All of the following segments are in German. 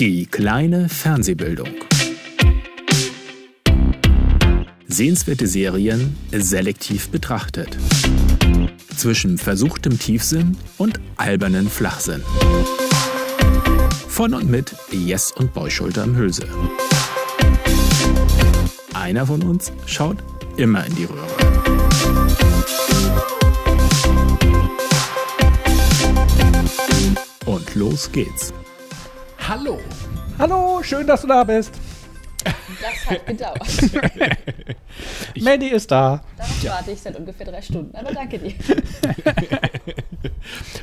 Die kleine Fernsehbildung. Sehenswerte Serien selektiv betrachtet. Zwischen versuchtem Tiefsinn und albernen Flachsinn. Von und mit Jess und Beuschulter im Hülse. Einer von uns schaut immer in die Röhre. Und los geht's. Hallo. Hallo, schön, dass du da bist. Das hat gedauert. Mandy ist da. Darauf warte ich seit ungefähr drei Stunden. Aber danke dir.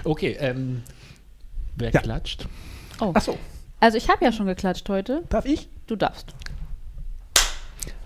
Okay, ähm, wer Ja. klatscht? Oh. Achso, Also ich habe ja schon geklatscht heute. darf ich? Du darfst.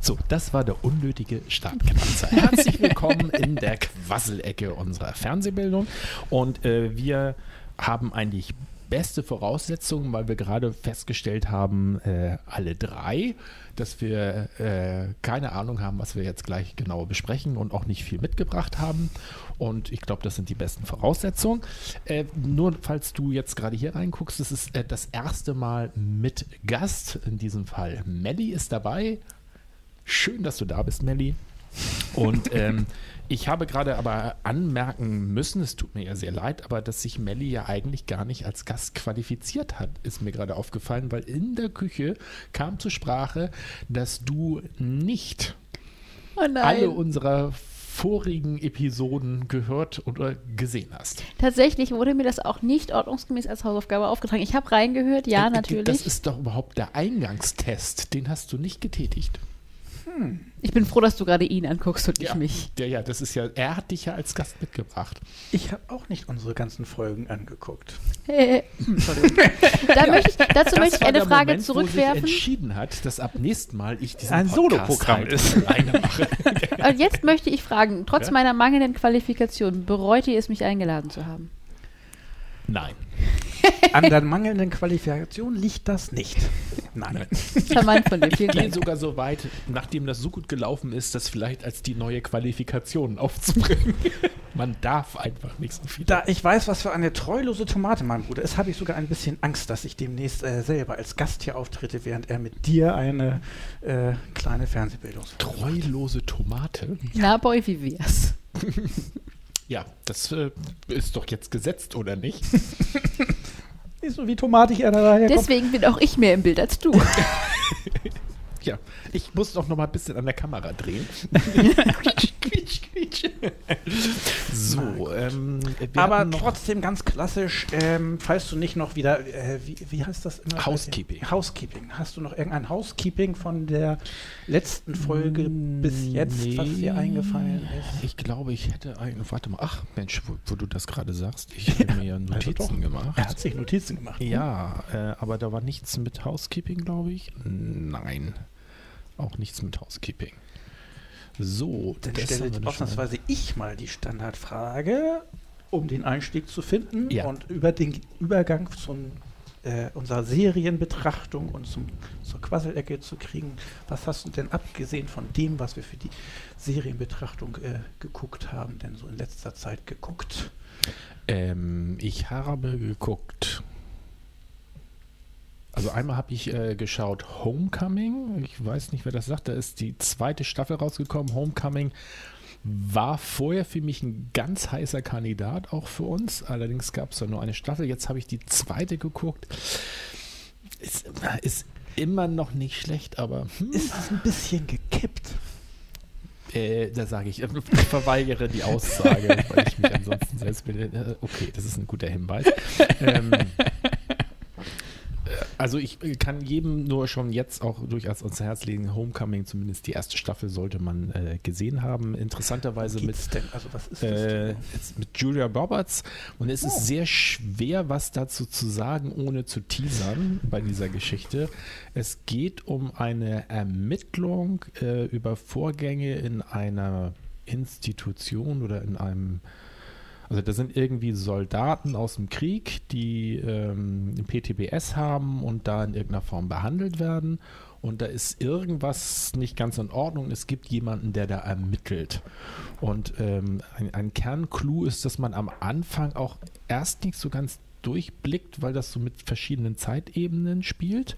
So, das war der unnötige Startknapser. Herzlich willkommen in der Quasselecke unserer Fernsehbildung. Und äh, wir haben eigentlich beste Voraussetzungen, weil wir gerade festgestellt haben, äh, alle drei, dass wir äh, keine Ahnung haben, was wir jetzt gleich genau besprechen und auch nicht viel mitgebracht haben. Und ich glaube, das sind die besten Voraussetzungen. Äh, nur falls du jetzt gerade hier reinguckst, das ist äh, das erste Mal mit Gast, in diesem Fall Melly ist dabei. Schön, dass du da bist, Melli. Und ähm, ich habe gerade aber anmerken müssen, es tut mir ja sehr leid, aber dass sich Melli ja eigentlich gar nicht als Gast qualifiziert hat, ist mir gerade aufgefallen, weil in der Küche kam zur Sprache, dass du nicht Oh alle unserer vorigen Episoden gehört oder gesehen hast. Tatsächlich wurde mir das auch nicht ordnungsgemäß als Hausaufgabe aufgetragen. Ich habe reingehört, ja, Äh, natürlich. Das ist doch überhaupt der Eingangstest, den hast du nicht getätigt. Ich bin froh, dass du gerade ihn anguckst und nicht mich. Ja, ja, das ist ja, er hat dich ja als Gast mitgebracht. Ich habe auch nicht unsere ganzen Folgen angeguckt. Äh, da möchte ich, dazu möchte ich eine Frage Moment, Wo zurückwerfen. sich entschieden hat, dass ab nächsten Mal ich diesen Ein Soloprogramm halt ist. alleine mache. Und jetzt möchte ich fragen, trotz Ja? meiner mangelnden Qualifikation, bereut ihr es, mich eingeladen zu haben? Nein. An der mangelnden Qualifikation liegt das nicht. Nein. Charmant von dir, Ich gehe sogar so weit, nachdem das so gut gelaufen ist, das vielleicht als die neue Qualifikation aufzubringen. Man darf einfach nicht so viel. Da ich weiß, was für eine treulose Tomate mein Bruder ist, habe ich sogar ein bisschen Angst, dass ich demnächst äh, selber als Gast hier auftrete, während er mit dir eine äh, kleine Fernsehbildung Treulose Tomate? Na, Boy, wie wär's? Ja, das äh, ist doch jetzt gesetzt, oder nicht? Nicht so wie tomatig er da daherkommt. Deswegen bin auch ich mehr im Bild als du. Ja, ich muss doch noch mal ein bisschen an der Kamera drehen. quietsch, quietsch, quietsch. So, ähm, Aber trotzdem ganz klassisch, ähm, falls du nicht noch wieder, äh, wie, wie heißt das immer? Housekeeping. Housekeeping. Hast du noch irgendein Housekeeping von der letzten Folge bis jetzt, was dir Nee. eingefallen ist? Ich glaube, ich hätte ein. Warte mal. Ach, Mensch, wo, wo du das gerade sagst. Ich habe mir ja Also Notizen doch. gemacht. Er hat sich Notizen gemacht. ne? Ja, äh, aber da war nichts mit Housekeeping, glaube ich. Nein. Auch nichts mit Housekeeping. So, Dann stelle ausnahmsweise ich mal die Standardfrage, um den Einstieg zu finden Ja. und über den Übergang zum äh, unserer Serienbetrachtung und zum, zur Quasselecke zu kriegen. Was hast du denn abgesehen von dem, was wir für die Serienbetrachtung äh, geguckt haben, denn so in letzter Zeit geguckt? Ähm, ich habe geguckt. Also einmal habe ich äh, geschaut Homecoming. Ich weiß nicht, wer das sagt. Da ist die zweite Staffel rausgekommen. Homecoming war vorher für mich ein ganz heißer Kandidat, auch für uns. Allerdings gab es da nur eine Staffel. Jetzt habe ich die zweite geguckt. Ist, ist immer noch nicht schlecht, aber hm, Ist es ein bisschen gekippt? äh, da sage ich, ich verweigere die Aussage, weil ich mich ansonsten selbst bin. Äh, Okay, das ist ein guter Hinweis. ähm, äh, also ich äh, kann jedem nur schon jetzt auch durchaus ans Herz legen, Homecoming, zumindest die erste Staffel sollte man äh, gesehen haben. Interessanterweise mit? Also äh, mit Julia Roberts. Und es Oh. ist sehr schwer, was dazu zu sagen, ohne zu teasern bei dieser Geschichte. Es geht um eine Ermittlung äh, über Vorgänge in einer Institution oder in einem also da sind irgendwie Soldaten aus dem Krieg, die ähm, PTBS haben und da in irgendeiner Form behandelt werden. und da ist irgendwas nicht ganz in Ordnung. Es gibt jemanden, der da ermittelt. Und ähm, ein, ein Kernclou ist, dass man am Anfang auch erst nicht so ganz durchblickt, weil das so mit verschiedenen Zeitebenen spielt,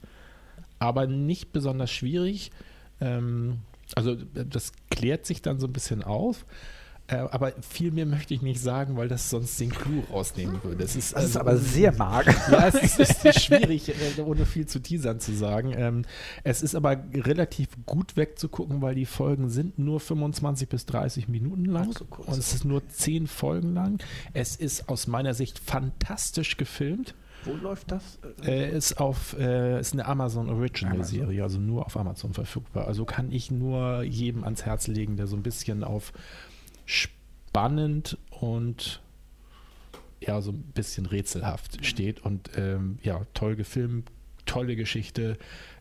aber nicht besonders schwierig. Ähm, also das klärt sich dann so ein bisschen auf. Äh, aber viel mehr möchte ich nicht sagen, weil das sonst den Clou rausnehmen würde. Es ist, Das ist also- aber sehr mager. ja, es ist, ist schwierig, äh, ohne viel zu teasern zu sagen. Ähm, es ist aber relativ gut wegzugucken, weil die Folgen sind nur 25 bis 30 Minuten lang so und es ist nur 10 Folgen lang. Es ist aus meiner Sicht fantastisch gefilmt. Wo läuft das? Äh, ist auf äh, ist eine Amazon Original Amazon. Serie, also nur auf Amazon verfügbar. Also kann ich nur jedem ans Herz legen, der so ein bisschen auf spannend und ja so ein bisschen rätselhaft steht und ähm, ja toll gefilmt, tolle Geschichte.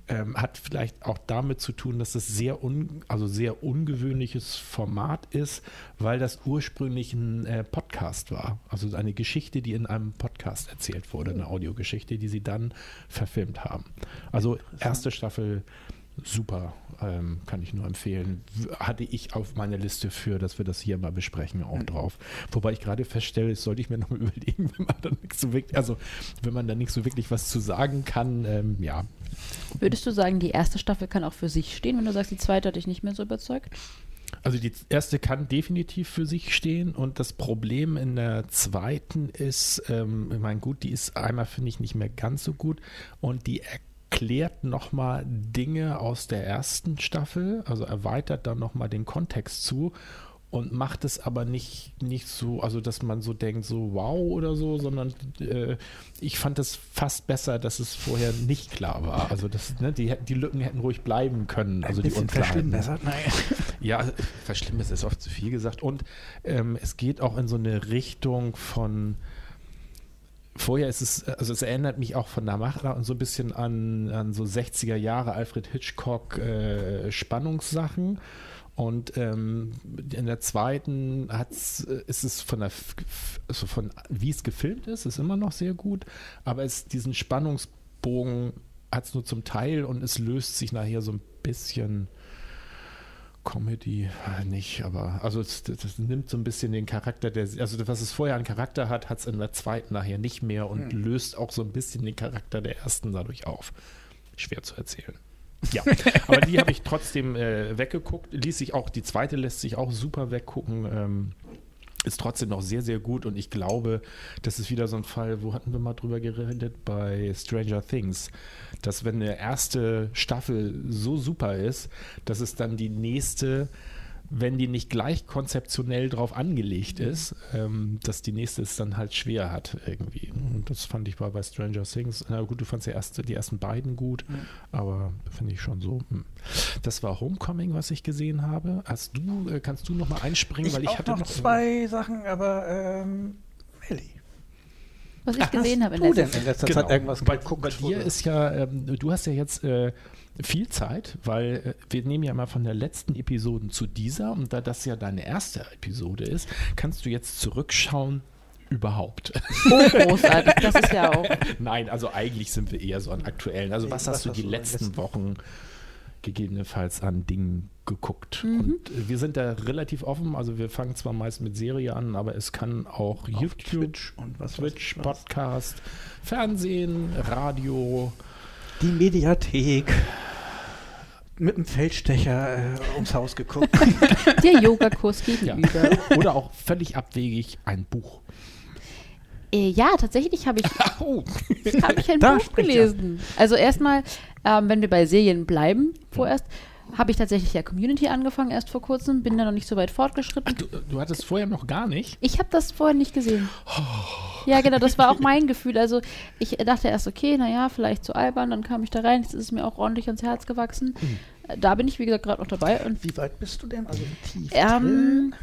Ähm, hat vielleicht auch damit zu tun, dass es sehr un, also sehr ungewöhnliches Format ist, weil das ursprünglich ein äh, Podcast war. Also eine Geschichte, die in einem Podcast erzählt wurde, eine Audiogeschichte, die sie dann verfilmt haben. Also erste Staffel super, ähm, kann ich nur empfehlen. Hatte ich auf meiner Liste für, dass wir das hier mal besprechen, auch drauf. Wobei ich gerade feststelle, das sollte ich mir noch mal überlegen, wenn man da nichts so wirklich, also wenn man da nicht so wirklich was zu sagen kann, ähm, ja, Würdest du sagen, die erste Staffel kann auch für sich stehen, wenn du sagst, die zweite hat dich nicht mehr so überzeugt? Also die erste kann definitiv für sich stehen und das Problem in der zweiten ist, ähm, ich meine, gut, die ist einmal, finde ich, nicht mehr ganz so gut und die erklärt nochmal Dinge aus der ersten Staffel, also erweitert dann nochmal den Kontext zu und macht es aber nicht, nicht so, also dass man so denkt, so wow oder so, sondern äh, ich fand es fast besser, dass es vorher nicht klar war. Also das, ne, die, die Lücken hätten ruhig bleiben können, also die Unklarheiten. verschlimmbessert. Nein. Ja, verschlimmert ist oft zu viel gesagt. Und ähm, es geht auch in so eine Richtung von. Vorher ist es, also es erinnert mich auch von der Machart und so ein bisschen an, an so 60er Jahre Alfred Hitchcock äh, Spannungssachen. Und ähm, in der zweiten hat's, äh, ist es von der, also von wie es gefilmt ist, ist immer noch sehr gut, aber es diesen Spannungsbogen hat es nur zum Teil und es löst sich nachher so ein bisschen Comedy äh, nicht, aber also es, das, das nimmt so ein bisschen den Charakter der, also was es vorher an Charakter hat, hat es in der zweiten nachher nicht mehr und löst auch so ein bisschen den Charakter der ersten dadurch auf. Schwer zu erzählen. Ja, aber die habe ich trotzdem äh, weggeguckt. Ließ sich auch, die zweite lässt sich auch super weggucken. Ähm, ist trotzdem noch sehr, sehr gut und ich glaube, das ist wieder so ein Fall, wo hatten wir mal drüber geredet bei Stranger Things, dass wenn eine erste Staffel so super ist, dass es dann die nächste, wenn die nicht gleich konzeptionell drauf angelegt ist, ähm, dass die nächste es dann halt schwer hat irgendwie. Und das fand ich war bei Stranger Things. Na gut, du fandst ja erste, die ersten beiden gut, aber finde ich schon so. Hm. Das war Homecoming, was ich gesehen habe. Hast du, äh, kannst du noch mal einspringen, weil ich auch hatte noch noch zwei Sachen, aber ähm, Melli. Was ich gesehen habe in du der denn in letzter Genau. Zeit irgendwas bei, geguckt? bei dir ist ja, ähm, du hast ja jetzt äh, viel Zeit, weil äh, wir nehmen ja mal von der letzten Episode zu dieser und da das ja deine erste Episode ist, kannst du jetzt zurückschauen überhaupt. Oh, großartig. Das ist ja auch. Nein, also eigentlich sind wir eher so an aktuellen. Also was was hast du die letzten Wochen gegebenenfalls an Dingen geguckt? Mhm. Und äh, wir sind da relativ offen. Also wir fangen zwar meist mit Serie an, aber es kann auch Auf YouTube, Twitch und was Twitch. Podcast, Fernsehen, Radio. Die Mediathek. Mit dem Feldstecher äh, ums Haus geguckt. Der Yogakurs gegenüber. Oder auch völlig abwegig ein Buch. Äh, ja, tatsächlich habe ich, Oh. hab ich ein Da Buch spricht er. gelesen. Also erstmal, ähm, wenn wir bei Serien bleiben, vorerst, habe ich tatsächlich ja Community angefangen, erst vor kurzem, bin da noch nicht so weit fortgeschritten. Du, du hattest vorher noch gar nicht. Ich habe das vorher nicht gesehen. Ja, genau, das war auch mein Gefühl. Also ich dachte erst, okay, naja, vielleicht zu albern, dann kam ich da rein, jetzt ist es mir auch ordentlich ans Herz gewachsen. Äh, Da bin ich, wie gesagt, gerade noch dabei. Und Wie weit bist du denn? Also wie tief? ähm, drin?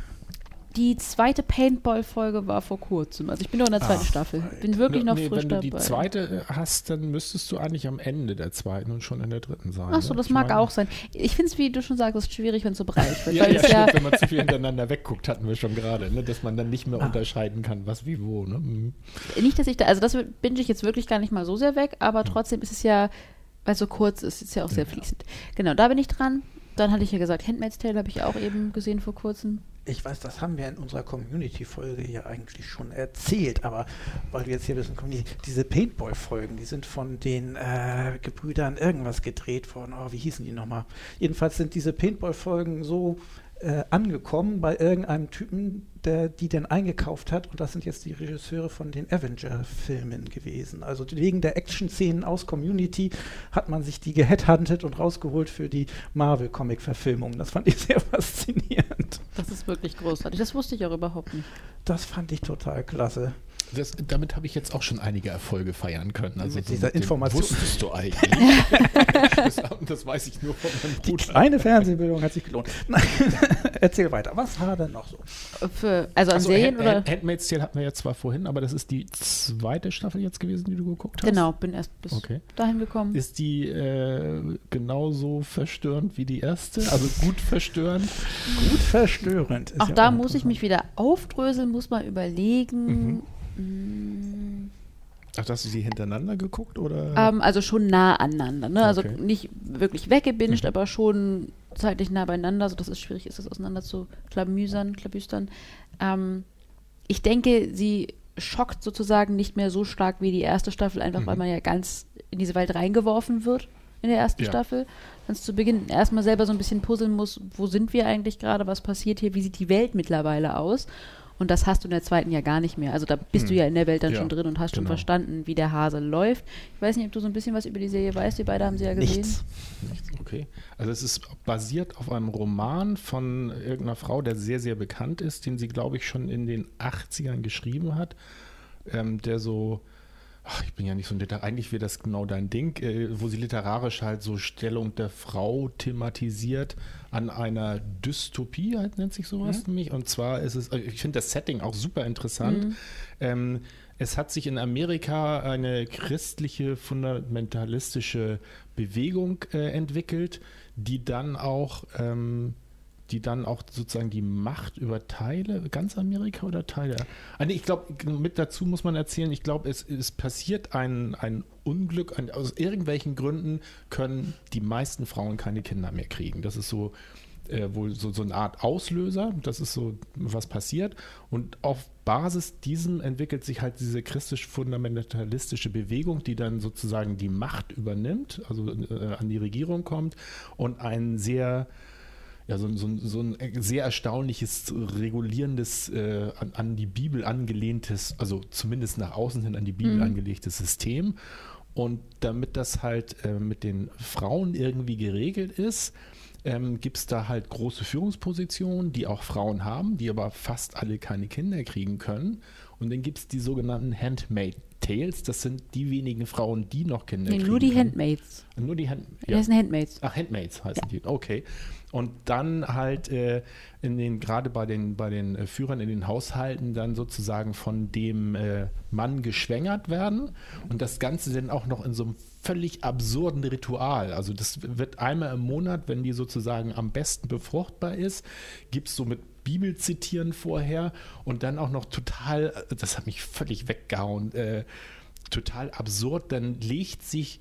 Die zweite Paintball-Folge war vor kurzem. Also ich bin noch in der zweiten Ach, Staffel. Bin wirklich noch nee, frisch wenn du dabei. die zweite äh, hast, dann müsstest du eigentlich am Ende der zweiten und schon in der dritten sein. Ach so, ne? das Ich mag meine- auch sein. Ich finde es, wie du schon sagst, es ist schwierig, wenn es so breit wird. Ja, ja, es ja, stimmt, wenn man zu viel hintereinander wegguckt, hatten wir schon gerade, ne? dass man dann nicht mehr Ah. unterscheiden kann, was wie wo. Ne? Mhm. nicht, dass ich da, also das binge ich jetzt wirklich gar nicht mal so sehr weg, aber trotzdem ist es ja weil es so kurz ist, ist ja auch sehr fließend. Genau, da bin ich dran. Dann hatte ich ja gesagt, Handmaid's Tale habe ich auch eben gesehen vor kurzem. Ich weiß, das haben wir in unserer Community-Folge ja eigentlich schon erzählt, aber weil wir jetzt hier wissen, diese Paintball-Folgen, die sind von den äh, Gebrüdern irgendwas gedreht worden. Oh, wie hießen die nochmal? Jedenfalls sind diese Paintball-Folgen so äh, angekommen bei irgendeinem Typen, der die denn eingekauft hat. Und das sind jetzt die Regisseure von den Avenger-Filmen gewesen. Also wegen der Action-Szenen aus Community hat man sich die geheadhuntet und rausgeholt für die Marvel-Comic-Verfilmung. Das fand ich sehr faszinierend. Das ist wirklich großartig. Das wusste ich auch überhaupt nicht. Das fand ich total klasse. Das, damit habe ich jetzt auch schon einige Erfolge feiern können. Also Mit so dieser dem Information. Wusstest du eigentlich? das, das weiß ich nur von meinem Die Bruder. kleine Fernsehbildung hat sich gelohnt. Nein, Erzähl weiter. Was war denn noch so? Für, also an Also, Serien Hand, oder? Hand, Handmaid's Tale hatten wir ja zwar vorhin, aber das ist die zweite Staffel jetzt gewesen, die du geguckt hast. Genau, bin erst bis Okay. dahin gekommen. Ist die äh, genauso verstörend wie die erste? Also gut verstörend? Gut verstörend. Ist Auch ja da muss ich mich wieder aufdröseln, muss mal überlegen. Mm, Ach, hast du sie hintereinander geguckt? Oder? Ähm, also schon nah aneinander. Ne? Also Okay. nicht wirklich weggebinged, Mhm. aber schon zeitlich nah beieinander, sodass es schwierig ist, das auseinander zu klamüsern, klabüstern. Ähm, ich denke, sie schockt sozusagen nicht mehr so stark wie die erste Staffel, einfach weil Mhm. man ja ganz in diese Welt reingeworfen wird in der ersten Ja. Staffel. Ganz zu Beginn erstmal selber so ein bisschen puzzeln muss, wo sind wir eigentlich gerade, was passiert hier, wie sieht die Welt mittlerweile aus. Und das hast du in der zweiten ja gar nicht mehr. Also da bist du Hm. ja in der Welt dann Ja, schon drin und hast schon genau. verstanden, wie der Hase läuft. Ich weiß nicht, ob du so ein bisschen was über die Serie weißt. Wir beide haben sie ja gesehen. Nichts. Nichts, okay. Also es ist basiert auf einem Roman von irgendeiner Frau, der sehr, sehr bekannt ist, den sie, glaube ich, schon in den 80ern geschrieben hat, ähm, der so, ach, ich bin ja nicht so ein Liter, eigentlich wäre das genau dein Ding, äh, wo sie literarisch halt so Stellung der Frau thematisiert an einer Dystopie, halt nennt sich sowas nämlich. Und zwar ist es, äh, ich finde das Setting auch super interessant. Ähm, es hat sich in Amerika eine christliche, fundamentalistische Bewegung äh, entwickelt, die dann auch, ähm, die dann auch sozusagen die Macht über Teile, ganz Amerika oder Teile? Ah, ich glaube, mit dazu muss man erzählen, ich glaube, es, es passiert ein, ein Unglück, ein, aus irgendwelchen Gründen können die meisten Frauen keine Kinder mehr kriegen. Das ist so äh, wohl so, so eine Art Auslöser. Das ist so, was passiert. Und auf Basis diesem entwickelt sich halt diese christlich-fundamentalistische Bewegung, die dann sozusagen die Macht übernimmt, also äh, an die Regierung kommt und ein sehr ja, so, so, so ein sehr erstaunliches, regulierendes, äh, an, an die Bibel angelehntes, also zumindest nach außen hin an die Bibel Mhm. angelegtes System. Und damit das halt äh, mit den Frauen irgendwie geregelt ist, ähm, gibt es da halt große Führungspositionen, die auch Frauen haben, die aber fast alle keine Kinder kriegen können. Und dann gibt es die sogenannten Handmaid Tales, das sind die wenigen Frauen, die noch Kinder Nee, kriegen nur die können. Handmaids. Nur die Hand Ja. Das sind Handmaids. Ach, Handmaids heißen die. Okay. Und dann halt äh, in den, gerade bei den, bei den äh, Führern in den Haushalten dann sozusagen von dem äh, Mann geschwängert werden. Und das Ganze dann auch noch in so einem völlig absurden Ritual. Also das wird einmal im Monat, wenn die sozusagen am besten befruchtbar ist, gibt es so mit Bibel zitieren vorher und dann auch noch total, das hat mich völlig weggehauen, äh, total absurd, dann legt sich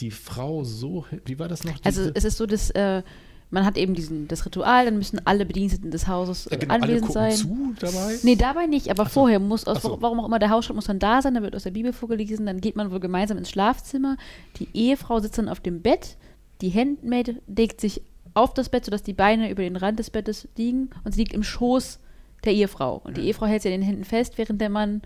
die Frau so, wie war das noch? Also es ist so, dass äh, man hat eben diesen, das Ritual, dann müssen alle Bediensteten des Hauses äh, Ja, genau, alle anwesend gucken sein. zu dabei. Nee, dabei nicht, aber vorher muss, aus, so. warum auch immer, der Hausschritt muss dann da sein, dann wird aus der Bibel vorgelesen, dann geht man wohl gemeinsam ins Schlafzimmer, die Ehefrau sitzt dann auf dem Bett, die Handmaid legt sich auf das Bett, sodass die Beine über den Rand des Bettes liegen und sie liegt im Schoß der Ehefrau. Und die Ehefrau hält sie an den Händen fest, während der Mann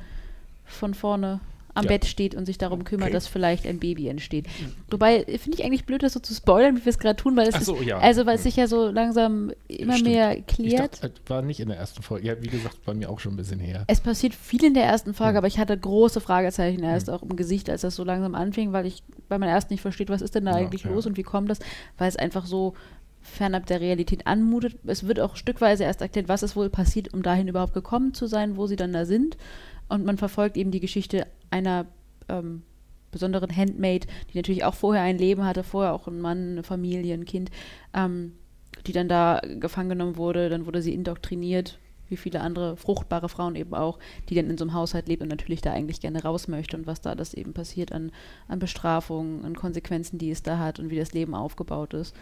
von vorne am Ja. Bett steht und sich darum kümmert, Okay. dass vielleicht ein Baby entsteht. Wobei, finde ich eigentlich blöd, das so zu spoilern, wie wir es gerade tun, weil es so, ist, ja. also weil es sich ja so langsam immer Stimmt. mehr klärt. dachte, das war nicht in der ersten Folge. Ja, wie gesagt, bei mir auch schon ein bisschen her. Es passiert viel in der ersten Folge, Hm. aber ich hatte große Fragezeichen erst Hm. auch im Gesicht, als das so langsam anfing, weil ich bei meiner ersten nicht versteht, was ist denn da Ja, eigentlich los und wie kommt das, weil es einfach so fernab der Realität anmutet. Es wird auch stückweise erst erklärt, was ist wohl passiert, um dahin überhaupt gekommen zu sein, wo sie dann da sind. Und man verfolgt eben die Geschichte einer ähm, besonderen Handmaid, die natürlich auch vorher ein Leben hatte, vorher auch ein Mann, eine Familie, ein Kind, ähm, die dann da gefangen genommen wurde, dann wurde sie indoktriniert wie viele andere fruchtbare Frauen eben auch, die dann in so einem Haushalt lebt und natürlich da eigentlich gerne raus möchte und was da das eben passiert an, an Bestrafungen, an Konsequenzen, die es da hat und wie das Leben aufgebaut ist.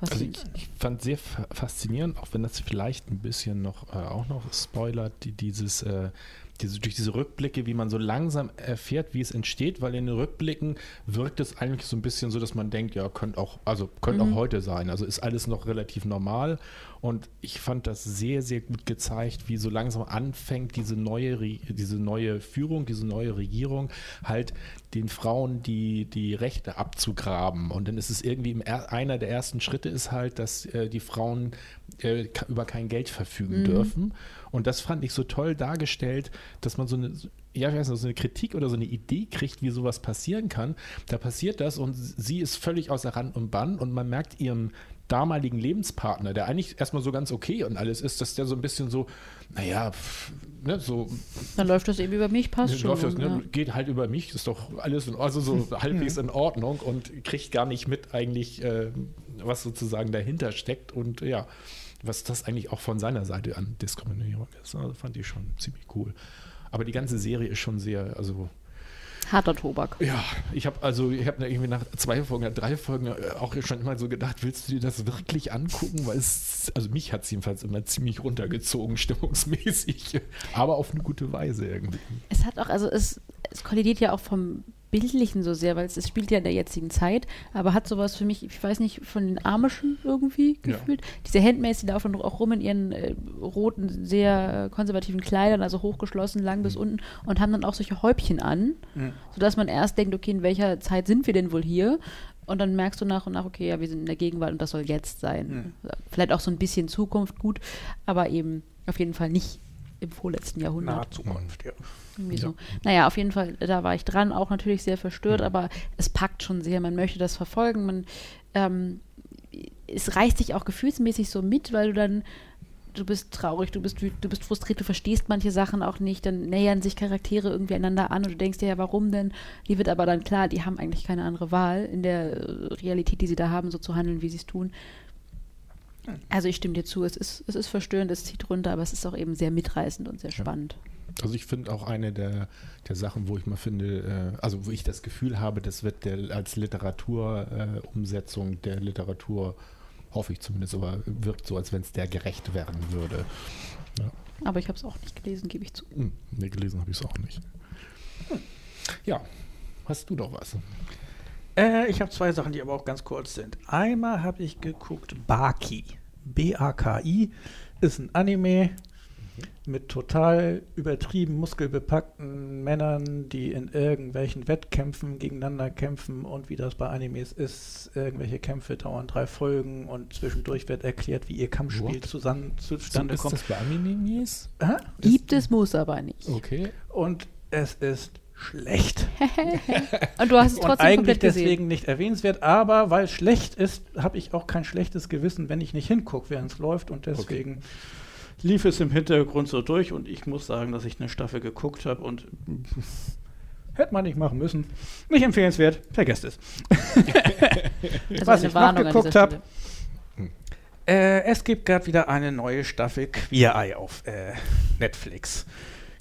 Also ich, ich fand sehr fa- faszinierend, auch wenn das vielleicht ein bisschen noch äh, auch noch spoilert, die, dieses, äh, diese, durch diese Rückblicke, wie man so langsam erfährt, wie es entsteht, weil in den Rückblicken wirkt es eigentlich so ein bisschen so, dass man denkt, ja, könnte auch, also könnte Mhm. auch heute sein. Also ist alles noch relativ normal. Und ich fand das sehr, sehr gut gezeigt, wie so langsam anfängt, diese neue, diese neue Führung, diese neue Regierung halt den Frauen die, die Rechte abzugraben. Und dann ist es irgendwie im er, einer der ersten Schritte ist halt, dass äh, die Frauen äh, über kein Geld verfügen dürfen. Und das fand ich so toll dargestellt, dass man so eine, ja, ich weiß nicht, so eine Kritik oder so eine Idee kriegt, wie sowas passieren kann. Da passiert das und sie ist völlig außer Rand und Bann und man merkt ihren damaligen Lebenspartner, der eigentlich erstmal so ganz okay und alles ist, dass der so ein bisschen so, naja, pff, ne, so dann läuft das eben über mich, passt schon. läuft das, ne, ja. geht halt über mich, ist doch alles in, also so halbwegs in Ordnung und kriegt gar nicht mit eigentlich, äh, was sozusagen dahinter steckt und ja, was das eigentlich auch von seiner Seite an Diskriminierung ist. Also fand ich schon ziemlich cool. Aber die ganze Serie ist schon sehr, also Harter Tobak. ja, ich habe also, ich habe irgendwie nach zwei Folgen, nach drei Folgen auch schon immer so gedacht, willst du dir das wirklich angucken? Weil es, also mich hat es jedenfalls immer ziemlich runtergezogen, stimmungsmäßig, aber auf eine gute Weise irgendwie. Es hat auch, also es, es kollidiert ja auch vom Bildlichen so sehr, weil es, es spielt ja in der jetzigen Zeit, aber hat sowas für mich, ich weiß nicht, von den Amischen irgendwie Ja. gefühlt. Diese Handmaids, die laufen auch rum in ihren äh, roten, sehr konservativen Kleidern, also hochgeschlossen, lang bis unten und haben dann auch solche Häubchen an, Mhm. sodass man erst denkt, okay, in welcher Zeit sind wir denn wohl hier? Und dann merkst du nach und nach, okay, ja, wir sind in der Gegenwart und das soll jetzt sein. Vielleicht auch so ein bisschen Zukunft, gut, aber eben auf jeden Fall nicht im vorletzten Jahrhundert. Nahe Zukunft, ja. Irgendwie Ja. so. Naja, auf jeden Fall, da war ich dran, auch natürlich sehr verstört, Mhm. aber es packt schon sehr. Man möchte das verfolgen. Man, ähm, es reißt dich auch gefühlsmäßig so mit, weil du dann, du bist traurig, du bist du bist frustriert, du verstehst manche Sachen auch nicht, dann nähern sich Charaktere irgendwie einander an und du denkst dir ja, warum denn? Die wird aber dann klar, die haben eigentlich keine andere Wahl in der äh, Realität, die sie da haben, so zu handeln, wie sie es tun. Also ich stimme dir zu, es ist, es ist verstörend, es zieht runter, aber es ist auch eben sehr mitreißend und sehr spannend. Also ich finde auch eine der, der Sachen, wo ich mal finde, äh, also wo ich das Gefühl habe, das wird der, als Literaturumsetzung äh, der Literatur, hoffe ich zumindest, aber wirkt so, als wenn es der gerecht werden würde. Aber ich habe es auch nicht gelesen, gebe ich zu. Hm, nee, gelesen habe ich es auch nicht. Ja, hast du doch was? Äh, ich habe zwei Sachen, die aber auch ganz kurz sind. Einmal habe ich geguckt, Baki. B-A-K-I ist ein Anime mit total übertrieben muskelbepackten Männern, die in irgendwelchen Wettkämpfen gegeneinander kämpfen und wie das bei Animes ist, irgendwelche Kämpfe dauern drei Folgen und zwischendurch wird erklärt, wie ihr Kampfspiel What? zusammen, So zustande ist kommt. das bei Animes? Hä? Gibt es, muss aber nicht. Okay. Und es ist schlecht. Und du hast es und trotzdem eigentlich komplett gesehen. deswegen nicht erwähnenswert, aber weil es schlecht ist, habe ich auch kein schlechtes Gewissen, wenn ich nicht hingucke, während es läuft und deswegen lief es im Hintergrund so durch und ich muss sagen, dass ich eine Staffel geguckt habe und hätte man nicht machen müssen. Nicht empfehlenswert, vergesst es. Also was eine ich noch Warnung dieser geguckt hab, Stelle. Äh, es gibt gerade wieder eine neue Staffel Queer Eye auf äh, Netflix.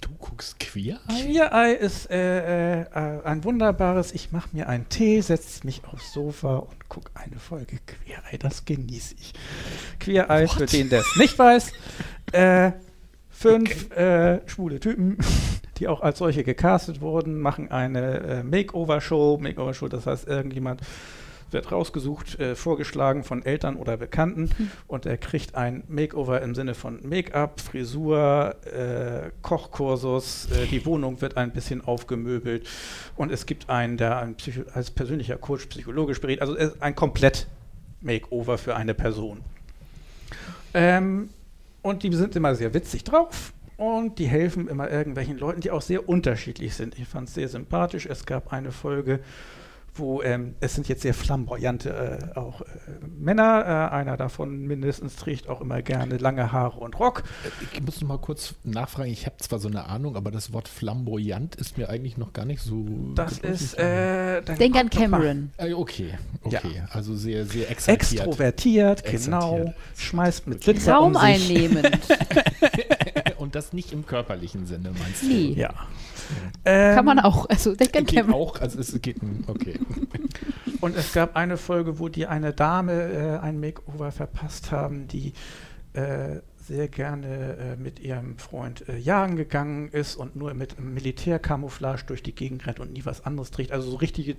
Du guckst Queer Eye? Queer Eye ist äh, äh, äh, ein wunderbares, ich mache mir einen Tee, setze mich aufs Sofa und gucke eine Folge Queer Eye. Das genieße ich. Queer Eye, für den, der es nicht weiß, äh, fünf äh, schwule Typen, die auch als solche gecastet wurden, machen eine äh, Makeover-Show. Makeover-Show, das heißt, irgendjemand wird rausgesucht, äh, vorgeschlagen von Eltern oder Bekannten und er kriegt ein Makeover im Sinne von Make-up, Frisur, äh, Kochkursus, äh, die Wohnung wird ein bisschen aufgemöbelt und es gibt einen, der ein als persönlicher Coach psychologisch berät, also ein komplett Makeover für eine Person. Ähm, und die sind immer sehr witzig drauf und die helfen immer irgendwelchen Leuten, die auch sehr unterschiedlich sind. Ich fand es sehr sympathisch. Es gab eine Folge, wo ähm, es sind jetzt sehr flamboyante äh, auch äh, Männer. Äh, einer davon mindestens trägt auch immer gerne lange Haare und Rock. Ich muss noch mal kurz nachfragen. Ich habe zwar so eine Ahnung, aber das Wort flamboyant ist mir eigentlich noch gar nicht so. Das ist. Äh, Denk an. Cameron. Äh, okay, okay. Ja. Also sehr, sehr exaltiert. Extrovertiert, genau. Exaltiert. Schmeißt mit Glitzer Raum um sich. einnehmend. Und das nicht im körperlichen Sinne, meinst du? Nee. Ja. Kann man Ähm, auch. Also, der kann Geht auch, also es geht, ein- okay. Und es gab eine Folge, wo die eine Dame äh, ein Makeover verpasst haben, die äh, sehr gerne äh, mit ihrem Freund äh, jagen gegangen ist und nur mit einem Militärcamouflage durch die Gegend rennt und nie was anderes trägt. Also so richtige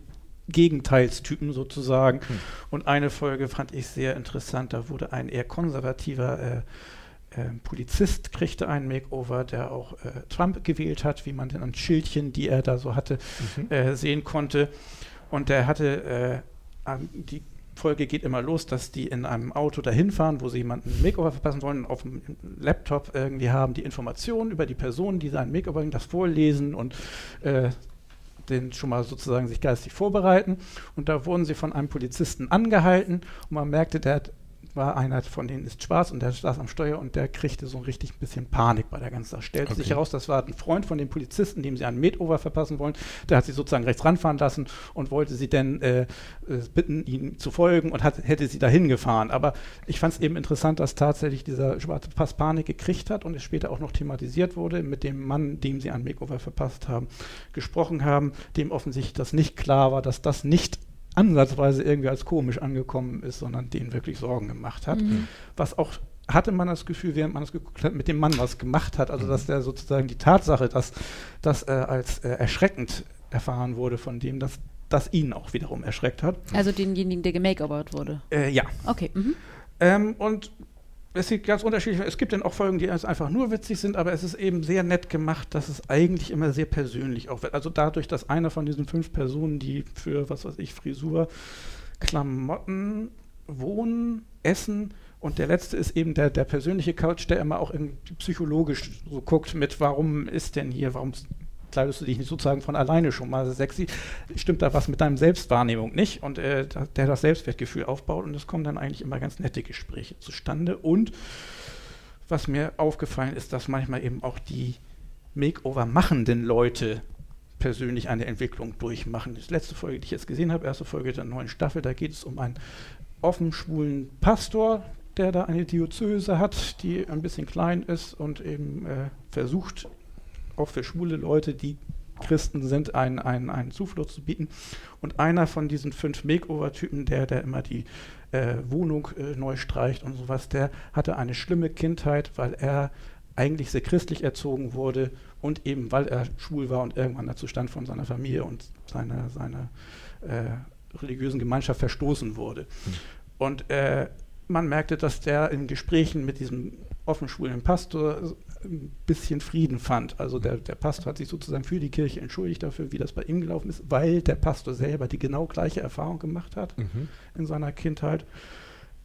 Gegenteilstypen sozusagen. Hm. Und eine Folge fand ich sehr interessant. Da wurde ein eher konservativer äh, äh, Polizist kriegte einen Makeover, der auch äh, Trump gewählt hat, wie man denn an Schildchen, die er da so hatte, Mhm. äh, sehen konnte. Und der hatte, äh, die Folge geht immer los, dass die in einem Auto dahin fahren, wo sie jemanden ein Makeover verpassen wollen, auf dem Laptop irgendwie haben die Informationen über die Person, die sein Makeover das vorlesen und äh, den schon mal sozusagen sich geistig vorbereiten. Und da wurden sie von einem Polizisten angehalten und man merkte, der hat- war einer von denen ist schwarz und der saß am Steuer und der kriegte so richtig ein bisschen Panik bei der ganzen Sache. Stellte sich Okay. heraus, das war ein Freund von dem Polizisten, dem sie einen Makeover verpassen wollen. Der hat sie sozusagen rechts ranfahren lassen und wollte sie dann äh, äh, bitten, ihm zu folgen und hat, hätte sie dahin gefahren. Aber ich fand es eben interessant, dass tatsächlich dieser schwarze Pass Panik gekriegt hat und es später auch noch thematisiert wurde, mit dem Mann, dem sie einen Makeover verpasst haben, gesprochen haben, dem offensichtlich das nicht klar war, dass das nicht ansatzweise irgendwie als komisch angekommen ist, sondern denen wirklich Sorgen gemacht hat. Mhm. Was auch hatte man das Gefühl, während man das geguckt hat, mit dem Mann was gemacht hat, also dass der sozusagen die Tatsache, dass das äh, als äh, erschreckend erfahren wurde von dem, dass das ihn auch wiederum erschreckt hat. Also denjenigen, der gemakeovert wurde. Äh, ja. Okay. Mhm. Ähm, und es gibt ganz unterschiedliche, es gibt dann auch Folgen, die einfach nur witzig sind, aber es ist eben sehr nett gemacht, dass es eigentlich immer sehr persönlich auch wird. Also dadurch, dass einer von diesen fünf Personen, die für, was weiß ich, Frisur, Klamotten, Wohnen, Essen und der letzte ist eben der, der persönliche Couch, der immer auch psychologisch so guckt mit, warum ist denn hier, warum kleidest du dich nicht sozusagen von alleine schon mal sexy? Stimmt da was mit deinem Selbstwahrnehmung nicht? Und äh, der das Selbstwertgefühl aufbaut und es kommen dann eigentlich immer ganz nette Gespräche zustande. Und was mir aufgefallen ist, dass manchmal eben auch die Makeover machenden Leute persönlich eine Entwicklung durchmachen. Die letzte Folge, die ich jetzt gesehen habe, erste Folge der neuen Staffel, da geht es um einen offen schwulen Pastor, der da eine Diözese hat, die ein bisschen klein ist und eben äh, versucht, auch für schwule Leute, die Christen sind, einen, einen, einen Zuflucht zu bieten. Und einer von diesen fünf Makeover-Typen, der, der immer die äh, Wohnung äh, neu streicht und sowas, der hatte eine schlimme Kindheit, weil er eigentlich sehr christlich erzogen wurde und eben weil er schwul war und irgendwann dazu stand von seiner Familie und seiner, seiner äh, religiösen Gemeinschaft verstoßen wurde. Und äh, man merkte, dass der in Gesprächen mit diesem offen schwulen Pastor ein bisschen Frieden fand. Also der, der Pastor hat sich sozusagen für die Kirche entschuldigt dafür, wie das bei ihm gelaufen ist, weil der Pastor selber die genau gleiche Erfahrung gemacht hat Mhm. in seiner Kindheit.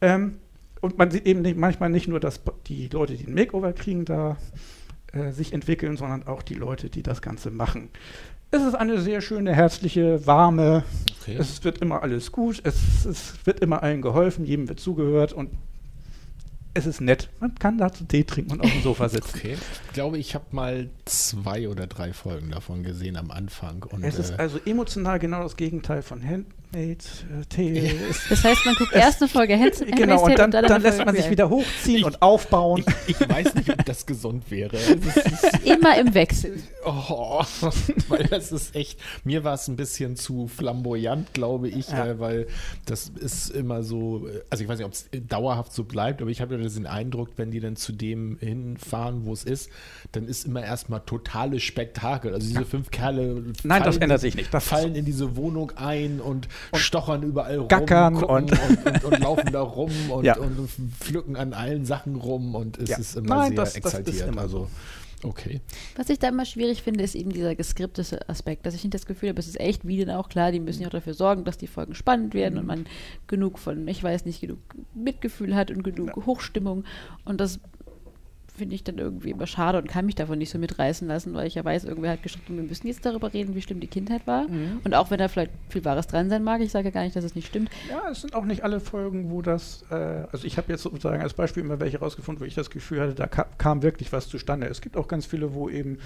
Ähm, und man sieht eben nicht, manchmal nicht nur, dass die Leute, die ein Makeover kriegen, da äh, sich entwickeln, sondern auch die Leute, die das Ganze machen. Es ist eine sehr schöne, herzliche, warme, Okay. es wird immer alles gut, es, es wird immer allen geholfen, jedem wird zugehört und es ist nett. Man kann dazu Tee trinken und auf dem Sofa sitzen. Okay. Ich glaube, ich habe mal zwei oder drei Folgen davon gesehen am Anfang. Und, Es ist äh, also emotional genau das Gegenteil von Handmade äh, Tale. Es- Das heißt, man guckt erst eine Folge Hand genau, und dann, dann eine lässt man sich wieder hochziehen Ich- und aufbauen. ich, ich weiß nicht, ob das gesund wäre. Ist, Immer im Wechsel. oh, weil das ist echt, mir war es ein bisschen zu flamboyant, glaube ich, Ja. äh, weil das ist immer so, äh, also ich weiß nicht, ob es dauerhaft so bleibt, aber ich habe ja den Eindruck, wenn die dann zu dem hinfahren, wo es ist, dann ist immer erstmal totales Spektakel. Also diese fünf Kerle Nein, das fallen- ändert sich nicht. Das fallen in diese Wohnung ein und, stochern überall rum, gackern und- und, und, und laufen da rum und, Ja. und pflücken an allen Sachen rum und es Ja. ist immer Nein, sehr das- das ist exaltiert. immer also, okay. Was ich da immer schwierig finde, ist eben dieser geskriptete Aspekt, dass ich nicht das Gefühl habe, es ist echt wie denn auch klar, die müssen ja auch dafür sorgen, dass die Folgen spannend werden und man genug von, ich weiß nicht, genug Mitgefühl hat und genug Hochstimmung und das finde ich dann irgendwie immer schade und kann mich davon nicht so mitreißen lassen, weil ich ja weiß, irgendwer hat geschrieben, wir müssen jetzt darüber reden, wie schlimm die Kindheit war. Und auch wenn da vielleicht viel Wahres dran sein mag, ich sage ja gar nicht, dass es nicht stimmt. Ja, es sind auch nicht alle Folgen, wo das, äh, also ich habe jetzt sozusagen als Beispiel immer welche rausgefunden, wo ich das Gefühl hatte, da ka kam wirklich was zustande. Es gibt auch ganz viele, wo eben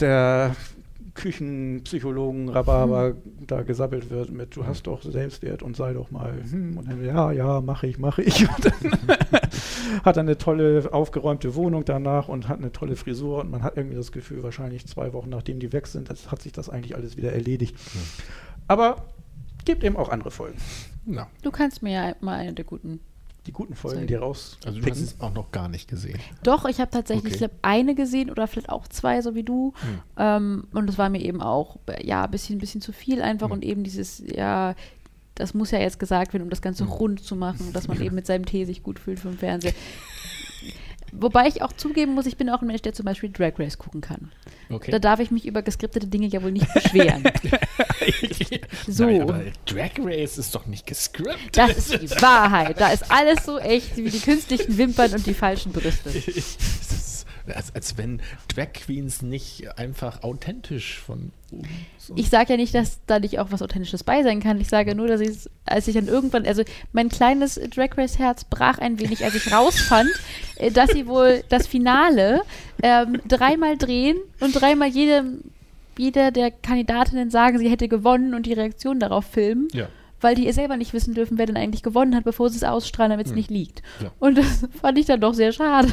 der Küchenpsychologen Rhabarber da gesabbelt wird mit du hast doch Selbstwert und sei doch mal hm, und dann ja, ja, mache ich, mache ich. Und dann hat er eine tolle aufgeräumte Wohnung danach und hat eine tolle Frisur und man hat irgendwie das Gefühl, wahrscheinlich zwei Wochen nachdem die weg sind, das hat sich das eigentlich alles wieder erledigt. Aber gibt eben auch andere Folgen. Na, Du kannst mir ja mal eine der guten. Die guten Folgen, die raus. also du hast es auch noch gar nicht gesehen. Doch, ich habe tatsächlich, Okay. ich glaube, eine gesehen oder vielleicht auch zwei, so wie du. Hm. Ähm, und das war mir eben auch, ja, ein bisschen, bisschen zu viel einfach Hm. und eben dieses, ja, das muss ja jetzt gesagt werden, um das Ganze Hm. rund zu machen, dass man eben mit seinem Tee sich gut fühlt vom Fernseher. Wobei ich auch zugeben muss, ich bin auch ein Mensch, der zum Beispiel Drag Race gucken kann. Okay. Da darf ich mich über geskriptete Dinge ja wohl nicht beschweren. So. Nein, aber Drag Race ist doch nicht gescriptet. Das ist die Wahrheit. Da ist alles so echt wie die künstlichen Wimpern und die falschen Brüste. Als, als wenn Drag Queens nicht einfach authentisch von oben. Ich sage ja nicht, dass da nicht auch was Authentisches bei sein kann. Ich sage nur, dass ich es, als ich dann irgendwann, also mein kleines Drag Race Herz brach ein wenig, als ich rausfand, äh, dass sie wohl das Finale ähm, dreimal drehen und dreimal jedem, jeder der Kandidatinnen sagen, sie hätte gewonnen und die Reaktion darauf filmen. ja. Weil die selber nicht wissen dürfen, wer denn eigentlich gewonnen hat, bevor sie es ausstrahlen, damit es Hm. nicht liegt. Ja. Und das fand ich dann doch sehr schade.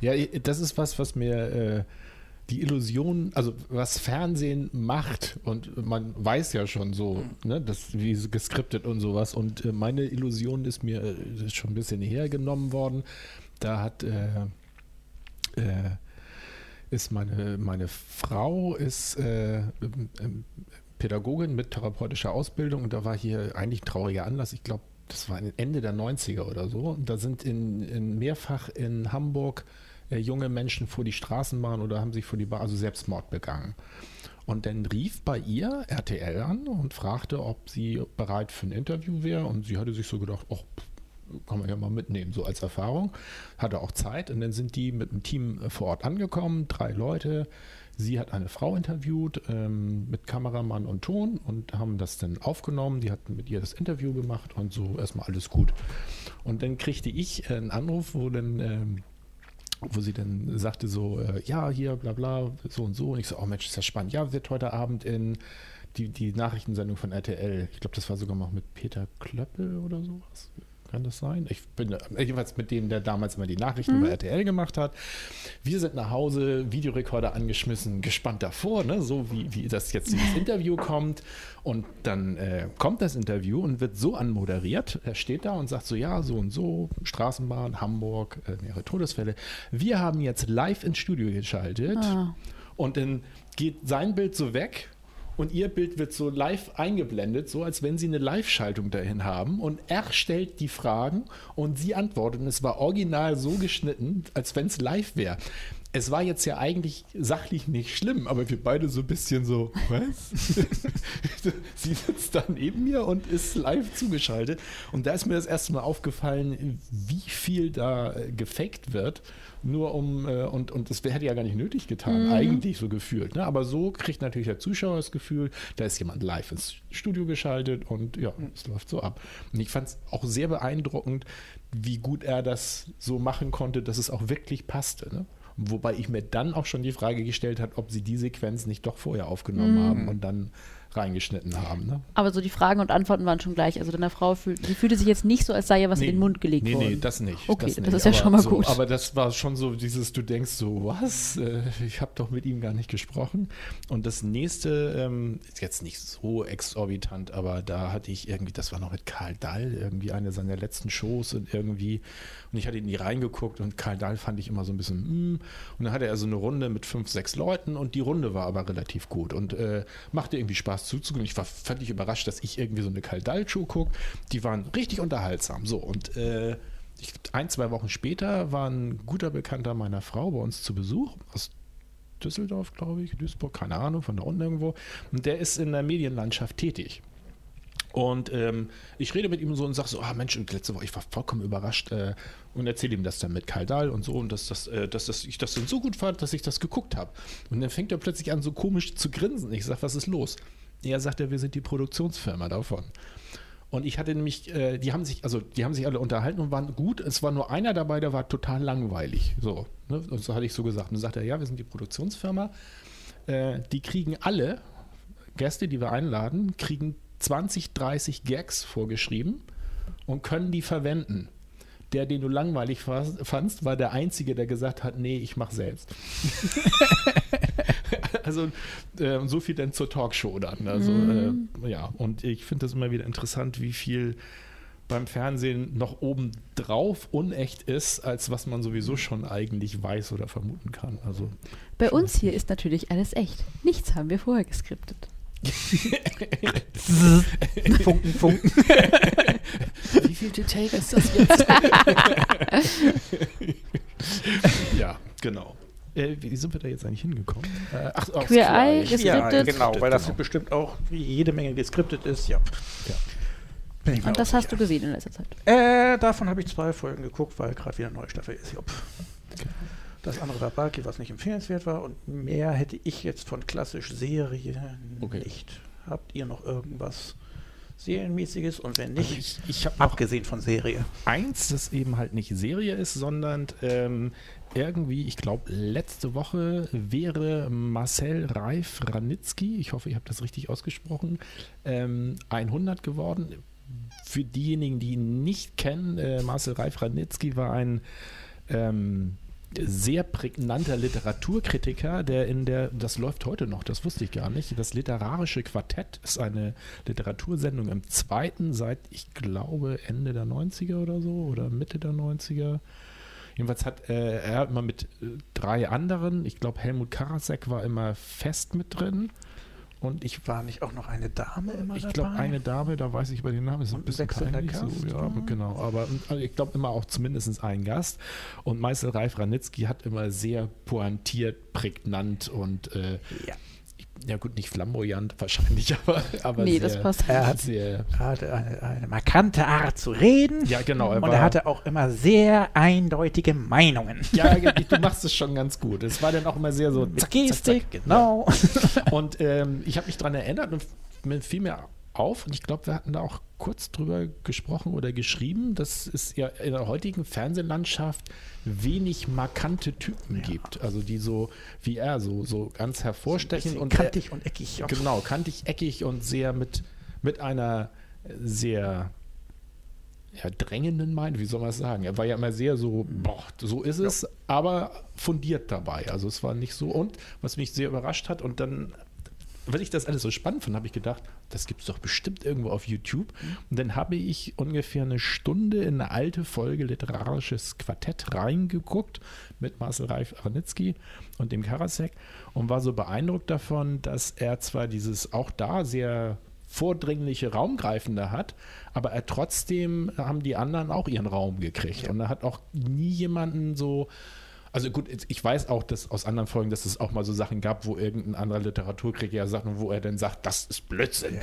Ja, das ist was, was mir äh, die Illusion, also was Fernsehen macht und man weiß ja schon so, ne, das wie geskriptet und sowas und äh, meine Illusion ist mir äh, ist schon ein bisschen hergenommen worden. Da hat äh, äh, ist meine meine Frau ist äh, ähm, ähm, Pädagogin mit therapeutischer Ausbildung und da war hier eigentlich ein trauriger Anlass. Ich glaube, das war Ende der 90er oder so. Und da sind in, in mehrfach in Hamburg äh, junge Menschen vor die Straßenbahn oder haben sich vor die Bahn, also Selbstmord begangen. Und dann rief bei ihr RTL an und fragte, ob sie bereit für ein Interview wäre. Und sie hatte sich so gedacht, ach, kann man ja mal mitnehmen, so als Erfahrung. Hatte auch Zeit. Und dann sind die mit einem Team äh, vor Ort angekommen, drei Leute. Sie hat eine Frau interviewt ähm, mit Kameramann und Ton und haben das dann aufgenommen. Die hatten mit ihr das Interview gemacht und so erstmal alles gut. Und dann kriegte ich äh, einen Anruf, wo dann ähm, wo sie dann sagte so, äh, ja, hier, bla bla, so und so. Und ich so, oh Mensch, ist ja spannend. Ja, wird heute Abend in die, die Nachrichtensendung von RTL, ich glaube, das war sogar noch mit Peter Klöppel oder sowas. Kann das sein? Ich bin äh, jedenfalls mit dem, der damals immer die Nachrichten bei RTL gemacht hat. Wir sind nach Hause, Videorekorder angeschmissen, gespannt davor, ne? so wie, wie das jetzt dieses Interview kommt. Und dann äh, kommt das Interview und wird so anmoderiert. Er steht da und sagt so, ja, so und so, Straßenbahn, Hamburg, äh, mehrere Todesfälle. Wir haben jetzt live ins Studio geschaltet. Ah. Und dann geht sein Bild so weg und ihr Bild wird so live eingeblendet, so als wenn sie eine Live-Schaltung dahin haben. Und er stellt die Fragen und sie antwortet. Und es war original so geschnitten, als wenn es live wäre. Es war jetzt ja eigentlich sachlich nicht schlimm, aber wir beide so ein bisschen so, was? sie sitzt da neben mir und ist live zugeschaltet. Und da ist mir das erste Mal aufgefallen, wie viel da äh, gefaked wird. Nur um, äh, und, und das hätte ja gar nicht nötig getan, eigentlich so gefühlt. Ne? Aber so kriegt natürlich der Zuschauer das Gefühl, da ist jemand live ins Studio geschaltet und ja, es läuft so ab. Und ich fand es auch sehr beeindruckend, wie gut er das so machen konnte, dass es auch wirklich passte. Ne? Wobei ich mir dann auch schon die Frage gestellt habe, ob sie die Sequenz nicht doch vorher aufgenommen haben und dann reingeschnitten haben. Ne? Aber so die Fragen und Antworten waren schon gleich. Also deine Frau fühlt, die fühlte sich jetzt nicht so, als sei ihr was in den Mund gelegt nee, worden. Nee, das nicht. Okay, das nicht. ist ja aber schon mal so, gut. Aber das war schon so dieses, du denkst so, was? Äh, Ich habe doch mit ihm gar nicht gesprochen. Und das nächste, ähm, ist jetzt nicht so exorbitant, aber da hatte ich irgendwie, das war noch mit Karl Dahl, irgendwie eine seiner letzten Shows und irgendwie, und ich hatte in die reingeguckt und Karl Dahl fand ich immer so ein bisschen, mm, und dann hatte er so eine Runde mit fünf, sechs Leuten und die Runde war aber relativ gut und äh, machte irgendwie Spaß zuzugucken. Ich war völlig überrascht, dass ich irgendwie so eine Karl Dahl-Show gucke. Die waren richtig unterhaltsam. So, und äh, ich, ein, zwei Wochen später war ein guter Bekannter meiner Frau bei uns zu Besuch aus Düsseldorf, glaube ich, Duisburg, keine Ahnung, von da unten irgendwo. Und der ist in der Medienlandschaft tätig. Und ähm, ich rede mit ihm so und sage so, ah Mensch, und letzte Woche, ich war vollkommen überrascht äh, und erzähle ihm das dann mit Karl Dahl und so und dass, das, äh, dass das, ich das dann so gut fand, dass ich das geguckt habe. Und dann fängt er plötzlich an, so komisch zu grinsen. Ich sage, was ist los? Er sagt, ja, wir sind die Produktionsfirma davon. Und ich hatte nämlich, äh, die haben sich, also die haben sich alle unterhalten und waren gut. Es war nur einer dabei, der war total langweilig. So, ne? Und so hatte ich so gesagt. Und dann sagt er, ja, wir sind die Produktionsfirma. äh, die kriegen alle Gäste, die wir einladen, kriegen 20, 30 Gags vorgeschrieben und können die verwenden. Der, den du langweilig fandst, war der Einzige, der gesagt hat, nee, ich mach selbst. also äh, so viel dann zur Talkshow dann. Also Mhm. äh, ja, und ich finde das immer wieder interessant, wie viel beim Fernsehen noch obendrauf unecht ist, als was man sowieso schon eigentlich weiß oder vermuten kann. Also Bei uns hier ist natürlich alles echt. Nichts haben wir vorher geskriptet. Funken, Funken. Wie viel Take ist das jetzt? ja, genau. Äh, wie sind wir da jetzt eigentlich hingekommen? Äh, ach, aufs Queer Eye, Queer Ja, Geskriptet. genau, weil das Genau. bestimmt auch wie jede Menge geskriptet ist. Ja. Ja. Ich Und das hast du sicher. gesehen in letzter Zeit. Äh, davon habe ich zwei Folgen geguckt, weil gerade wieder eine neue Staffel ist. Jupp. Das andere war Balki, was nicht empfehlenswert war. Und mehr hätte ich jetzt von klassisch Serien Okay. nicht. Habt ihr noch irgendwas Serienmäßiges? Und wenn Also nicht, ich, ich habe noch abgesehen von Serie. eins, das eben halt nicht Serie ist, sondern ähm, irgendwie, ich glaube, letzte Woche wäre Marcel Reif Ranitzky, ich hoffe, ich habe das richtig ausgesprochen, ähm, 100 geworden. Für diejenigen, die ihn nicht kennen, äh, Marcel Reif Ranitzky war ein ähm, sehr prägnanter Literaturkritiker, der in der, das läuft heute noch, das wusste ich gar nicht, das literarische Quartett ist eine Literatursendung im zweiten seit, ich glaube, Ende der 90er oder so oder Mitte der 90er. Jedenfalls hat äh, er immer mit äh, drei anderen, ich glaube Helmut Karasek war immer fest mit drin und ich War nicht auch noch eine Dame immer ich glaube, eine Dame, da weiß ich über den Namen, ist ein Und ein bisschen peinlich. So, ja, ja. genau. Aber also ich glaube immer auch zumindest einen Gast. Und Meister Ralf Ranitzky hat immer sehr pointiert, prägnant und äh, Ja. Ja gut, nicht flamboyant wahrscheinlich, aber, aber Nee, sehr, das passt. Er hat sehr. Er hatte eine, eine markante Art zu reden. Ja, genau. und war- er hatte auch immer sehr eindeutige Meinungen. ja, du machst es schon ganz gut. Es war dann auch immer sehr so zack, Gestik, zack, zack. genau. Und ähm, ich habe mich daran erinnert und mir fiel mir auf, und ich glaube, wir hatten da auch kurz drüber gesprochen oder geschrieben, dass es ja in der heutigen Fernsehlandschaft wenig markante Typen gibt. Also die so wie er, so, so ganz hervorstechen Bisschen und kantig und eckig. Ja. Genau, kantig, eckig und sehr mit, mit einer sehr ja, drängenden Meinung, wie soll man es sagen? Er war ja immer sehr so, boah, so ist es, aber fundiert dabei. Also es war nicht so. Und was mich sehr überrascht hat, und dann, weil ich das alles so spannend fand, habe ich gedacht, das gibt es doch bestimmt irgendwo auf YouTube. Und dann habe ich ungefähr eine Stunde in eine alte Folge Literarisches Quartett reingeguckt mit Marcel Reif Ranitzky und dem Karasek und war so beeindruckt davon, dass er zwar dieses auch da sehr vordringliche Raumgreifende hat, aber er trotzdem haben die anderen auch ihren Raum gekriegt. Und er hat auch nie jemanden so. Also gut, ich weiß auch, dass aus anderen Folgen, dass es auch mal so Sachen gab, wo irgendein anderer Literaturkritiker sagt, wo er dann sagt, das ist Blödsinn,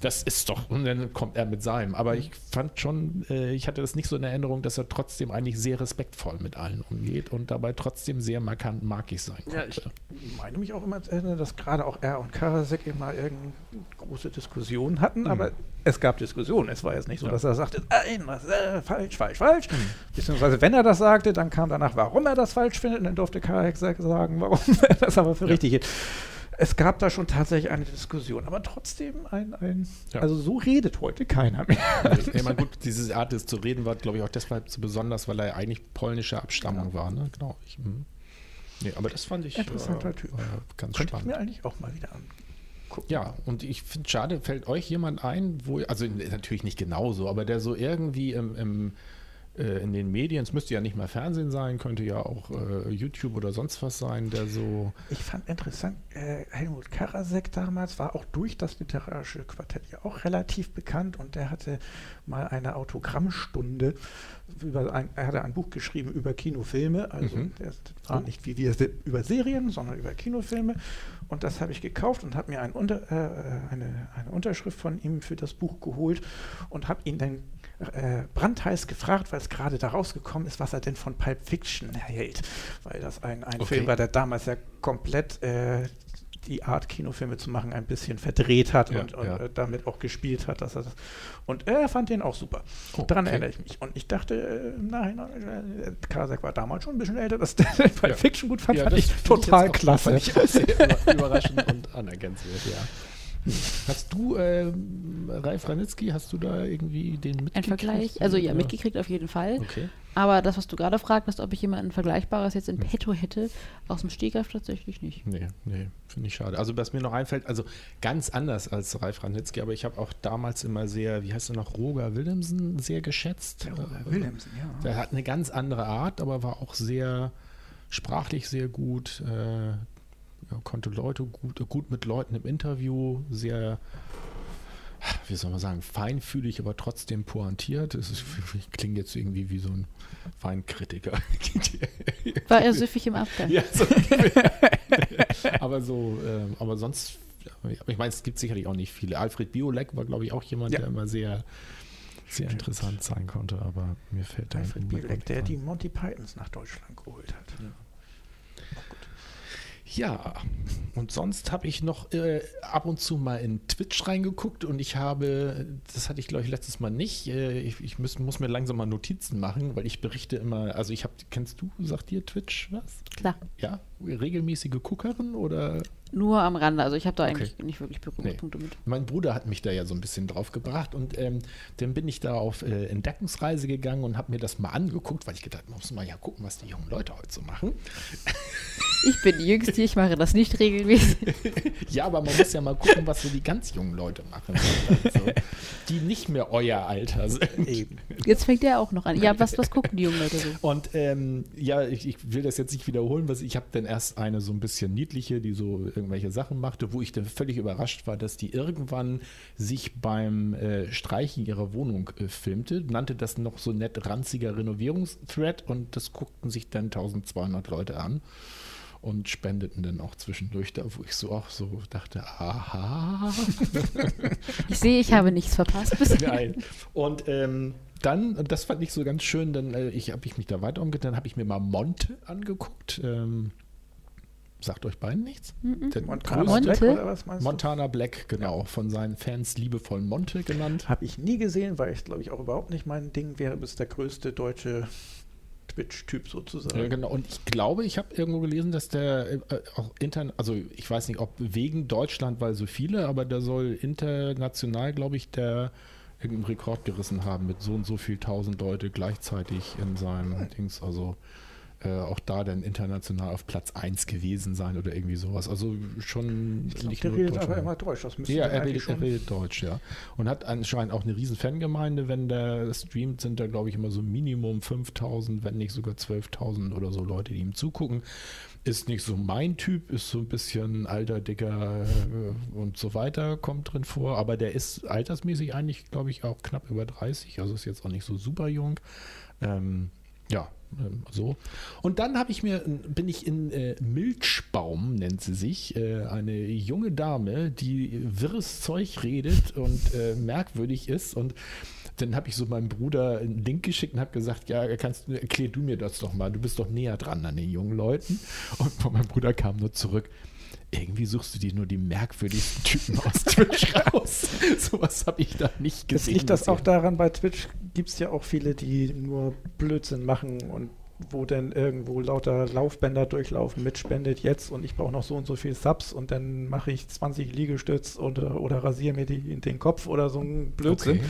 das ist doch, und dann kommt er mit seinem. Aber ich fand schon, äh, ich hatte das nicht so in Erinnerung, dass er trotzdem eigentlich sehr respektvoll mit allen umgeht und dabei trotzdem sehr markant markig sein konnte. Ja, ich meine mich auch immer zu erinnern, dass gerade auch er und Karasek immer irgendeine große Diskussionen hatten, aber es gab Diskussionen. Es war jetzt nicht so, Ja. dass er sagte, nein, das, äh, falsch, falsch, falsch. Beziehungsweise, wenn er das sagte, dann kam danach, warum er das falsch findet, und dann durfte Karasek sagen, warum er das aber für Ja. richtig hielt. Es gab da schon tatsächlich eine Diskussion, aber trotzdem ein, ein Ja. also so redet heute keiner mehr. Ich meine, gut, diese Art des zu reden war, glaube ich, auch deshalb so besonders, weil er eigentlich polnischer Abstammung war, ne? Genau. Ich, hm. nee, aber das fand ich Interessanter Typ. war ganz Könnte ich spannend. mir eigentlich auch mal wieder angucken. Ja, und ich finde schade, fällt euch jemand ein, wo, also natürlich nicht genauso, aber der so irgendwie im, im, äh, in den Medien, es müsste ja nicht mal Fernsehen sein, könnte ja auch äh, YouTube oder sonst was sein, der so, Ich fand interessant, äh, Helmut Karasek damals war auch durch das literarische Quartett ja auch relativ bekannt und der hatte mal eine Autogrammstunde über ein, er hatte ein Buch geschrieben über Kinofilme, also Mhm. der war nicht wie wir über Serien, sondern über Kinofilme und das habe ich gekauft und habe mir ein Unter, äh, eine, eine Unterschrift von ihm für das Buch geholt und habe ihn dann äh, brandheiß gefragt, weil es gerade da rausgekommen ist, was er denn von Pulp Fiction hält, weil das ein, ein Okay. Film war, der damals ja komplett äh, die Art, Kinofilme zu machen, ein bisschen verdreht hat Ja, und, und ja. äh, damit auch gespielt hat. Dass er das, und er fand den auch super. Oh, Daran okay. erinnere ich mich. Und ich dachte, äh, im Nachhinein, äh, Karasek war damals schon ein bisschen älter, dass der Pulp Ja. Fiction gut fand, fand ich total klasse. Ich sehr über- überraschend und anerkennenswert, ja. Hast du, ähm, Ralf Ranitzky, hast du da irgendwie den Ein mitgekriegt? Vergleich, also ja, Oder? mitgekriegt auf jeden Fall. Okay. Aber das, was du gerade fragtest, ob ich jemanden Vergleichbares jetzt Hm. in petto hätte, aus dem Stegreif tatsächlich nicht. Nee, nee, finde ich schade. Also, was mir noch einfällt, also ganz anders als Ralf Ranitzky, aber ich habe auch damals immer sehr, wie heißt er noch, Roger Willemsen sehr geschätzt. Der Roger Willemsen, ja. Der hat eine ganz andere Art, aber war auch sehr sprachlich sehr gut, äh, ja, konnte Leute gut, gut mit Leuten im Interview, sehr, wie soll man sagen, feinfühlig, aber trotzdem pointiert. Es ist, klingt jetzt irgendwie wie so ein Weinkritiker. War er süffig im Abgang? ja, so, aber so, ähm, aber sonst, ich meine, es gibt sicherlich auch nicht viele. Alfred Biolek war, glaube ich, auch jemand, Ja. der immer sehr, sehr interessant sein konnte, aber mir fällt da Alfred Biolek, der die. Monty Pythons nach Deutschland geholt hat. Ja, und sonst habe ich noch äh, ab und zu mal in Twitch reingeguckt und ich habe, das hatte ich glaube ich letztes Mal nicht, äh, ich, ich muss, muss mir langsam mal Notizen machen, weil ich berichte immer, also ich habe, kennst du, sagt dir Twitch was? Klar. Ja, regelmäßige Guckerin oder? Nur am Rande. Also ich habe da Okay. eigentlich nicht wirklich Berührungspunkte mit. Mein Bruder hat mich da ja so ein bisschen drauf gebracht und ähm, dann bin ich da auf äh, Entdeckungsreise gegangen und habe mir das mal angeguckt, weil ich gedacht, man muss mal ja gucken, was die jungen Leute heute so machen. Ich bin die Jüngste, ich mache das nicht regelmäßig. Ja, aber man muss ja mal gucken, was so die ganz jungen Leute machen. Also, die nicht mehr euer Alter sind. Eben. Jetzt fängt er auch noch an. Ja, was, was gucken die jungen Leute so? Und ähm, ja, ich, ich will das jetzt nicht wiederholen, was ich habe dann erst eine so ein bisschen niedliche, die so irgendwelche Sachen machte, wo ich dann völlig überrascht war, dass die irgendwann sich beim äh, Streichen ihrer Wohnung äh, filmte, nannte das noch so nett ranziger Renovierungsthread und das guckten sich dann 1200 Leute an und spendeten dann auch zwischendurch da, wo ich so auch so dachte, aha. Ich sehe, ich habe nichts verpasst. Geil. Und ähm, dann, und das fand ich so ganz schön, dann äh, ich, habe ich mich da weiter umgedreht, dann habe ich mir mal Monte angeguckt. Ähm, sagt euch beiden nichts? Der Montana größte- Black Monte? oder was meinst Montana Black, genau, von seinen Fans liebevoll Monte genannt. du? Habe ich nie gesehen, weil ich glaube ich auch überhaupt nicht mein Ding wäre, bis der größte deutsche Twitch-Typ sozusagen. Ja, genau. Und ich glaube, ich habe irgendwo gelesen, dass der äh, auch intern, also ich weiß nicht, ob wegen Deutschland, weil so viele, aber der soll international, glaube ich, der irgendeinen Rekord gerissen haben mit so und so viel tausend Leute gleichzeitig in seinem Dings. Also äh, auch da dann international auf Platz 1 gewesen sein oder irgendwie sowas. Also schon Ich glaub, nicht der redet aber immer Deutsch. Das müsste Ja, er redet, er redet Deutsch, ja. Und hat anscheinend auch eine riesen Fangemeinde. Wenn der streamt, sind da, glaube ich, immer so Minimum 5000, wenn nicht sogar 12.000 oder so Leute, die ihm zugucken. Ist nicht so mein Typ, ist so ein bisschen alter, dicker äh, und so weiter, kommt drin vor. Aber der ist altersmäßig eigentlich, glaube ich, auch knapp über 30. Also ist jetzt auch nicht so super jung. Ähm, ja, so. Und dann habe ich mir, bin ich in äh, Milchbaum, nennt sie sich, äh, eine junge Dame, die wirres Zeug redet und äh, merkwürdig ist. Und dann habe ich so meinem Bruder einen Link geschickt und habe gesagt, ja, kannst, erklär du mir das doch mal, du bist doch näher dran an den jungen Leuten. Und von meinem Bruder kam nur zurück, irgendwie suchst du dir nur die merkwürdigsten Typen aus Twitch raus. Sowas habe ich da nicht gesehen. liegt das auch daran, bei Twitch gibt es ja auch viele, die nur Blödsinn machen und wo dann irgendwo lauter Laufbänder durchlaufen mit spendet jetzt und ich brauche noch so und so viel Subs und dann mache ich 20 Liegestütz oder, oder rasiere mir die, den Kopf oder so ein Blödsinn. Okay.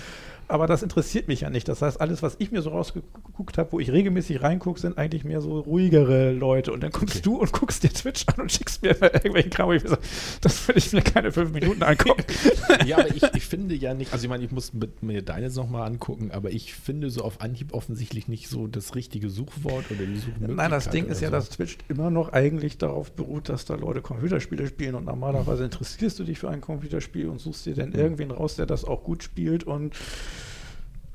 Aber das interessiert mich ja nicht. Das heißt, alles, was ich mir so rausgeguckt habe, wo ich regelmäßig reingucke, sind eigentlich mehr so ruhigere Leute. Und dann kommst Okay. du und guckst dir Twitch an und schickst mir irgendwelchen Kram. wo Ich mir so, das will ich mir keine fünf Minuten angucken. Ja, aber ich, ich finde ja nicht, also ich meine, ich muss mit, mir deines nochmal angucken, aber ich finde so auf Anhieb offensichtlich nicht so das richtige Suchwort oder die Suchmöglichkeit. Nein, das Ding ist ja, so. dass Twitch immer noch eigentlich darauf beruht, dass da Leute Computerspiele spielen und normalerweise interessierst du dich für ein Computerspiel und suchst dir dann Mhm. irgendwen raus, der das auch gut spielt und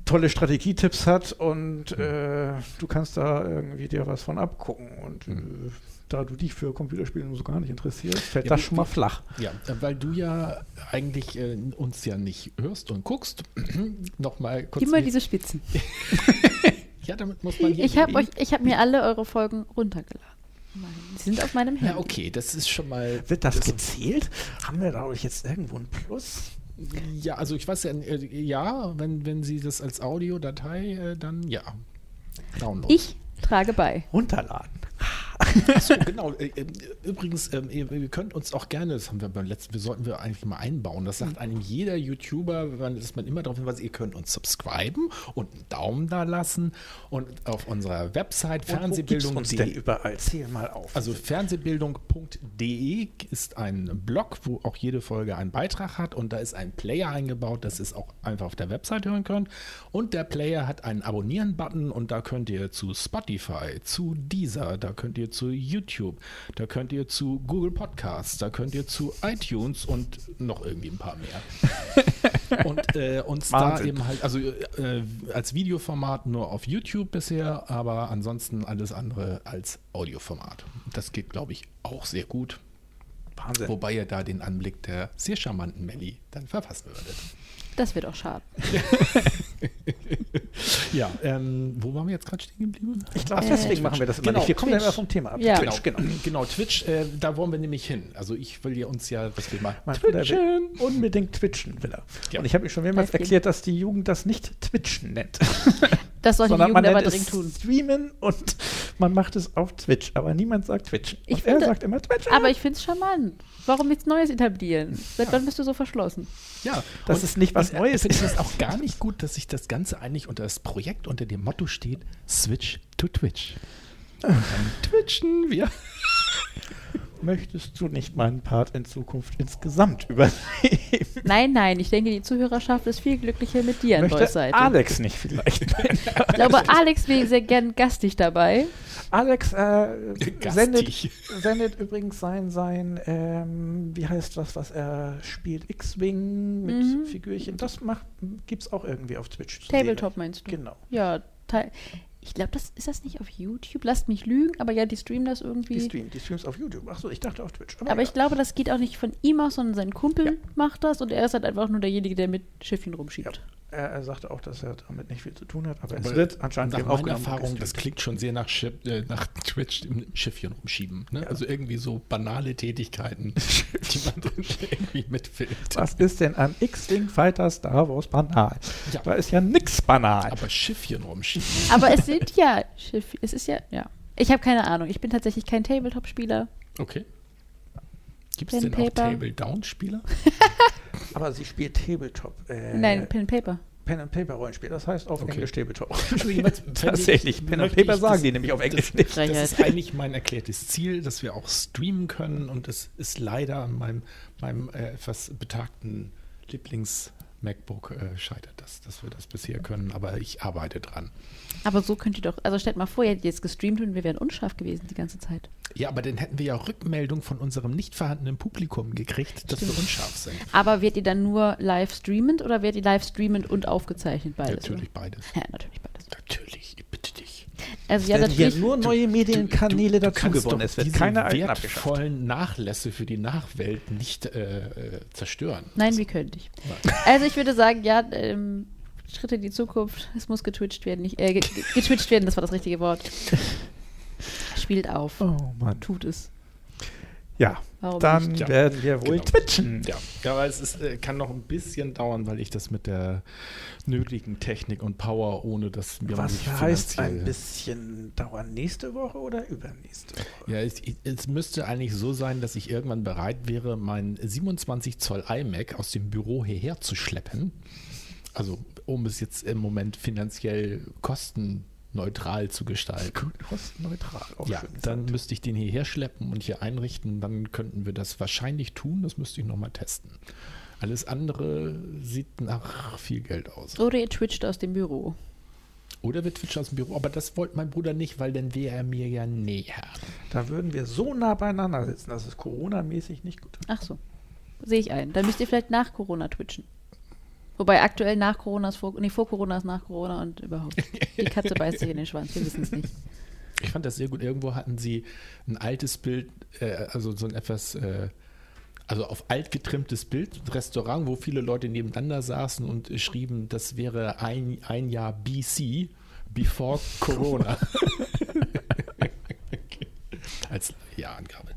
tolle Strategietipps hat und Mhm. äh, du kannst da irgendwie dir was von abgucken und Mhm. äh, da du dich für Computerspiele so gar nicht interessierst, fällt Ja, das schon mal flach. Ja, weil du ja eigentlich äh, uns ja nicht hörst und guckst. Nochmal kurz. Immer die- diese Spitzen. ja, damit muss man hier Ich habe leben. euch, ich habe mir alle eure Folgen runtergeladen. Sie sind auf meinem Handy. Ja, okay, das ist schon mal. Wird das gezählt? Haben wir dadurch jetzt irgendwo ein Plus? Ja, also ich weiß ja, äh, ja, wenn, wenn Sie das als Audiodatei, äh, dann ja. Download. Ich trage bei. Runterladen. Achso, genau. Äh, äh, Übrigens, ähm, ihr, könnt uns auch gerne, das haben wir beim letzten, wir sollten wir eigentlich mal einbauen. Das sagt einem jeder YouTuber, wenn- dass man immer darauf hinweist, ihr könnt uns subscriben und einen Daumen da lassen und auf unserer Website uns denn fernsehbildung.de. überall? Zähl mal auf. Also fernsehbildung.de ist ein Blog, wo auch jede Folge einen Beitrag hat und da ist ein Player eingebaut, ihr es auch einfach auf der Website hören könnt. Und der Player hat einen Abonnieren-Button und da könnt ihr zu Spotify, zu Deezer, da könnt ihr zu YouTube, da könnt ihr zu Google Podcasts, da könnt ihr zu iTunes und noch irgendwie ein paar mehr. und äh, uns da Wahnsinn. eben halt, also äh, als Videoformat nur auf YouTube bisher, aber ansonsten alles andere als Audioformat. Das geht, glaube ich, auch sehr gut. Wahnsinn. Wobei ihr da den Anblick der sehr charmanten Melli dann verfassen würdet. Das wird auch schade. Ja, ähm, wo waren wir jetzt gerade stehen geblieben? ich glaube, Äh, deswegen Twitch. machen wir das immer Genau, nicht. Wir kommen ja immer vom Thema ab. Ja. Genau, Twitch, genau. genau, Twitch, äh, da wollen wir nämlich hin. Also ich will ja uns ja, was wir mal Mein Bruder twitchen. unbedingt twitchen, will er. Ja. Und ich habe ihm schon mehrmals erklärt, dass die Jugend das nicht twitchen nennt. Das soll die sondern man Jugend aber nennt dringend es tun. streamen und man macht es auf Twitch. Aber niemand sagt twitchen. Ich und er finde- sagt immer twitchen. Aber ich finde es charmant. Warum nichts Neues etablieren? Seit wann bist du so verschlossen? Ja, Das und- ist nicht was äh, Neues. Finde ich das auch gar nicht gut, dass sich das Ganze eigentlich unter das Projekt unter dem Motto steht: Switch to Twitch. Und dann twitchen wir. Möchtest du nicht meinen Part in Zukunft insgesamt übernehmen? Nein, nein, ich denke, die Zuhörerschaft ist viel glücklicher mit dir an Möchte Seite. Alex nicht vielleicht? Ich glaube, Alex wäre sehr gern gastig dabei. Alex äh, sendet, sendet übrigens sein, sein ähm, wie heißt das, was er spielt? X-Wing mit Mhm. Figürchen. Das macht, gibt's auch irgendwie auf Twitch. zu sehen. Tabletop meinst du? Genau. Ja, teil. Ich glaube, das ist das nicht auf YouTube. Lasst mich lügen, aber ja, die streamen das irgendwie. Die, Stream, die Streams auf YouTube. Achso, ich dachte auf Twitch. aber ich glaube, das geht auch nicht von ihm aus, sondern sein Kumpel macht das und er ist halt einfach nur derjenige, der mit Schiffchen rumschiebt. Er, er sagte auch, dass er damit nicht viel zu tun hat, aber, es Aber wird anscheinend Nach meiner Erfahrung, das klingt schon sehr nach, Schiff, äh, nach Twitch im Schiffchen rumschieben. Ne? Also irgendwie so banale Tätigkeiten, die man dann irgendwie mitfilmt. Was ist denn an X-Wing Fighter Star Wars banal? Ja. Da ist ja nix banal. Aber Schiffchen rumschieben. Aber es sind ja Schiff. Es ist ja, ja. Ich habe keine Ahnung. Ich bin tatsächlich kein Tabletop-Spieler. Okay. Gibt es denn auch Paper. Table-Down-Spieler? Aber sie spielt Tabletop. Äh, Nein, Pen and Paper. Pen and Paper Rollenspiel. Das heißt auf Okay. Englisch Tabletop. Tatsächlich. ich- Pen and Paper sagen das- die nämlich auf Englisch nicht. Das ist eigentlich mein erklärtes Ziel, dass wir auch streamen können und es ist leider an meinem, meinem äh, etwas betagten Lieblings-MacBook äh, scheitert das, dass wir das bisher können, aber ich arbeite dran. Aber so könnt ihr doch, also stellt mal vor, ihr hättet jetzt gestreamt und wir wären unscharf gewesen die ganze Zeit. Ja, aber dann hätten wir ja Rückmeldung von unserem nicht vorhandenen Publikum gekriegt, dass wir Stimmt. unscharf sind. Aber werdet ihr dann nur live streamend oder werdet ihr live streamend und aufgezeichnet beides? Natürlich beides. Oder? Ja, natürlich beides. Natürlich. Also ja, natürlich. nur neue Medienkanäle Du dazu gewonnen. Es wird keine wertvollen Nachlässe für die Nachwelt nicht äh, äh, zerstören. Nein, wie könnte ich? Also ich würde sagen, ja, ähm, Schritte in die Zukunft. Es muss getwitcht werden. Nicht, äh, ge- ge- getwitcht werden, das war das richtige Wort. Spielt auf. Oh Mann. Tut es. Ja, Warum dann nicht? Ja. werden wir wohl Genau. twitchen. Ja, ja aber es ist, äh, kann noch ein bisschen dauern, weil ich das mit der nötigen Technik und Power, ohne dass mir Was nicht heißt ein bisschen dauern? Nächste Woche oder übernächste Woche? Ja, es, es müsste eigentlich so sein, dass ich irgendwann bereit wäre, mein 27 Zoll iMac aus dem Büro hierher zu schleppen. Also, um es jetzt im Moment finanziell kostenneutral zu gestalten. Kostenneutral. Auch Ja, schön dann gesagt. müsste ich den hierher schleppen und hier einrichten. Dann könnten wir das wahrscheinlich tun. Das müsste ich nochmal testen. Alles andere sieht nach viel Geld aus. Oder ihr twitcht aus dem Büro. Oder wir twitchen aus dem Büro. Aber das wollte mein Bruder nicht, weil dann wäre er mir ja näher. Da würden wir so nah beieinander sitzen. Das ist Corona-mäßig nicht gut. Ach so. Sehe ich ein. Dann müsst ihr vielleicht nach Corona twitchen. Wobei aktuell nach Corona ist vor, nee, vor Corona ist nach Corona und überhaupt. Die Katze beißt sich in den Schwanz, wir wissen es nicht. Ich fand das sehr gut. Irgendwo hatten sie ein altes Bild, äh, also so ein etwas, äh, also auf alt getrimmtes Bild, Restaurant, wo viele Leute nebeneinander saßen und äh, schrieben, das wäre ein, ein Jahr BC, before Corona. Als Jahren gerade.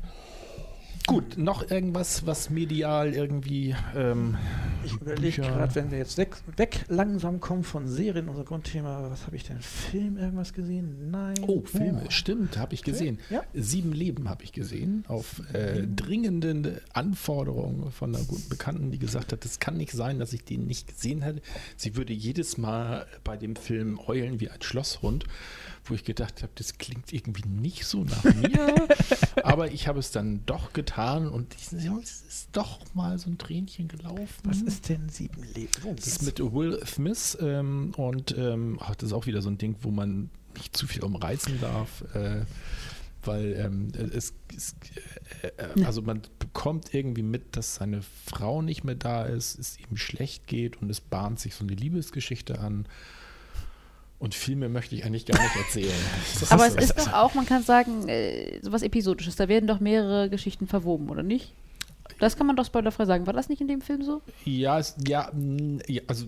Gut, noch irgendwas, was medial irgendwie. Ähm, Ich überlege gerade, wenn wir jetzt weg, weg langsam kommen von Serien, unser Grundthema, was habe ich denn? Film irgendwas gesehen? Nein. oh, Filme, stimmt, habe ich gesehen. Ja. Sieben Leben habe ich gesehen, auf äh, dringenden Anforderungen von einer guten Bekannten, die gesagt hat, es kann nicht sein, dass ich den nicht gesehen hätte. Sie würde jedes Mal bei dem Film heulen wie ein Schlosshund, wo ich gedacht habe, das klingt irgendwie nicht so nach mir. Aber ich habe es dann doch getan und ich, es ist doch mal so ein Tränchen gelaufen. Was ist denn sieben Leben? Worum Das ist mit Will Smith ähm, und ähm, ach, das ist auch wieder so ein Ding, wo man nicht zu viel umreißen darf, äh, weil ähm, es, es äh, äh, also man bekommt irgendwie mit, dass seine Frau nicht mehr da ist, es ihm schlecht geht und es bahnt sich so eine Liebesgeschichte an. Und viel mehr möchte ich eigentlich gar nicht erzählen. Aber es ist doch auch, man kann sagen, äh, sowas Episodisches. Da werden doch mehrere Geschichten verwoben, oder nicht? Das kann man doch spoilerfrei sagen. War das nicht in dem Film so? ja, es, ja, mh, ja, also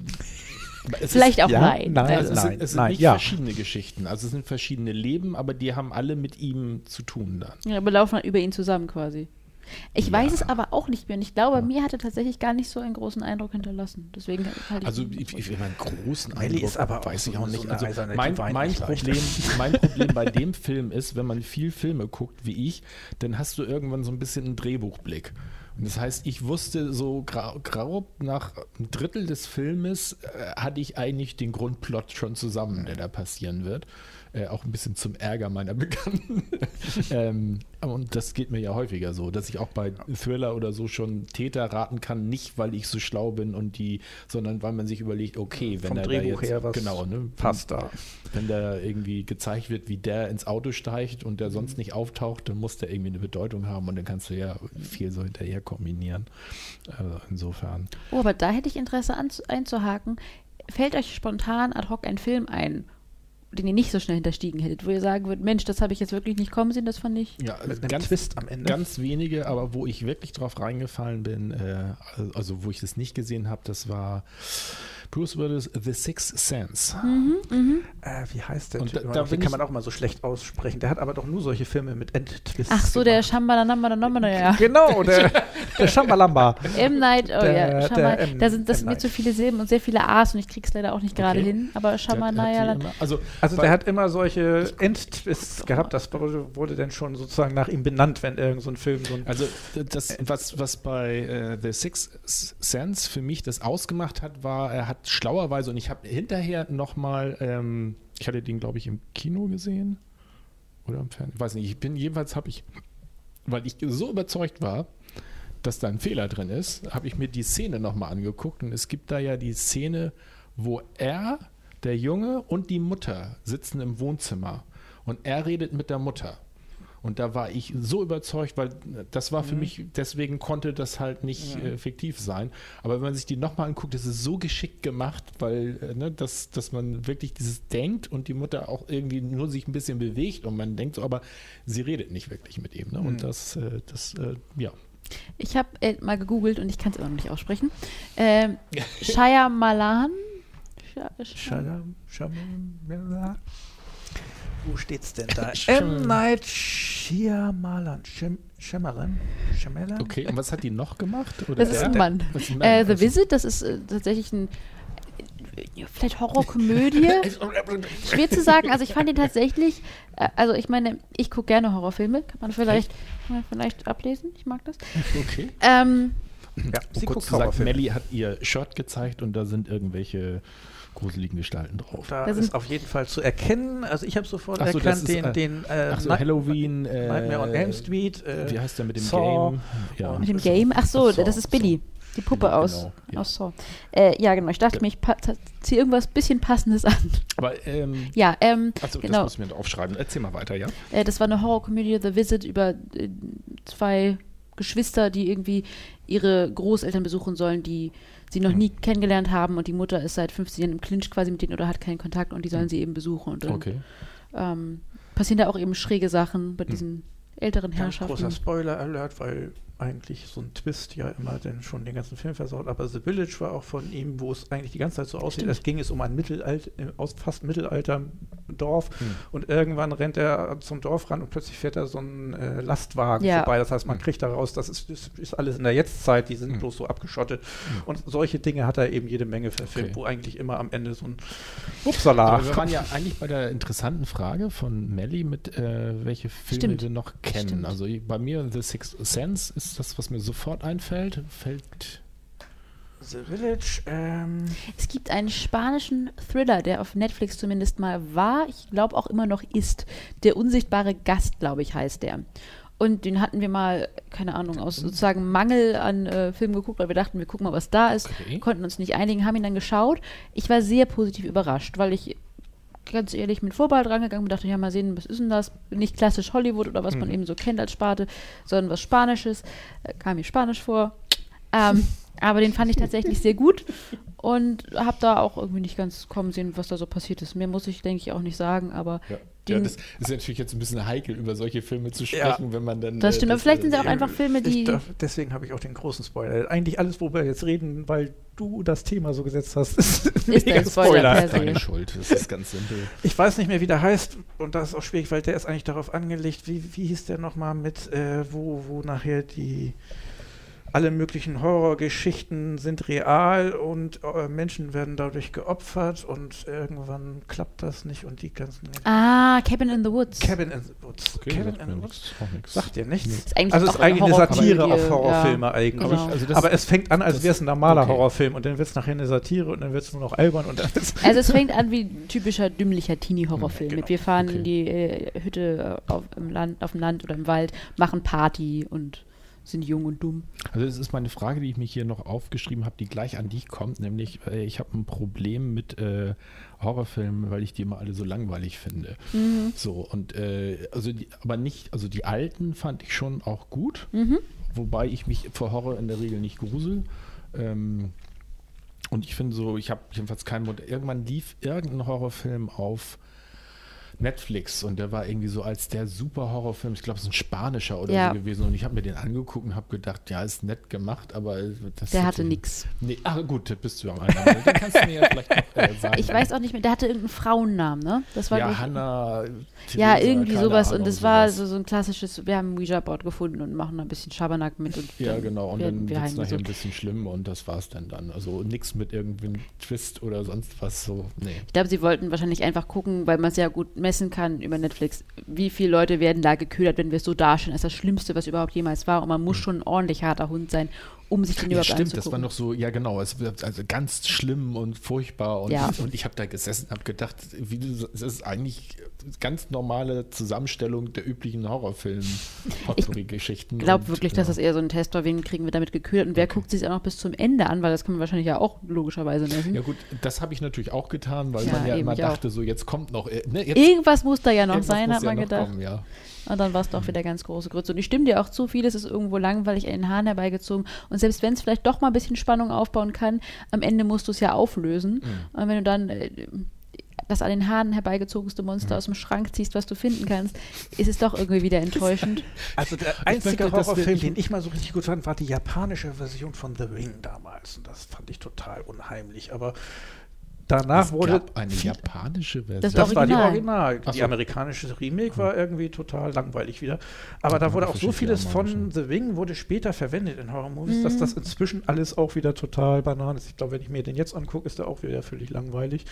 es Vielleicht ist, auch ja, nein. nein, Also es nein, sind, es sind nein, nicht ja. verschiedene Geschichten, also es sind verschiedene Leben, aber die haben alle mit ihm zu tun dann. Ja, aber laufen halt über ihn zusammen quasi. Ich Ja. weiß es aber auch nicht mehr. Und ich glaube, mir hat er tatsächlich gar nicht so einen großen Eindruck hinterlassen. Deswegen halte ich Also ihn ich, ich, einen großen Melli Eindruck ist aber auch weiß ich auch nicht. so eine Also mein, mein, nicht. Problem, mein Problem bei dem Film ist, wenn man viel Filme guckt wie ich, dann hast du irgendwann so ein bisschen einen Drehbuchblick. Und das heißt, ich wusste so grau, grau nach einem Drittel des Filmes äh, hatte ich eigentlich den Grundplot schon zusammen, der da passieren wird. Äh, auch ein bisschen zum Ärger meiner Bekannten. ähm, und das geht mir ja häufiger so, dass ich auch bei Thriller oder so schon Täter raten kann, nicht weil ich so schlau bin und die, sondern weil man sich überlegt, okay, wenn Vom er da Drehbuch jetzt, her was genau, ne, passt da. wenn da irgendwie gezeigt wird, wie der ins Auto steigt und der sonst nicht auftaucht, dann muss der irgendwie eine Bedeutung haben und dann kannst du ja viel so hinterher kombinieren. Also insofern. Oh, aber da hätte ich Interesse an, einzuhaken. Fällt euch spontan ad hoc ein Film ein, den ihr nicht so schnell hinterstiegen hättet, wo ihr sagen würdet, Mensch, das habe ich jetzt wirklich nicht kommen sehen, das fand ich. Ja, einem ganz, Twist am Ende. ganz wenige, aber wo ich wirklich drauf reingefallen bin, äh, also wo ich das nicht gesehen habe, das war Bruce Willis The Sixth Sense. Äh, wie heißt der Und Typ? da- da? Den kann man auch mal so schlecht aussprechen. Der hat aber doch nur solche Filme mit Endtwists Ach so, der gemacht. Shambalanamba, ja. Genau, der, der Shambalamba. M. Night, oh Der- ja, der M- da sind, das mir zu viele Silben und sehr viele A's und ich krieg's leider auch nicht gerade Okay. hin. Aber Der Shamanaya, also, Also der hat immer solche Endtwists gehabt. Das wurde, wurde dann schon sozusagen nach ihm benannt, wenn irgend so ein Film so ein Also das, was, was bei äh, The Sixth Sense für mich das ausgemacht hat, war, er hat schlauerweise, und ich habe hinterher nochmal, ähm, ich hatte den, glaube ich, im Kino gesehen oder im Fernsehen, ich weiß nicht, ich bin, jedenfalls habe ich, weil ich so überzeugt war, dass da ein Fehler drin ist, habe ich mir die Szene nochmal angeguckt und es gibt da ja die Szene, wo er, der Junge und die Mutter sitzen im Wohnzimmer und er redet mit der Mutter. Und da war ich so überzeugt, weil das war für mich, deswegen konnte das halt nicht äh, fiktiv sein. Aber wenn man sich die nochmal anguckt, das ist so geschickt gemacht, weil, äh, ne, dass, dass man wirklich dieses denkt und die Mutter auch irgendwie nur sich ein bisschen bewegt und man denkt so, aber sie redet nicht wirklich mit ihm. Ne? Und das, äh, das äh, ja. Ich habe äh, mal gegoogelt und ich kann es immer noch nicht aussprechen. Ähm, Shyamalan? Sh- Sh- Shalom, Shalom, Wo steht's denn da? M. Night Shyamalan. Shyam- Shyamalan? Shyamalan? Okay, und was hat die noch gemacht? Oder Das ist der? ein Mann. Das ist ein Äh, The also- Visit, das ist äh, tatsächlich ein äh, vielleicht Horrorkomödie. Schwer zu sagen. Also ich fand ihn tatsächlich, äh, also ich meine, ich gucke gerne Horrorfilme. Kann man vielleicht, kann man vielleicht ablesen. Ich mag das. Okay. Ähm, Ja, Um sie kurz guckt zu sagen, Horrorfilme. Melly hat ihr Shirt gezeigt und da sind irgendwelche gruseligen Gestalten drauf. Da Da ist auf jeden Fall zu erkennen. Also ich habe sofort Ach so, erkannt, ist, den, äh, den äh, Ach so, Halloween. Äh, Nightmare on Elm Street. Äh, Wie heißt der mit dem Saw Game? Ja. mit dem Game. Ach so, so, das ist Billy. Die Puppe Billy, aus, genau, ja. aus Saw. Äh, ja, genau. Ich dachte mir, ich ziehe irgendwas bisschen Passendes an. Aber, ähm, Ja, ähm, also genau. das muss ich mir aufschreiben. Erzähl mal weiter, ja? Äh, das war eine Horrorkomödie, The Visit, über äh, zwei Geschwister, die irgendwie ihre Großeltern besuchen sollen, die sie noch nie kennengelernt haben und die Mutter ist seit 15 Jahren im Clinch quasi mit denen oder hat keinen Kontakt und die sollen sie eben besuchen. Und dann Okay. ähm, passieren da auch eben schräge Sachen bei diesen älteren Ganz großer Herrschaften. Spoiler-Alert, weil eigentlich so ein Twist ja immer dann schon den ganzen Film versaut. Aber The Village war auch von ihm, wo es eigentlich die ganze Zeit so aussieht, Stimmt. als ging es um ein Mittelalter, äh, aus fast Mittelalter Dorf Hm. und irgendwann rennt er zum Dorf ran und plötzlich fährt da so ein äh, Lastwagen Ja. vorbei. Das heißt, man Hm. kriegt daraus, das ist, ist, ist alles in der Jetztzeit, die sind Hm. bloß so abgeschottet. Und solche Dinge hat er eben jede Menge verfilmt, Okay. wo eigentlich immer am Ende so ein Upsala. Aber wir waren ja eigentlich bei der interessanten Frage von Melly mit, äh, welche Filme Stimmt. wir noch kennen. Stimmt. Also bei mir The Sixth Sense ist das, was mir sofort einfällt. Fällt The Village, ähm, Es gibt einen spanischen Thriller, der auf Netflix zumindest mal war, ich glaube auch immer noch ist. Der unsichtbare Gast, glaube ich, heißt der. Und den hatten wir mal, keine Ahnung, aus sozusagen Mangel an äh, Filmen geguckt, weil wir dachten, wir gucken mal, was da ist, Okay. konnten uns nicht einigen, haben ihn dann geschaut. Ich war sehr positiv überrascht, weil ich ganz ehrlich mit Vorbehalt rangegangen bin, dachte, ja, mal sehen, was ist denn das? Nicht klassisch Hollywood oder was man eben so kennt als Sparte, sondern was Spanisches. Äh, kam mir Spanisch vor. Ähm, aber den fand ich tatsächlich sehr gut und habe da auch irgendwie nicht ganz kommen sehen, was da so passiert ist. Mehr muss ich, denke ich, auch nicht sagen, aber ja. ja, das ist natürlich jetzt ein bisschen heikel, über solche Filme zu Ja. sprechen, wenn man dann. Das stimmt, aber vielleicht sind sie auch äh, einfach Filme, die. darf, deswegen habe ich auch den großen Spoiler. Eigentlich alles, worüber wir jetzt reden, weil du das Thema so gesetzt hast, ist, Ist ein Spoiler se. Deine Schuld, das ist ganz simpel. Ich weiß nicht mehr, wie der heißt, und das ist auch schwierig, weil der ist eigentlich darauf angelegt, wie, wie hieß der nochmal mit, äh, wo, wo nachher die alle möglichen Horrorgeschichten sind real und äh, Menschen werden dadurch geopfert und irgendwann klappt das nicht und die ganzen ah, Cabin in the Woods. Cabin in the Woods. Okay, Cabin sagt in the Woods. nichts. Sagt dir nichts? Ist eigentlich also es ist eigentlich eine Satire auf ja. Horrorfilme eigentlich. Genau. Also das- Aber es fängt an, als wäre es ein normaler okay. Horrorfilm und dann wird es nachher eine Satire und dann wird es nur noch albern und dann Also es fängt an wie ein typischer dümmlicher Teenie-Horrorfilm. Genau, Mit wir fahren okay. in die äh, Hütte äh, auf, im Land, auf dem Land oder im Wald, machen Party und sind jung und dumm. Also das ist meine Frage, die ich mich hier noch aufgeschrieben habe, die gleich an dich kommt, nämlich äh, ich habe ein Problem mit äh, Horrorfilmen, weil ich die immer alle so langweilig finde. Mhm. So und äh, also die, aber nicht, also die alten fand ich schon auch gut, Mhm. wobei ich mich vor Horror in der Regel nicht grusel. Ähm, und ich finde so, ich habe jedenfalls keinen Modell. Irgendwann lief irgendein Horrorfilm auf Netflix und der war irgendwie so als der super Horrorfilm, ich glaube, es ist ein spanischer oder Ja. so gewesen und ich habe mir den angeguckt und habe gedacht, ja, ist nett gemacht, aber das Der hatte nix. Nee, ach gut, bist du am anderen. Den kannst du mir ja vielleicht noch äh, sagen. Ich weiß auch nicht mehr, der hatte irgendeinen Frauennamen, ne? Das war Ja, Hanna. Ja, irgendwie sowas. Ahnung, und das war so, so ein klassisches, wir haben ein Ouija-Board gefunden und machen da ein bisschen Schabernack mit. Und Ja, genau. Und dann wir wird es nachher ein bisschen schlimm und das war es dann dann. Also nichts mit irgendwie Twist oder sonst was so. Nee. Ich glaube, sie wollten wahrscheinlich einfach gucken, weil man es ja gut messen kann über Netflix, wie viele Leute werden da geködert, wenn wir es so darstellen, als das Schlimmste, was überhaupt jemals war. Und man muss schon ein ordentlich harter Hund sein, um sich den Hm. Ja, stimmt, das war noch so, ja genau, es wird also ganz schlimm und furchtbar und, Ja. und ich habe da gesessen und habe gedacht, wie du, es ist eigentlich ganz normale Zusammenstellung der üblichen Horrorfilm-Potpourri-Geschichten. Ich glaube wirklich, ja. dass das eher so ein Test war, wen kriegen wir damit geködert und wer guckt sich auch noch bis zum Ende an, weil das kann man wahrscheinlich ja auch logischerweise messen. Ja gut, das habe ich natürlich auch getan, weil Ja, man ja immer ich auch. dachte, so jetzt kommt noch, äh, ne, jetzt Irgendwas muss da ja noch sein, hat man gedacht. Kommen, ja. Und dann war es doch wieder ganz große Grütze. Und ich stimme dir auch zu, vieles ist irgendwo langweilig an den Haaren herbeigezogen. Und selbst wenn es vielleicht doch mal ein bisschen Spannung aufbauen kann, am Ende musst du es ja auflösen. Mhm. Und wenn du dann äh, das an den Haaren herbeigezogenste Monster Mhm. aus dem Schrank ziehst, was du finden kannst, ist es doch irgendwie wieder enttäuschend. Also der einzige Horrorfilm, den ich mal so richtig gut fand, war die japanische Version von The Ring damals. Und das fand ich total unheimlich. Aber danach Es wurde. gab eine viel- japanische Version. Das das war die Original. Ach Die so. amerikanische Remake war irgendwie total langweilig wieder. Aber Ja, da wurde auch so vieles von. The Ring wurde später verwendet in Horror-Movies, dass das inzwischen alles auch wieder total Bananen ist. Ich glaube, wenn ich mir den jetzt angucke, ist der auch wieder völlig langweilig.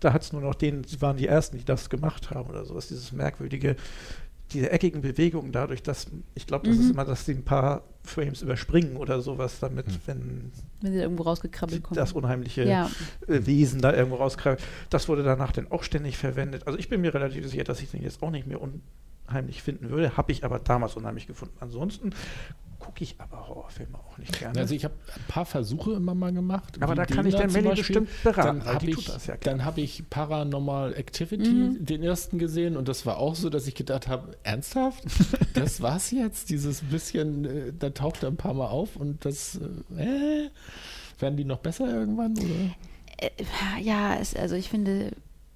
Da hat es nur noch den, sie waren die Ersten, die das gemacht haben oder sowas. Dieses merkwürdige, diese eckigen Bewegungen dadurch, dass, ich glaube, das Mhm. ist immer, dass sie ein paar Frames überspringen oder sowas, damit, Mhm. wenn Wenn sie da irgendwo rausgekrabbelt kommen. das unheimliche ja, äh, Wesen da irgendwo rauskrabbelt. Das wurde danach dann auch ständig verwendet. Also ich bin mir relativ sicher, dass ich den jetzt auch nicht mehr unheimlich finden würde. Habe ich aber damals unheimlich gefunden. Ansonsten gucke ich aber Horrorfilme auch nicht gerne. Also ich habe ein paar Versuche immer mal gemacht. aber da kann ich Melli Beispiel. bestimmt beraten, Dann weil habe die ich, tut das ja dann hab ich Paranormal Activity, Mhm. den ersten gesehen und das war auch so, dass ich gedacht habe, ernsthaft? das war's jetzt? Dieses bisschen, äh, da taucht er ein paar Mal auf und das, äh, äh, werden die noch besser irgendwann? Oder? äh, ja es, also ich finde,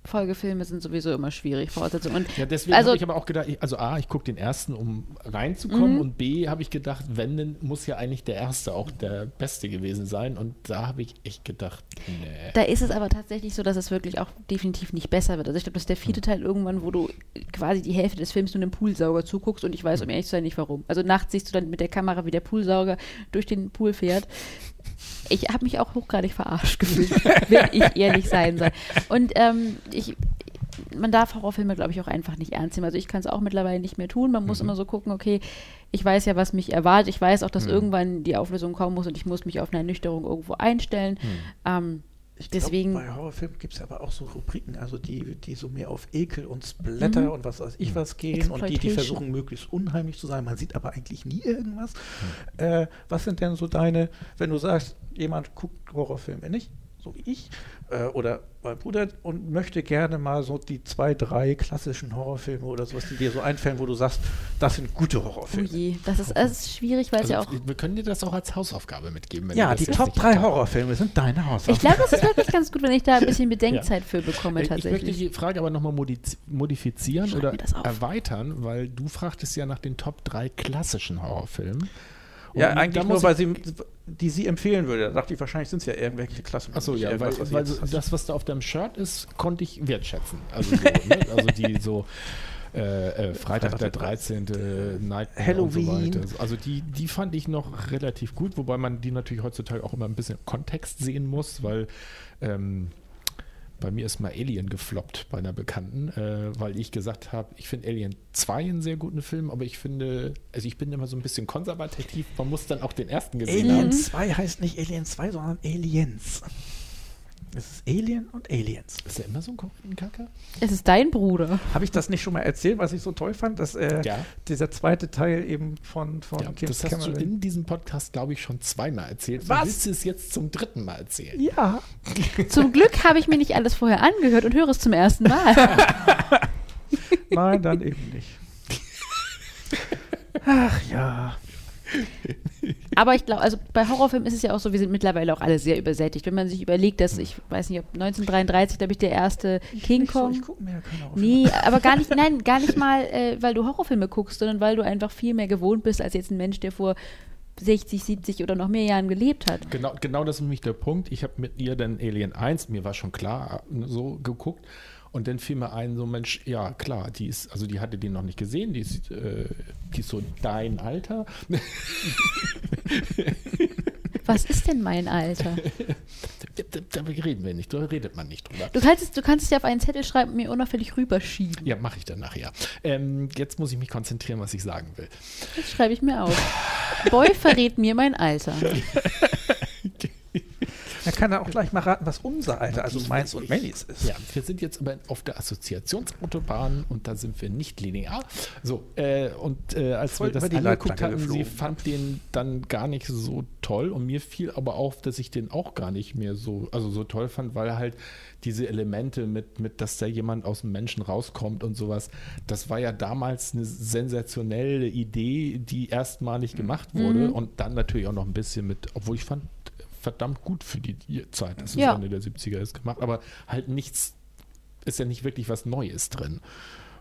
Folgefilme sind sowieso immer schwierig, Fortsetzungen. Und Ja, deswegen Also- habe ich aber auch gedacht, ich, also A, ich gucke den ersten, um reinzukommen Mhm. und B, habe ich gedacht, wenn, dann muss ja eigentlich der erste auch der beste gewesen sein und da habe ich echt gedacht, nee. Da ist es aber tatsächlich so, dass es wirklich auch definitiv nicht besser wird. Also ich glaube, das ist der vierte Teil irgendwann, wo du quasi die Hälfte des Films nur einem Poolsauger zuguckst und ich weiß, um ehrlich zu sein, nicht warum. Also nachts siehst du dann mit der Kamera, wie der Poolsauger durch den Pool fährt. Ich habe mich auch hochgradig verarscht gefühlt, wenn ich ehrlich sein soll. Und ähm, ich, man darf Horrorfilme, glaube ich, auch einfach nicht ernst nehmen. Also ich kann es auch mittlerweile nicht mehr tun. Man muss immer so gucken, okay, ich weiß ja, was mich erwartet. Ich weiß auch, dass irgendwann die Auflösung kommen muss und ich muss mich auf eine Ernüchterung irgendwo einstellen. Ähm, Ich glaub, Deswegen- bei Horrorfilmen gibt es aber auch so Rubriken, also die, die so mehr auf Ekel und Splatter und was weiß ich was gehen und die, die versuchen möglichst unheimlich zu sein. Man sieht aber eigentlich nie irgendwas. Äh, was sind denn so deine, wenn du sagst, jemand guckt Horrorfilme nicht, so wie ich, äh, oder mein Bruder und möchte gerne mal so die zwei, drei klassischen Horrorfilme oder sowas, die dir so einfallen, wo du sagst, das sind gute Oh Horrorfilme. je, das ist, das ist schwierig, weil es Also, ja auch. wir können dir das auch als Hausaufgabe mitgeben. wenn Ja, du das die Top nicht 3 getan hast. Horrorfilme sind deine Ich Hausaufgaben. glaube, das ist wirklich ganz gut, wenn ich da ein bisschen Bedenkzeit für bekomme, Ich möchte tatsächlich. die Frage aber nochmal modiz- modifizieren Schreib oder erweitern, weil du fragtest ja nach den Top 3 klassischen Horrorfilmen. Und Ja, eigentlich nur, weil sie, die sie empfehlen würde. Da dachte ich, wahrscheinlich sind es ja irgendwelche Klassen. Achso, ja, weil, was weil das, was da auf deinem Shirt ist, konnte ich wertschätzen. Also, so, ne? also die so äh, äh, Freitag der 13. Night Halloween. Und so weiter. Also die, die fand ich noch relativ gut, wobei man die natürlich heutzutage auch immer ein bisschen Kontext sehen muss, weil ähm, bei mir ist mal Alien gefloppt bei einer Bekannten, äh, weil ich gesagt habe, ich finde Alien 2 einen sehr guten Film, aber ich finde, also ich bin immer so ein bisschen konservativ, man muss dann auch den ersten gesehen Alien haben. 2 heißt nicht Alien 2, sondern Aliens. Es ist Alien und Aliens. Ist der immer so ein Kacker? Es ist dein Bruder. Habe ich das nicht schon mal erzählt, was ich so toll fand, dass äh, Ja. dieser zweite Teil eben von, von Ja, James das hast du Cameron- in diesem Podcast, glaube ich, schon zweimal erzählt. Was? Du willst es jetzt zum dritten Mal erzählen. Ja, Zum Glück habe ich mir nicht alles vorher angehört und höre es zum ersten Mal. nein, dann eben nicht. Ach ja. Aber ich glaube, also bei Horrorfilmen ist es ja auch so, wir sind mittlerweile auch alle sehr übersättigt. Wenn man sich überlegt, dass ich weiß nicht, ob 1933, glaube ich, der erste King Nicht so, Kong. ich gucke mir ja keine Horrorfilme Nee, aber gar nicht, nein, gar nicht mal, äh, weil du Horrorfilme guckst, sondern weil du einfach viel mehr gewohnt bist als jetzt ein Mensch, der vor 60, 70 oder noch mehr Jahren gelebt hat. Genau, genau das ist nämlich der Punkt. Ich habe mit ihr dann Alien 1, mir war schon klar, so geguckt. Und dann fiel mir ein, so Mensch, ja klar, die ist, also die hatte den noch nicht gesehen, die ist, äh, die ist so dein Alter. Was ist denn mein Alter? Da, da reden wir nicht, da redet man nicht drüber. Du kannst, es, du kannst es ja auf einen Zettel schreiben und mir unauffällig rüberschieben. Ja, mache ich dann nachher. Ähm, jetzt muss ich mich konzentrieren, was ich sagen will. Das schreibe ich mir auf. Boy verrät mir mein Alter. Er kann er auch gleich mal raten, was unser Alter, also meins und Mellys ist. Ja, wir sind jetzt aber auf der Assoziationsautobahn und da sind wir nicht linear. So, äh, und äh, als Voll wir das angeguckt hatten, sie geflogen. fand den dann gar nicht so toll und mir fiel aber auf, dass ich den auch gar nicht mehr so, also so toll fand, weil halt diese Elemente mit, mit, dass da jemand aus dem Menschen rauskommt und sowas, das war ja damals eine sensationelle Idee, die erstmalig gemacht wurde und dann natürlich auch noch ein bisschen mit, obwohl ich fand, verdammt gut für die Zeit, dass es Ja. Ende der 70er ist gemacht, aber halt nichts, ist ja nicht wirklich was Neues drin.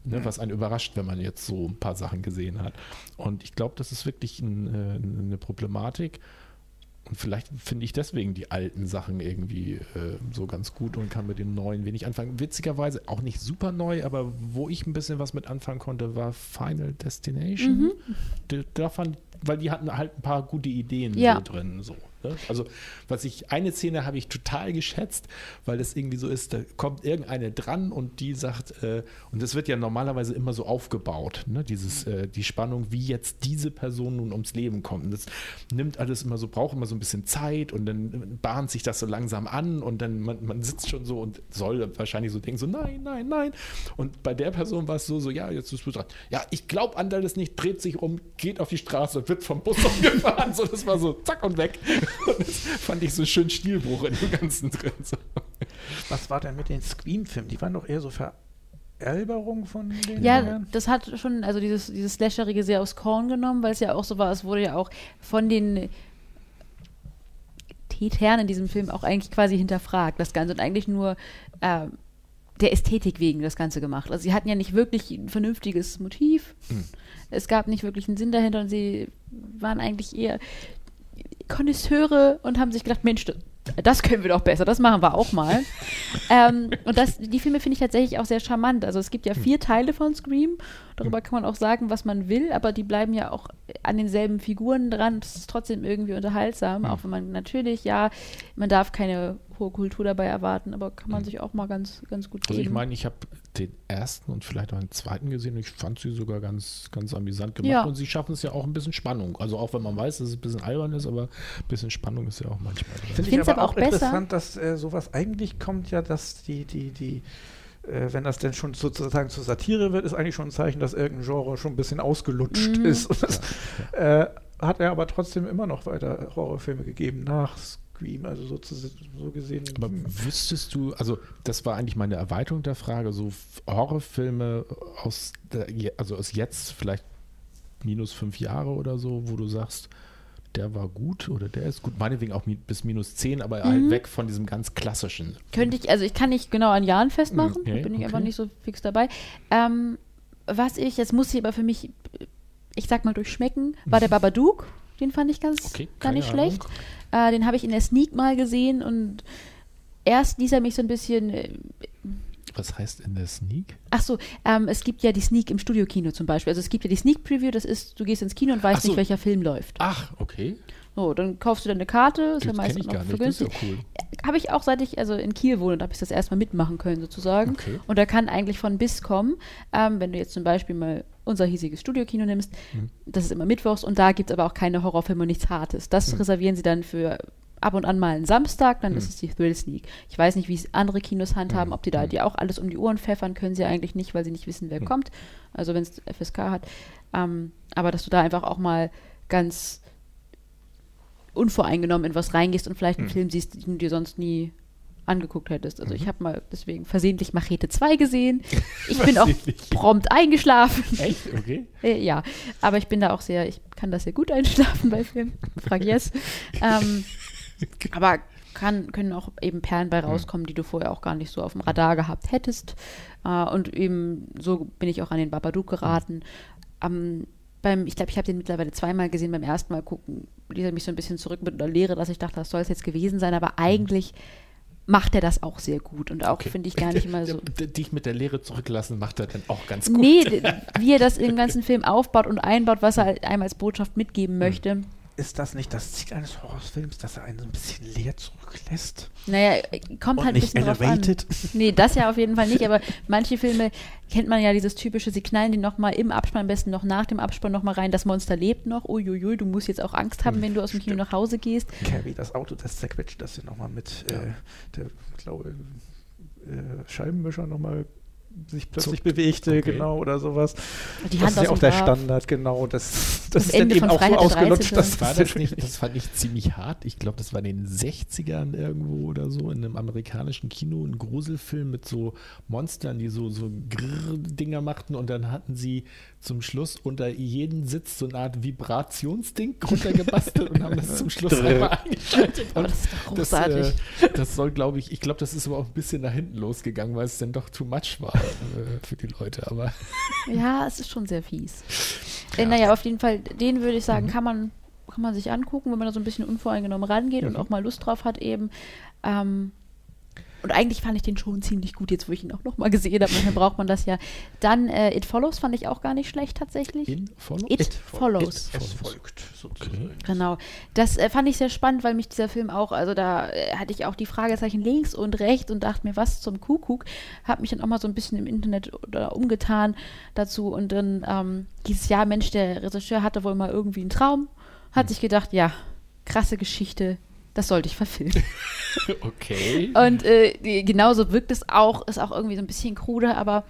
Ne, was einen überrascht, wenn man jetzt so ein paar Sachen gesehen hat. Und ich glaube, das ist wirklich ein, äh, eine Problematik. Und vielleicht finde ich deswegen die alten Sachen irgendwie äh, so ganz gut und kann mit den neuen wenig anfangen. Witzigerweise auch nicht super neu, aber wo ich ein bisschen was mit anfangen konnte, war Final Destination. Da, da fand, weil die hatten halt ein paar gute Ideen Ja. drin. So, ne? Also, was ich, eine Szene habe ich total geschätzt, weil das irgendwie so ist, da kommt irgendeine dran und die sagt, äh, und das wird ja normalerweise immer so aufgebaut, ne? Dieses, äh, die Spannung, wie jetzt diese Person nun ums Leben kommt. Und das nimmt alles immer so, braucht immer so ein bisschen Zeit und dann bahnt sich das so langsam an und dann man, man sitzt schon so und soll wahrscheinlich so denken, so nein, nein, nein. Und bei der Person war es so, so, ja, jetzt bist du dran. Ja, ich glaube an das nicht, dreht sich um, geht auf die Straße wird vom Bus umgefahren. So, das war so zack und weg. Und das fand ich so einen schönen Stilbruch in dem Ganzen drin. So. Was war denn mit den Scream-Filmen? Die waren doch eher so Veralberung von den Ja, Dingern? das hat schon, also dieses, dieses Slasherige sehr aufs Korn genommen, weil es ja auch so war, es wurde ja auch von den Tätern in diesem Film auch eigentlich quasi hinterfragt, das Ganze. Und eigentlich nur ähm, der Ästhetik wegen das Ganze gemacht. Also sie hatten ja nicht wirklich ein vernünftiges Motiv. Es gab nicht wirklich einen Sinn dahinter und sie waren eigentlich eher Konnoisseure und haben sich gedacht, Mensch, das- können wir doch besser, das machen wir auch mal. ähm, und das, die Filme finde ich tatsächlich auch sehr charmant. Also es gibt ja vier Teile von Scream. Darüber kann man auch sagen, was man will, aber die bleiben ja auch an denselben Figuren dran. Das ist trotzdem irgendwie unterhaltsam, auch wenn man natürlich, ja, man darf keine hohe Kultur dabei erwarten, aber kann man sich auch mal ganz, ganz gut Also ich meine, ich habe den ersten und vielleicht auch den zweiten gesehen und ich fand sie sogar ganz, ganz amüsant gemacht Ja. und sie schaffen es ja auch ein bisschen Spannung. Also auch wenn man weiß, dass es ein bisschen albern ist, aber ein bisschen Spannung ist ja auch manchmal drin. Finde find's aber auch besser. interessant, dass äh, sowas eigentlich kommt ja, dass die, die, die, äh, wenn das denn schon sozusagen zur Satire wird, ist eigentlich schon ein Zeichen, dass irgendein Genre schon ein bisschen ausgelutscht Mhm. ist. Das, äh, hat er aber trotzdem immer noch weiter Horrorfilme gegeben nach Scream, also so, zu, so gesehen. Aber wüsstest du, also das war eigentlich meine Erweiterung der Frage, so Horrorfilme aus, der, also aus jetzt vielleicht minus fünf Jahre oder so, wo du sagst, der war gut oder der ist gut, meinetwegen auch bis minus zehn, aber Mhm. halt weg von diesem ganz klassischen. Könnte ich, also ich kann nicht genau an Jahren festmachen, Okay, bin ich okay. einfach nicht so fix dabei. Ähm, was ich, jetzt muss ich aber für mich, ich sag mal durchschmecken, war der Babadook. Den fand ich ganz Okay, gar nicht Ahnung. schlecht. Äh, den habe ich in der Sneak mal gesehen und erst ließ er mich so ein bisschen. Äh, Was heißt in der Sneak? ach so, ähm, es gibt ja die Sneak im Studiokino zum Beispiel. Also es gibt ja die Sneak Preview, das ist, du gehst ins Kino und weißt so. nicht, welcher Film läuft. Ach, okay. So, dann kaufst du deine Karte, ist ja Das kenne meistens noch gar nicht. Vergünstigt. ja cool. habe ich auch, seit ich also in Kiel wohne, da habe ich das erstmal mitmachen können sozusagen. Okay. Und da kann eigentlich von bis kommen, ähm, wenn du jetzt zum Beispiel mal unser hiesiges Studiokino nimmst, Mhm. das ist immer mittwochs und da gibt es aber auch keine Horrorfilme und nichts Hartes. Das Mhm. reservieren sie dann für ab und an mal einen Samstag, dann ist es die Thrill Sneak. Ich weiß nicht, wie es andere Kinos handhaben, Mhm. ob die da die auch alles um die Ohren pfeffern, können sie eigentlich nicht, weil sie nicht wissen, wer Mhm. kommt. Also wenn es FSK hat. Ähm, aber dass du da einfach auch mal ganz unvoreingenommen in was reingehst und vielleicht einen Mhm. Film siehst, den du dir sonst nie angeguckt hättest. Also Mhm. ich habe mal deswegen versehentlich Machete 2 gesehen. Ich bin auch prompt eingeschlafen. Echt? Okay. Äh, ja, aber ich bin da auch sehr, ich kann das sehr gut einschlafen bei Filmen. Frag yes. ähm, aber kann, können auch eben Perlen bei rauskommen, die du vorher auch gar nicht so auf dem Radar gehabt hättest. Äh, und eben so bin ich auch an den Babadook geraten. Am- beim, ich glaube, ich habe den mittlerweile zweimal gesehen. Beim ersten Mal gucken, ließ er mich so ein bisschen zurück mit einer Lehre, dass ich dachte, das soll es jetzt gewesen sein. Aber eigentlich macht er das auch sehr gut und auch Okay. finde ich gar nicht immer so. Dich mit der Lehre zurücklassen macht er dann auch ganz gut. Nee, wie er das im ganzen Film aufbaut und einbaut, was er einem als Botschaft mitgeben möchte. Ist das nicht das Ziel eines Horrorfilms, dass er einen so ein bisschen leer zurücklässt? Naja, kommt Und halt ein nicht bisschen drauf an. elevated? Nee, das ja auf jeden Fall nicht, aber manche Filme kennt man ja dieses typische, sie knallen die nochmal im Abspann, am besten noch nach dem Abspann nochmal rein, das Monster lebt noch, uiuiui, du musst jetzt auch Angst haben, wenn du aus dem Kino nach Hause gehst. Carrie, das Auto, das zerquetscht, das hier nochmal mit Ja. äh, der, glaube äh, Scheibenwischer nochmal sich plötzlich Zuckt. bewegte, Okay. genau, oder sowas. Die das Hand ist ja auch der Grab. Standard, genau. Das, das, Das ist dann Ende eben von auch so Freitag der ausgelutscht, 13.. dass War das das nicht, das fand ich ziemlich hart. Ich glaube, das war in den 60ern irgendwo oder so, in einem amerikanischen Kino, ein Gruselfilm mit so Monstern, die so, so Grrr-Dinger machten und dann hatten sie zum Schluss unter jeden Sitz so eine Art Vibrationsding runtergebastelt und haben das zum Schluss einfach eingeschaltet. Aber Und das ist doch das, großartig. äh, das soll, glaube ich, ich glaube, das ist aber auch ein bisschen nach hinten losgegangen, weil es dann doch too much war für die Leute. Aber Ja, es ist schon sehr fies. Äh, naja, auf jeden Fall, den würde ich Mhm. sagen, kann man, kann man sich angucken, wenn man da so ein bisschen unvoreingenommen rangeht und Mhm. auch mal Lust drauf hat eben. Ähm, und eigentlich fand ich den schon ziemlich gut, jetzt wo ich ihn auch nochmal gesehen habe. Manchmal braucht man das ja. Dann äh, It Follows fand ich auch gar nicht schlecht tatsächlich. in Follow? It, It Follows. Es folgt sozusagen. Genau. Das äh, fand ich sehr spannend, weil mich dieser Film auch, also da äh, hatte ich auch die Fragezeichen links und rechts und dachte mir, was zum Kuckuck. Hab mich dann auch mal so ein bisschen im Internet oder umgetan dazu und dann ähm, dieses Jahr, Mensch, der Regisseur hatte wohl mal irgendwie einen Traum, hat sich gedacht, ja, krasse Geschichte, das sollte ich verfilmen. Okay. Und äh, die- genauso wirkt es auch, ist auch irgendwie so ein bisschen krude, aber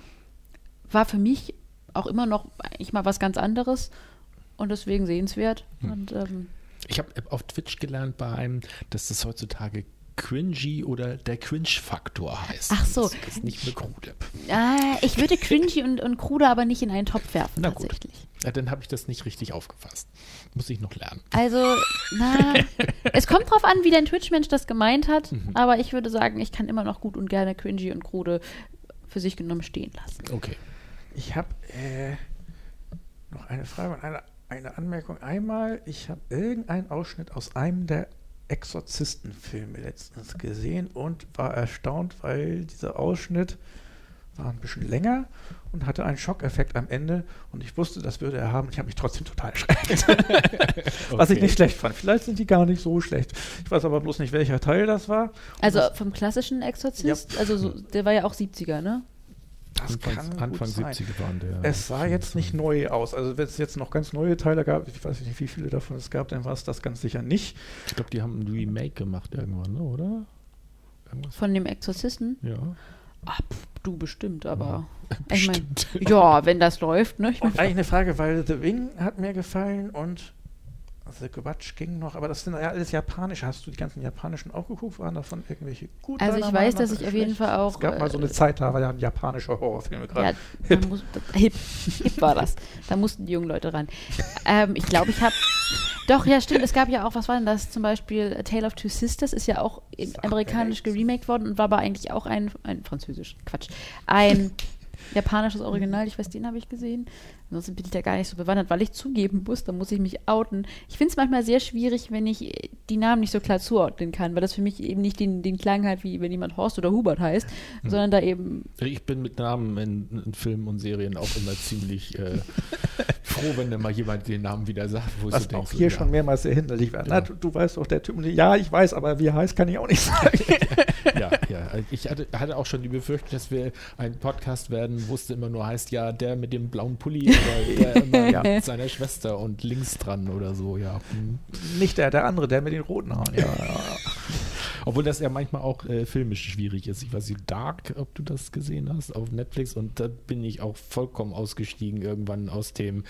war für mich auch immer noch eigentlich mal was ganz anderes und deswegen sehenswert. Hm. Und ähm, Ich habe auf Twitch gelernt bei einem, dass das heutzutage cringy oder der Cringe-Faktor heißt. Ach so. Das ist nicht mehr krude. äh, ich würde cringy und, und krude aber nicht in einen Topf werfen, Na gut. Ja, dann habe ich das nicht richtig aufgefasst. Muss ich noch lernen. Also, na, es kommt drauf an, wie dein Twitch-Mensch das gemeint hat, Mhm. aber ich würde sagen, ich kann immer noch gut und gerne cringy und krude für sich genommen stehen lassen. Okay. Ich habe äh, noch eine Frage und eine, eine Anmerkung. Einmal, ich habe irgendeinen Ausschnitt aus einem der Exorzistenfilme letztens gesehen und war erstaunt, weil dieser Ausschnitt war ein bisschen länger und hatte einen Schockeffekt am Ende und ich wusste, das würde er haben. Ich habe mich trotzdem total erschreckt. Was ich Okay. nicht schlecht fand. Vielleicht sind die gar nicht so schlecht. Ich weiß aber bloß nicht, welcher Teil das war. Also das, vom klassischen Exorzist, also so, der war ja auch 70er, ne? das Anfang, kann Anfang gut sein. 70er waren der. Es sah jetzt nicht neu aus. Also wenn es jetzt noch ganz neue Teile gab, ich weiß nicht, wie viele davon es gab, dann war es das ganz sicher nicht. Ich glaube, die haben ein Remake gemacht irgendwann, ne, oder? Irgendwas? Von dem Exorzisten. Ja. Ah, pff, du bestimmt, aber. Ich mein, Bestimmt. ja, wenn das läuft, ne? Ich mein, eigentlich eine Frage, weil The Wing hat mir gefallen und The Quatsch ging noch, aber das sind ja alles japanische. Hast du die ganzen japanischen auch geguckt? Waren davon irgendwelche gut? Also ich weiß, dass ich auf jeden? Fall auch, Es gab mal so eine äh, Zeit, da war ja ein japanischer Horrorfilm gerade. Ja, da muss, das, hip, hip war das. Da mussten die jungen Leute ran. Ähm, ich glaube, ich habe. Doch, ja, stimmt. Es gab ja auch, was war denn das? Zum Beispiel A Tale of Two Sisters ist ja auch amerikanisch geremaked worden und war aber eigentlich auch ein, ein französisch, Quatsch, ein japanisches Original. Ich weiß, den habe ich gesehen. Ansonsten bin ich da gar nicht so bewandert, weil ich zugeben muss, da muss ich mich outen. Ich finde es manchmal sehr schwierig, wenn ich äh, die Namen nicht so klar zuordnen kann, weil das für mich eben nicht den, den Klang hat, wie wenn jemand Horst oder Hubert heißt, sondern da eben Ich bin mit Namen in, in Filmen und Serien auch immer ziemlich äh, froh, wenn dann mal jemand den Namen wieder sagt, wo ich Was so auch denk, so, hier ja. schon mehrmals sehr hinderlich war. Na, Ja. du, du weißt doch, der Typ, ja, ich weiß, aber wie er heißt, kann ich auch nicht sagen. Ja, ja. Ich hatte, hatte auch schon die Befürchtung, dass wir ein Podcast werden, wo es immer nur heißt, ja, der mit dem blauen Pulli der immer Ja. mit seiner Schwester und links dran oder so, ja. Nicht der, der andere, der mit den roten Haaren. Ja, ja. Obwohl das ja manchmal auch äh, filmisch schwierig ist. Ich weiß nicht, Dark, ob du das gesehen hast auf Netflix und da bin ich auch vollkommen ausgestiegen irgendwann aus dem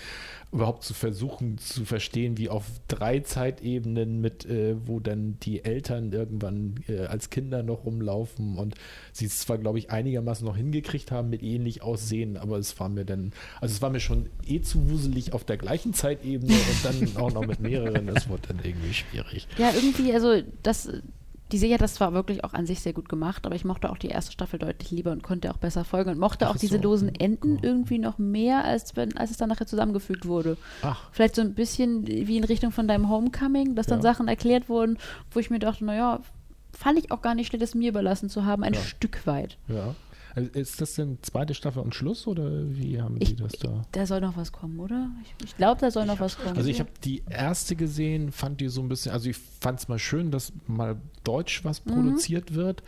überhaupt zu versuchen zu verstehen, wie auf drei Zeitebenen mit, äh, wo dann die Eltern irgendwann äh, als Kinder noch rumlaufen und sie es zwar, glaube ich, einigermaßen noch hingekriegt haben mit ähnlich aussehen, aber es war mir dann, also es war mir schon eh zu wuselig auf der gleichen Zeitebene und dann auch noch mit mehreren, das wurde dann irgendwie schwierig. Ja, irgendwie, also das, die Serie, das war wirklich auch an sich sehr gut gemacht, aber ich mochte auch die erste Staffel deutlich lieber und konnte auch besser folgen und mochte Ach auch diese so. losen Enden Ja. irgendwie noch mehr, als wenn, als es dann nachher zusammengefügt wurde. Ach, Vielleicht so ein bisschen wie in Richtung von deinem Homecoming, dass dann Ja. Sachen erklärt wurden, wo ich mir dachte, naja, fand ich auch gar nicht schlecht, es mir überlassen zu haben, ein Ja. Stück weit. Ja. Also Ist das denn zweite Staffel und Schluss oder wie haben Ich- die das da? Da soll noch was kommen, oder? Ich, ich glaube, da soll noch was kommen. Also ich habe die erste gesehen, fand die so ein bisschen, also ich fand es mal schön, dass mal deutsch was Mhm. produziert wird.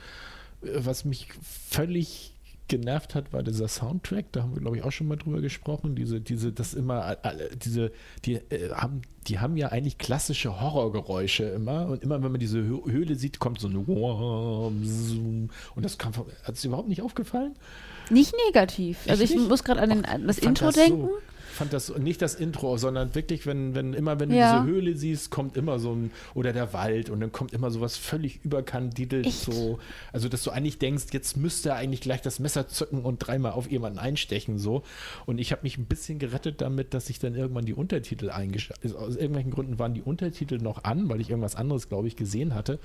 Äh, Was mich völlig genervt hat, war dieser Soundtrack. Da haben wir, glaube ich, auch schon mal drüber gesprochen. Diese, diese, das immer, diese, die äh, haben, die haben ja eigentlich klassische Horrorgeräusche immer. Und immer, wenn man diese Hö- Höhle sieht, kommt so ein. Und das kam, hat es überhaupt nicht aufgefallen? Nicht negativ. Also ich nicht? muss gerade an, den, an das Intro das denken. So, fand das nicht das Intro, sondern wirklich, wenn, wenn immer, wenn Ja. du diese Höhle siehst, kommt immer so ein, oder der Wald und dann kommt immer sowas völlig überkandidelt, Echt? so, also dass du eigentlich denkst, jetzt müsste er eigentlich gleich das Messer zücken und dreimal auf jemanden einstechen, so. Und ich habe mich ein bisschen gerettet damit, dass ich dann irgendwann die Untertitel eingeschaltet, aus irgendwelchen Gründen waren die Untertitel noch an, weil ich irgendwas anderes, glaube ich, gesehen hatte.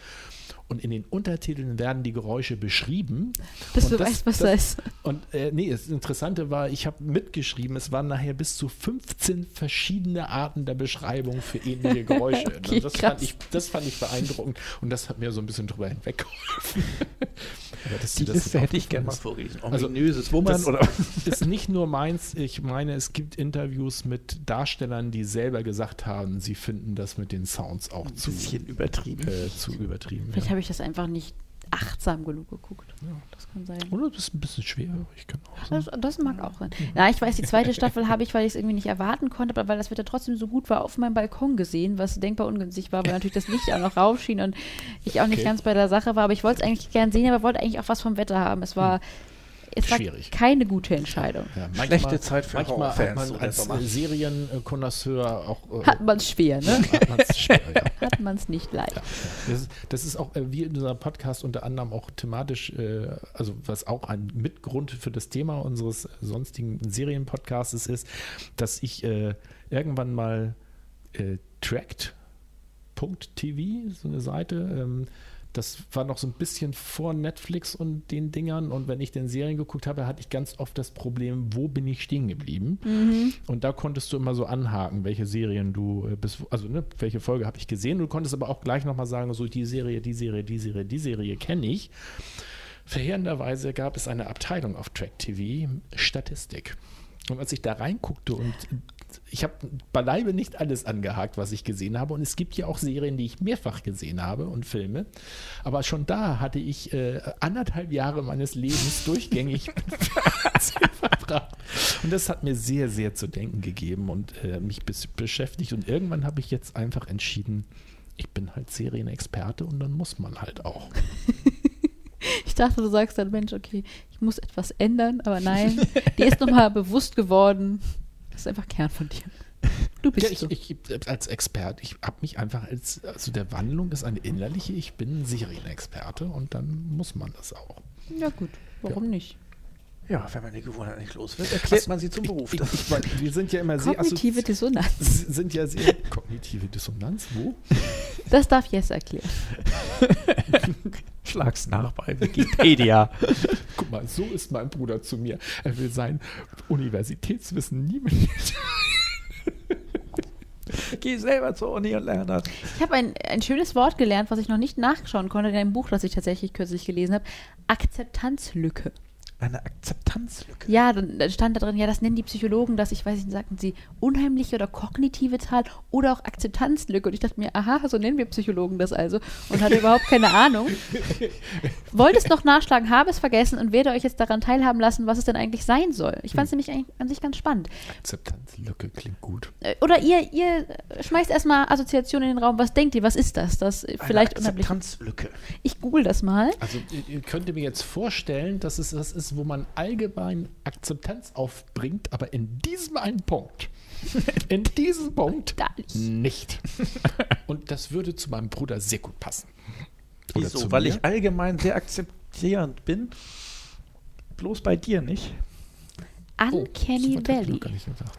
Und in den Untertiteln werden die Geräusche beschrieben. Und du das- weißt, was das- da ist. Und äh, nee, das Interessante war, ich habe mitgeschrieben, es waren nachher bis zu 15 verschiedene Arten der Beschreibung für ähnliche Geräusche. Okay, das, krass. fand ich, das fand ich beeindruckend und das hat mir so ein bisschen drüber hinweggeholfen. Die das Liste hätte ich gerne mal aufgefallen vorgelesen. Also, Ominöses Wummern das- oder ist. ist nicht nur meins, ich meine, es gibt Interviews mit Darstellern, die selber gesagt haben, sie finden das mit den Sounds auch ein zu, bisschen übertrieben. äh, zu übertrieben. Vielleicht Ja. habe ich das einfach nicht achtsam genug geguckt. Das kann sein. Oder du bist ein bisschen schwerhörig, kann auch sein. Das, das mag auch sein. Na, ich weiß, die zweite Staffel habe ich, weil ich es irgendwie nicht erwarten konnte, aber weil das Wetter trotzdem so gut war, auf meinem Balkon gesehen, was denkbar ungünstig war, weil natürlich das Licht auch noch raufschien und ich auch nicht Okay. ganz bei der Sache war. Aber ich wollte es eigentlich gern sehen, aber wollte eigentlich auch was vom Wetter haben. Es war, es war Schwierig. keine gute Entscheidung. Ja, Schlechte Zeit für manchmal hat man als Serienkonnoisseur auch äh, Hat man es schwer, ne? schwer, ja. Hat man es nicht leicht. Das ist, das ist auch, äh, wie in unserem Podcast unter anderem auch thematisch, äh, also was auch ein Mitgrund für das Thema unseres sonstigen Serienpodcasts ist, dass ich äh, irgendwann mal äh, Tracked.tv, so eine Seite, ähm, Das war noch so ein bisschen vor Netflix und den Dingern. Und wenn ich den Serien geguckt habe, hatte ich ganz oft das Problem, wo bin ich stehen geblieben? Und da konntest du immer so anhaken, welche Serien du äh, bis, also ne, welche Folge habe ich gesehen. Du konntest aber auch gleich nochmal sagen, so die Serie, die Serie, die Serie, die Serie kenne ich. Verheerenderweise gab es eine Abteilung auf Track TV, Statistik. Und als ich da reinguckte und ich habe beileibe nicht alles angehakt, was ich gesehen habe. Und es gibt ja auch Serien, die ich mehrfach gesehen habe und Filme. Aber schon da hatte ich äh, anderthalb Jahre meines Lebens durchgängig verbracht. Und das hat mir sehr, sehr zu denken gegeben und äh, mich bis, beschäftigt. Und irgendwann habe ich jetzt einfach entschieden, ich bin halt Serienexperte und dann muss man halt auch. Ich dachte, du sagst dann, Mensch, okay, ich muss etwas ändern, aber nein, dir ist nochmal bewusst geworden, das ist einfach Kern von dir. Du bist Ja, ich, so. ich, als Experte, ich habe mich einfach als, also der Wandlung ist eine innerliche, ich bin Serienexperte und dann muss man das auch. ja gut, warum nicht? Ja, wenn man die Gewohnheit nicht los wird, erklärt man sie zum Beruf. Ich, Das ich, mein, wir sind ja immer sehr, Kognitive Dissonanz. sind ja sehr, kognitive Dissonanz, wo? Das darf Jess erklären. Schlag's nach bei Wikipedia. Mal, so ist mein Bruder zu mir. Er will sein Universitätswissen nie mit Geh selber zur Uni und lerne das. Ich habe ein, ein schönes Wort gelernt, was ich noch nicht nachschauen konnte in einem Buch, das ich tatsächlich kürzlich gelesen habe. Akzeptanzlücke. Eine Akzeptanzlücke. Ja, dann stand da drin, ja, das nennen die Psychologen, das, ich weiß nicht, sagten sie, unheimliche oder kognitive Zahl oder auch Akzeptanzlücke. Und ich dachte mir, aha, so nennen wir Psychologen das also. Und hatte überhaupt keine Ahnung. Wollte es noch nachschlagen, habe es vergessen und werde euch jetzt daran teilhaben lassen, was es denn eigentlich sein soll. Ich fand es nämlich eigentlich an sich ganz spannend. Akzeptanzlücke klingt gut. Äh, Oder ihr, ihr schmeißt erstmal Assoziationen in den Raum. Was denkt ihr, was ist das? Das vielleicht. Akzeptanzlücke. Ich google das mal. Also ihr- ihr könnt mir jetzt vorstellen, dass es das ist, wo man allgemein Akzeptanz aufbringt, aber in diesem einen Punkt, in diesem Punkt nicht. nicht. Und das würde zu meinem Bruder sehr gut passen. Oder Wieso? Weil mir. ich allgemein sehr akzeptierend bin. Bloß bei dir nicht. Uncanny noch Valley.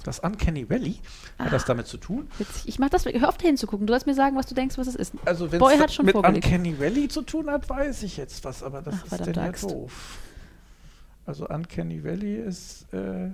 Das Uncanny Valley hat das damit zu tun. Witzig. Ich mach das, hör auf da hinzugucken. Du sollst mir sagen, was du denkst, was es ist. Also wenn es mit vorgelegt. Uncanny Valley zu tun hat, weiß ich jetzt was, aber das Ach, ist denn ja doof. Also Uncanny Valley ist, äh,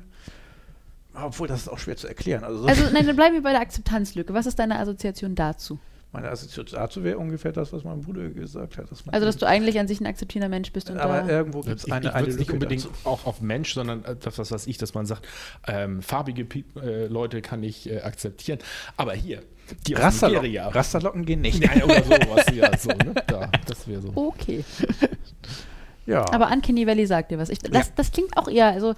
obwohl das ist auch schwer zu erklären. Also, so- Also, nein, dann bleiben wir bei der Akzeptanzlücke. Was ist deine Assoziation dazu? meine Assoziation dazu wäre ungefähr das, was mein Bruder gesagt hat. Dass man Also, dass du eigentlich an sich ein akzeptierender Mensch bist und aber da. irgendwo gibt es Ich, eine, ich eine würde es nicht Lücke unbedingt dazu. auch auf Mensch, sondern äh, das, was weiß ich, dass man sagt, ähm, farbige Pi- äh, Leute kann ich äh, akzeptieren. Aber hier, die Rasterlocken. Rasterlocken gehen nicht. Ja, oder sowas, ja, so, ne? Da, das wäre so. Okay. Ja. Aber Uncanny Valley sagt dir was. Ich, das, Ja. das klingt auch eher also,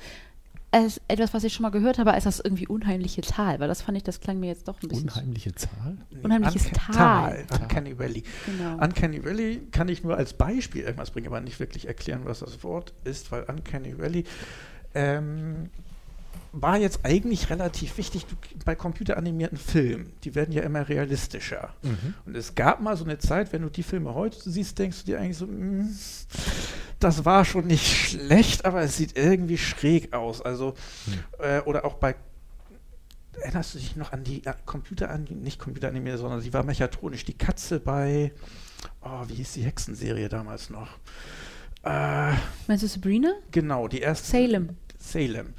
als etwas, was ich schon mal gehört habe, als das irgendwie unheimliche Tal. Weil das fand ich, das klang mir jetzt doch ein bisschen. Unheimliche Zahl? unheimliches Unca- Tal. Uncanny Valley. Genau. Uncanny Valley kann ich nur als Beispiel irgendwas bringen, aber nicht wirklich erklären, was das Wort ist, weil Uncanny Valley ähm, war jetzt eigentlich relativ wichtig du, bei computeranimierten Filmen. Die werden ja immer realistischer. Und es gab mal so eine Zeit, wenn du die Filme heute siehst, denkst du dir eigentlich so, "Mm, das war schon nicht schlecht, aber es sieht irgendwie schräg aus. Also, äh, oder auch bei Erinnerst du dich noch an die äh, Computer an, nicht Computeranimierte, sondern sie war mechatronisch. Die Katze bei, oh, wie hieß die Hexenserie damals noch? Äh, Meinst du Sabrina? genau, die erste. Salem. Salem.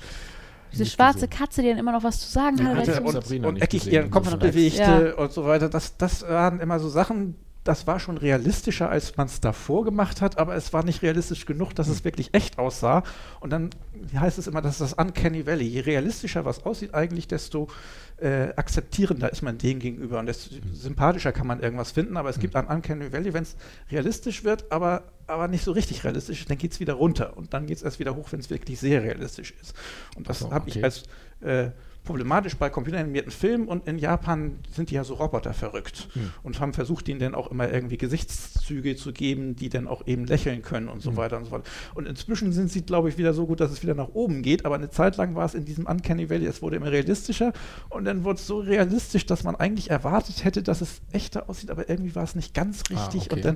Diese schwarze gesehen. Katze, die dann immer noch was zu sagen hatte weißt und- und eckig ihren Kopf bewegte Ja. und so weiter. Das, das waren immer so Sachen, das war schon realistischer, als man es davor gemacht hat, aber es war nicht realistisch genug, dass Hm. es wirklich echt aussah. Und dann heißt es immer, das ist das Uncanny Valley. Je realistischer was aussieht eigentlich, desto äh, akzeptierender ist man dem gegenüber und desto Hm. sympathischer kann man irgendwas finden. Aber es gibt ein Uncanny Valley, wenn es realistisch wird, aber, aber nicht so richtig realistisch ist, dann geht es wieder runter. Und dann geht es erst wieder hoch, wenn es wirklich sehr realistisch ist. Und das so, habe ich okay. als äh, problematisch bei computeranimierten Filmen und in Japan sind die ja so Roboter verrückt Hm. und haben versucht, ihnen dann auch immer irgendwie Gesichtszüge zu geben, die dann auch eben lächeln können und so Hm. weiter und so fort. Und inzwischen sind sie, glaube ich, wieder so gut, dass es wieder nach oben geht, aber eine Zeit lang war es in diesem Uncanny Valley, es wurde immer realistischer und dann wurde es so realistisch, dass man eigentlich erwartet hätte, dass es echter aussieht, aber irgendwie war es nicht ganz Ah, richtig okay. und dann,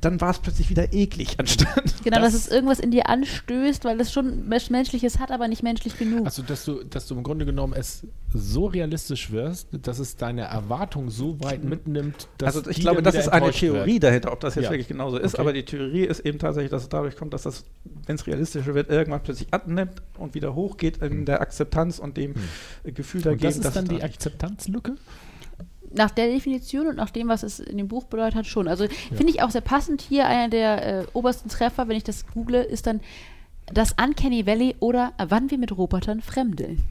dann war es plötzlich wieder eklig anstatt. Genau, dass Das- es irgendwas in dir anstößt, weil es schon Menschliches hat, aber nicht menschlich genug. Also, dass du, dass du im Grunde genommen es das so realistisch wirst, dass es deine Erwartung so weit mitnimmt, dass also ich die glaube, dann das ist eine Theorie wird. dahinter, ob das jetzt Ja. wirklich genauso ist, Okay. aber die Theorie ist eben tatsächlich, dass es dadurch kommt, dass das, wenn es realistischer wird, irgendwann plötzlich abnimmt und wieder hochgeht in der Akzeptanz und dem äh, Gefühl Hm. Und dagegen, das ist dann es die Akzeptanzlücke? Nach der Definition und nach dem, was es in dem Buch bedeutet hat, schon. Also finde ich auch sehr passend hier, einer der äh, obersten Treffer, wenn ich das google, ist dann das Uncanny Valley oder wann wir mit Robotern fremdeln.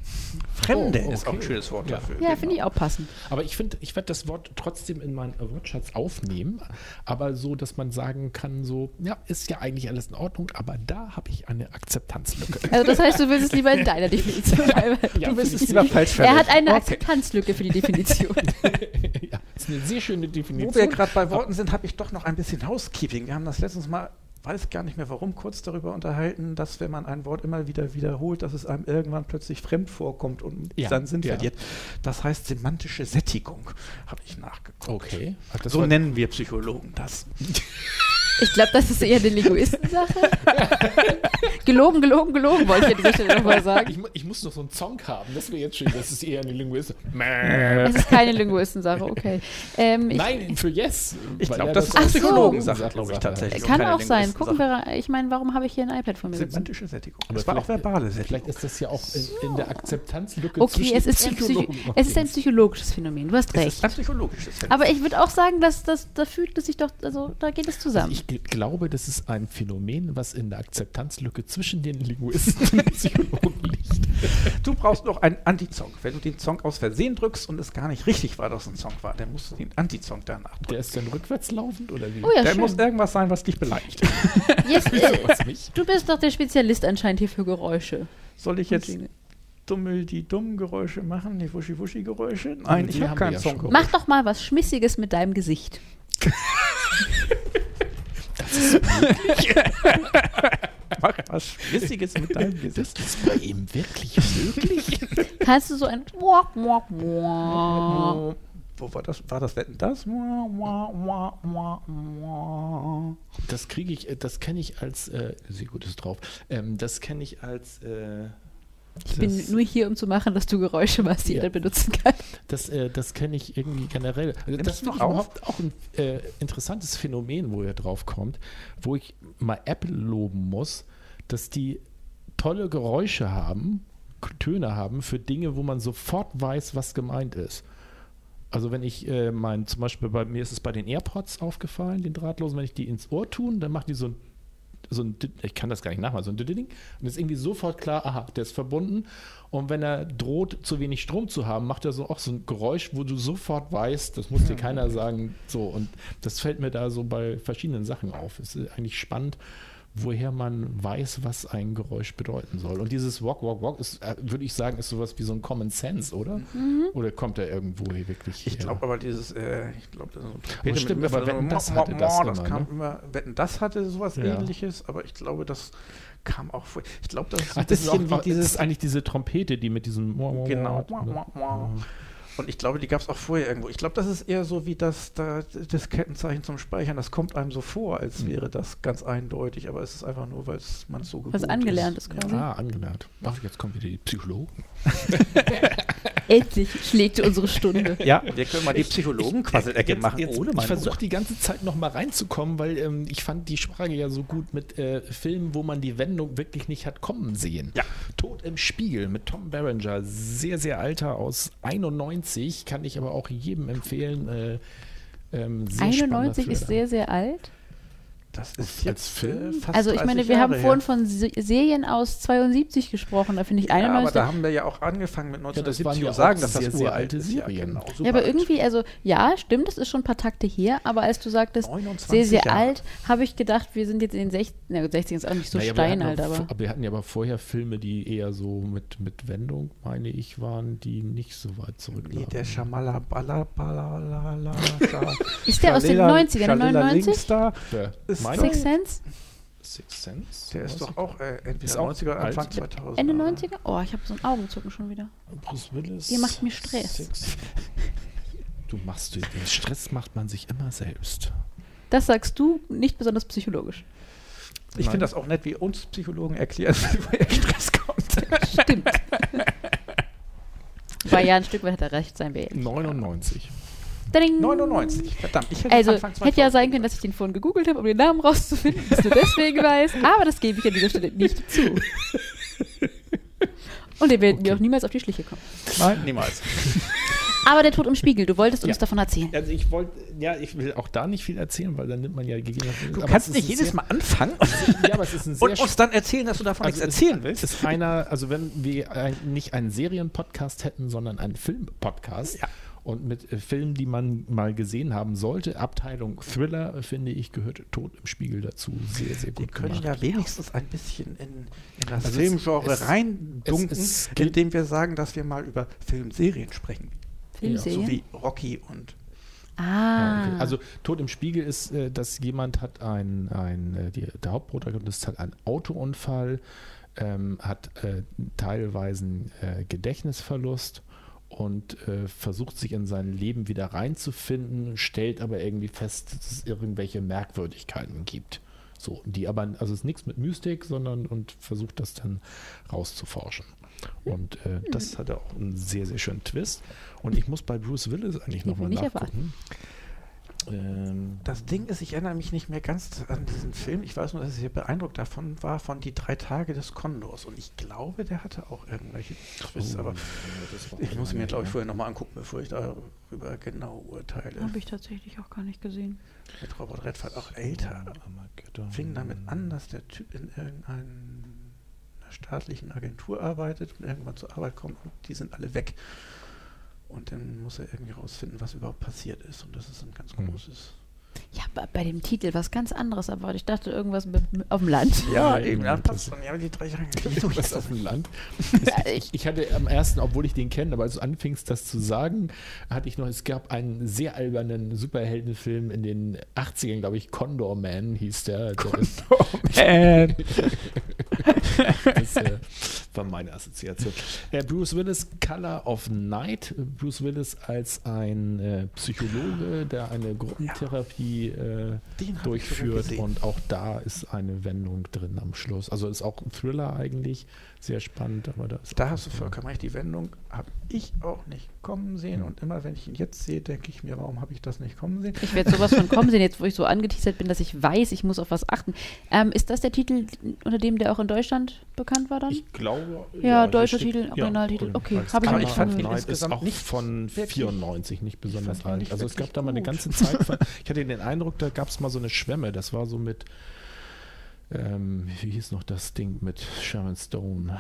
Fremde Oh, ist auch ein okay. schönes Wort Ja. dafür. Ja, genau. finde ich auch passend. Aber ich finde, ich werde das Wort trotzdem in meinen Wortschatz aufnehmen, aber so, dass man sagen kann, so, ja, ist ja eigentlich alles in Ordnung, aber da habe ich eine Akzeptanzlücke. Also das heißt, du willst es lieber in deiner Definition. Ja, Du willst es lieber falsch er hat eine Okay. Akzeptanzlücke für die Definition. ja, ist eine sehr schöne Definition. Wo wir gerade bei Worten sind, habe ich doch noch ein bisschen Housekeeping. Wir haben das letztens mal, weiß gar nicht mehr warum, kurz darüber unterhalten, dass wenn man ein Wort immer wieder wiederholt, dass es einem irgendwann plötzlich fremd vorkommt und Ja, seinen Sinn ja. verliert. Das heißt semantische Sättigung, habe ich nachgeguckt. Okay. Ach, so nennen wir Psychologen das. Ich glaube, das ist eher eine Linguistensache. gelogen, gelogen, gelogen, wollte ich an dieser Stelle nochmal sagen. ich, mu- ich muss noch so einen Song haben, das wäre jetzt schön, das ist eher eine Linguist. Es ist keine Linguistensache, okay. Ähm, ich, Nein, für Yes. Ich glaube, er das ist eine so. Psychologensache, glaube ich tatsächlich. kann auch sein. Gucken Linguistensache. wir, ich meine, warum habe ich hier ein iPad vor mir sitzen? Semantische Sättigung. Aber das war auch verbale Sättigung. Vielleicht ist das ja auch in, in der Akzeptanzlücke Okay, zwischen es ist, Psychologen es ist ein psychologisches Phänomen. Du hast es recht. ist ein psychologisches Phänomen. Aber ich würde auch sagen, dass das, da fühlt es sich doch, also da geht es zusammen. Ich gl- glaube, das ist ein Phänomen, was in der Akzeptanzlücke zwischen den Linguisten und Psychologen liegt. Du brauchst noch einen Anti-Song. Wenn du den Song aus Versehen drückst und es gar nicht richtig war, dass es ein Song war, dann musst du den Anti-Song danach drücken. Der ist dann rückwärts laufend oder wie? oh ja, Da schön. muss irgendwas sein, was dich beleidigt. Jetzt, äh, du bist doch der Spezialist anscheinend hier für Geräusche. Soll ich jetzt dummel die dummen Geräusche machen, die Wuschi-Wuschi-Geräusche? Nein, Die ich habe keinen ja Song. Mach doch mal was Schmissiges mit deinem Gesicht. Mach was Schmissiges mit deinem Gesicht. Das ist bei ihm wirklich möglich? Kannst du so ein. Wo war das? War das Wetten das? Das kriege ich, äh, das kenne ich als, äh, sehr gut ist drauf, ähm, das kenne ich als, äh, Ich bin das- nur hier, um zu machen, dass du Geräusche machst, die Ja. jeder benutzen kann. Das, äh, das kenne ich irgendwie generell. Also das ist noch überhaupt auch ein äh, interessantes Phänomen, wo ihr drauf kommt, wo ich mal Apple loben muss, dass die tolle Geräusche haben, Töne haben für Dinge, wo man sofort weiß, was gemeint ist. Also wenn ich äh, mein, zum Beispiel bei mir ist es bei den AirPods aufgefallen, den drahtlosen, wenn ich die ins Ohr tun, dann macht die so ein so ein, ich kann das gar nicht nachmachen, so ein Ding. Und ist irgendwie sofort klar, aha, der ist verbunden. Und wenn er droht, zu wenig Strom zu haben, macht er so auch so ein Geräusch, wo du sofort weißt, das muss dir keiner sagen. So, und das fällt mir da so bei verschiedenen Sachen auf. Es ist eigentlich spannend, woher man weiß, was ein Geräusch bedeuten soll. Und dieses Walk, Walk, Walk ist, äh, würde ich sagen, ist sowas wie so ein Common Sense, oder? Oder kommt er irgendwo hier wirklich Ich her? glaube aber dieses, äh, ich glaube, das ist ein Aber stimmt, aber Wetten, das hatte das das immer, kam ne? immer, Wetten, das hatte sowas Ja. ähnliches, aber ich glaube, das kam auch vor. Ich glaube, das ist Ach, ein das ist, auch, bisschen wie das dieses ist eigentlich diese Trompete, die mit diesem Genau. Und ich glaube, die gab es auch vorher irgendwo. Ich glaube, das ist eher so wie das, da, das Kettenzeichen zum Speichern. Das kommt einem so vor, als Hm. wäre das ganz eindeutig, aber es ist einfach nur, weil man es so gewohnt Was angelernt ist Ja. quasi. Ah, angelernt. Ach, jetzt kommen wieder die Psychologen. Endlich schlägt unsere Stunde. Ja, wir können mal die Psychologen-Quasselecke machen, jetzt, ohne Ich versuche die ganze Zeit noch mal reinzukommen, weil ähm, ich fand die Sprache ja so gut mit äh, Filmen, wo man die Wendung wirklich nicht hat kommen sehen. Ja. Tod im Spiegel mit Tom Berenger, sehr, sehr alter aus 91, kann ich aber auch jedem empfehlen. Äh, ähm, sehr spannender 91 ist sehr, sehr alt. Das ist jetzt Film? äh, fast Also ich 30 meine, wir Jahre haben her. vorhin von Se Serien aus 72 gesprochen. Da finde ich Ja, aber 91. da haben wir ja auch angefangen mit Ja, das waren 1970 ja und sagen, dass das sehr, alte ist. Ja, Serien. genau, Ja, aber superalt. irgendwie, also ja, stimmt, das ist schon ein paar Takte her, aber als du sagtest, 29 sehr, sehr Jahre. alt, habe ich gedacht, wir sind jetzt in den 60 na gut, 60 ist auch nicht so Naja, steinalt, aber. vor- wir hatten ja aber vorher Filme, die eher so mit, mit Wendung, meine ich, waren, die nicht so weit zurück Nee, der Schamala Balla Balla La La Ist der aus den 90ern, 99? Da? Ist Meiner? Six Sense? Six Sense? der ist doch auch äh, entweder Ist auch 90er oder. Anfang 2000. Ende 90er? Oh, ich habe so ein Augenzucken schon wieder. Bruce Willis. Ihr macht mir Stress. Six. Du machst den Stress macht man sich immer selbst. Das sagst du nicht besonders psychologisch. Ich finde das auch nett, wie uns Psychologen erklären, woher Stress kommt. Stimmt. zwei Jahren ein Stück weit hat er recht, sein wir ehrlich. 99. Ding. 99. Verdammt, ich hätte Also, hätte ja 2000 sein können, dass ich den vorhin gegoogelt habe, um den Namen rauszufinden, dass du deswegen weißt. Aber das gebe ich an dieser Stelle nicht zu. Und ihr werdet mir auch niemals auf die Schliche kommen. Nein, niemals. Aber der Tod im Spiegel, du wolltest uns Ja. davon erzählen. Also ich wollte, ja, ich will auch da nicht viel erzählen, weil dann nimmt man ja gegebenenfalls. Du kannst nicht jedes Mal anfangen Ja, aber es ist ein sehr und uns dann erzählen, dass du davon Also nichts erzählen willst. ist einer, also wenn wir ein, nicht einen Serienpodcast hätten, sondern einen Filmpodcast Ja. Und mit äh, Filmen, die man mal gesehen haben sollte, Abteilung Thriller, äh, finde ich, gehört Tod im Spiegel dazu. Sehr, sehr Die gut können gemacht. ja wenigstens ein bisschen in, in das Also Filmgenre reindunken, indem wir sagen, dass wir mal über Filmserien sprechen. Filmserien? So wie Rocky und ah. Okay. Also Tod im Spiegel ist, äh, dass jemand hat ein, ein die, der Hauptprotagonist hat einen Autounfall, ähm, hat äh, teilweise einen, äh, Gedächtnisverlust und äh, versucht sich in sein Leben wieder reinzufinden, stellt aber irgendwie fest, dass es irgendwelche Merkwürdigkeiten gibt. So, die aber, also es ist nichts mit Mystik, sondern und versucht das dann rauszuforschen. Und äh, das hat auch einen sehr, sehr schönen Twist. Und ich muss bei Bruce Willis eigentlich nochmal nachgucken. Ähm, das Ding ist, ich erinnere mich nicht mehr ganz an diesen Film. Ich weiß nur, dass ich sehr beeindruckt davon war, von die drei Tage des Kondors. Und ich glaube, der hatte auch irgendwelche Twists. oh, aber ich muss ihn mir, glaube ich, her. vorher nochmal angucken, bevor ich darüber genau urteile. Habe ich tatsächlich auch gar nicht gesehen. Mit Robert Redford auch älter. Armageddon. Fing damit an, dass der Typ in irgendeiner staatlichen Agentur arbeitet und irgendwann zur Arbeit kommt und die sind alle weg. Und dann muss er irgendwie rausfinden, was überhaupt passiert ist. Und das ist ein ganz Hm. großes. Ja, bei, bei dem Titel was ganz anderes erwartet. Ich dachte irgendwas mit, auf dem Land. Ja, eben, eben, ja, das- passt schon. Ja, die drei Jahre. Wieso Was ist auf dem Land. ich, ich hatte am ersten, obwohl ich den kenne, aber als du anfingst, das zu sagen, hatte ich noch, es gab einen sehr albernen Superheldenfilm in den 80ern, glaube ich, Condor Man hieß der. der ist, Man. das äh, war meine Assoziation. Äh, Bruce Willis, Color of Night. Bruce Willis als ein äh, Psychologe, der eine Gruppentherapie äh, durchführt und auch da ist eine Wendung drin am Schluss. Also ist auch ein Thriller eigentlich, sehr spannend, aber da ist Da auch hast du vollkommen recht. Die Wendung habe ich auch nicht kommen sehen. Und immer, wenn ich ihn jetzt sehe, denke ich mir, warum habe ich das nicht kommen sehen? Ich werde sowas von kommen sehen, jetzt wo ich so angeteasert bin, dass ich weiß, ich muss auf was achten. Ähm, ist das der Titel, unter dem der auch in Deutschland bekannt war dann? Ich glaube. Ja, hier deutscher steht- Titel, Originaltitel. Okay, als hab ich noch Color nicht fand ihn insgesamt ist auch nicht von wirklich- 94, nicht besonders alt. Also es gab da mal eine gut. ganze Zeit. von- Ich hatte den Eindruck, da gab es mal so eine Schwemme. Das war so mit. Ähm, wie hieß noch das Ding mit Sharon Stone?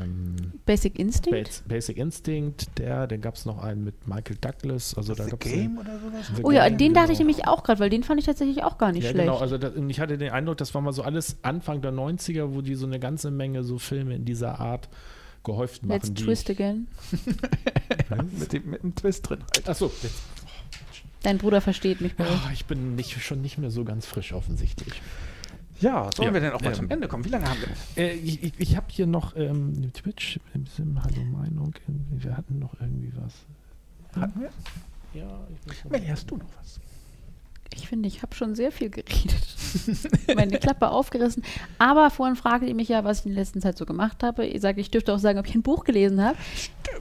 Ähm, Basic Instinct? Bas- Basic Instinct, der, dann gab es noch einen mit Michael Douglas. Also da The gab's Game oder sowas? The Oh ja, Game, den dachte ich genau. nämlich auch gerade, weil den fand ich tatsächlich auch gar nicht Ja, schlecht. genau. Also das, ich hatte den Eindruck, das war mal so alles Anfang der 90er, wo die so eine ganze Menge so Filme in dieser Art gehäuft machen. Let's twist ich, again. mit, dem, mit dem Twist drin. Halt. Achso, Dein Bruder versteht mich. Ah, ich bin nicht, schon nicht mehr so ganz frisch offensichtlich. Ja, sollen Ja, wir denn auch mal ähm, zum Ende kommen? Wie lange haben wir? Äh, ich ich, ich habe hier noch ähm, Twitch, im Sim, Hallo Meinung, wir hatten noch irgendwie was. Hatten wir? Ja, ich Melli, hast du noch was? Ich finde, ich habe schon sehr viel geredet. Meine Klappe aufgerissen. Aber vorhin fragte ihr mich ja, was ich in der letzten Zeit so gemacht habe. Ihr sagt, ich dürfte auch sagen, ob ich ein Buch gelesen habe.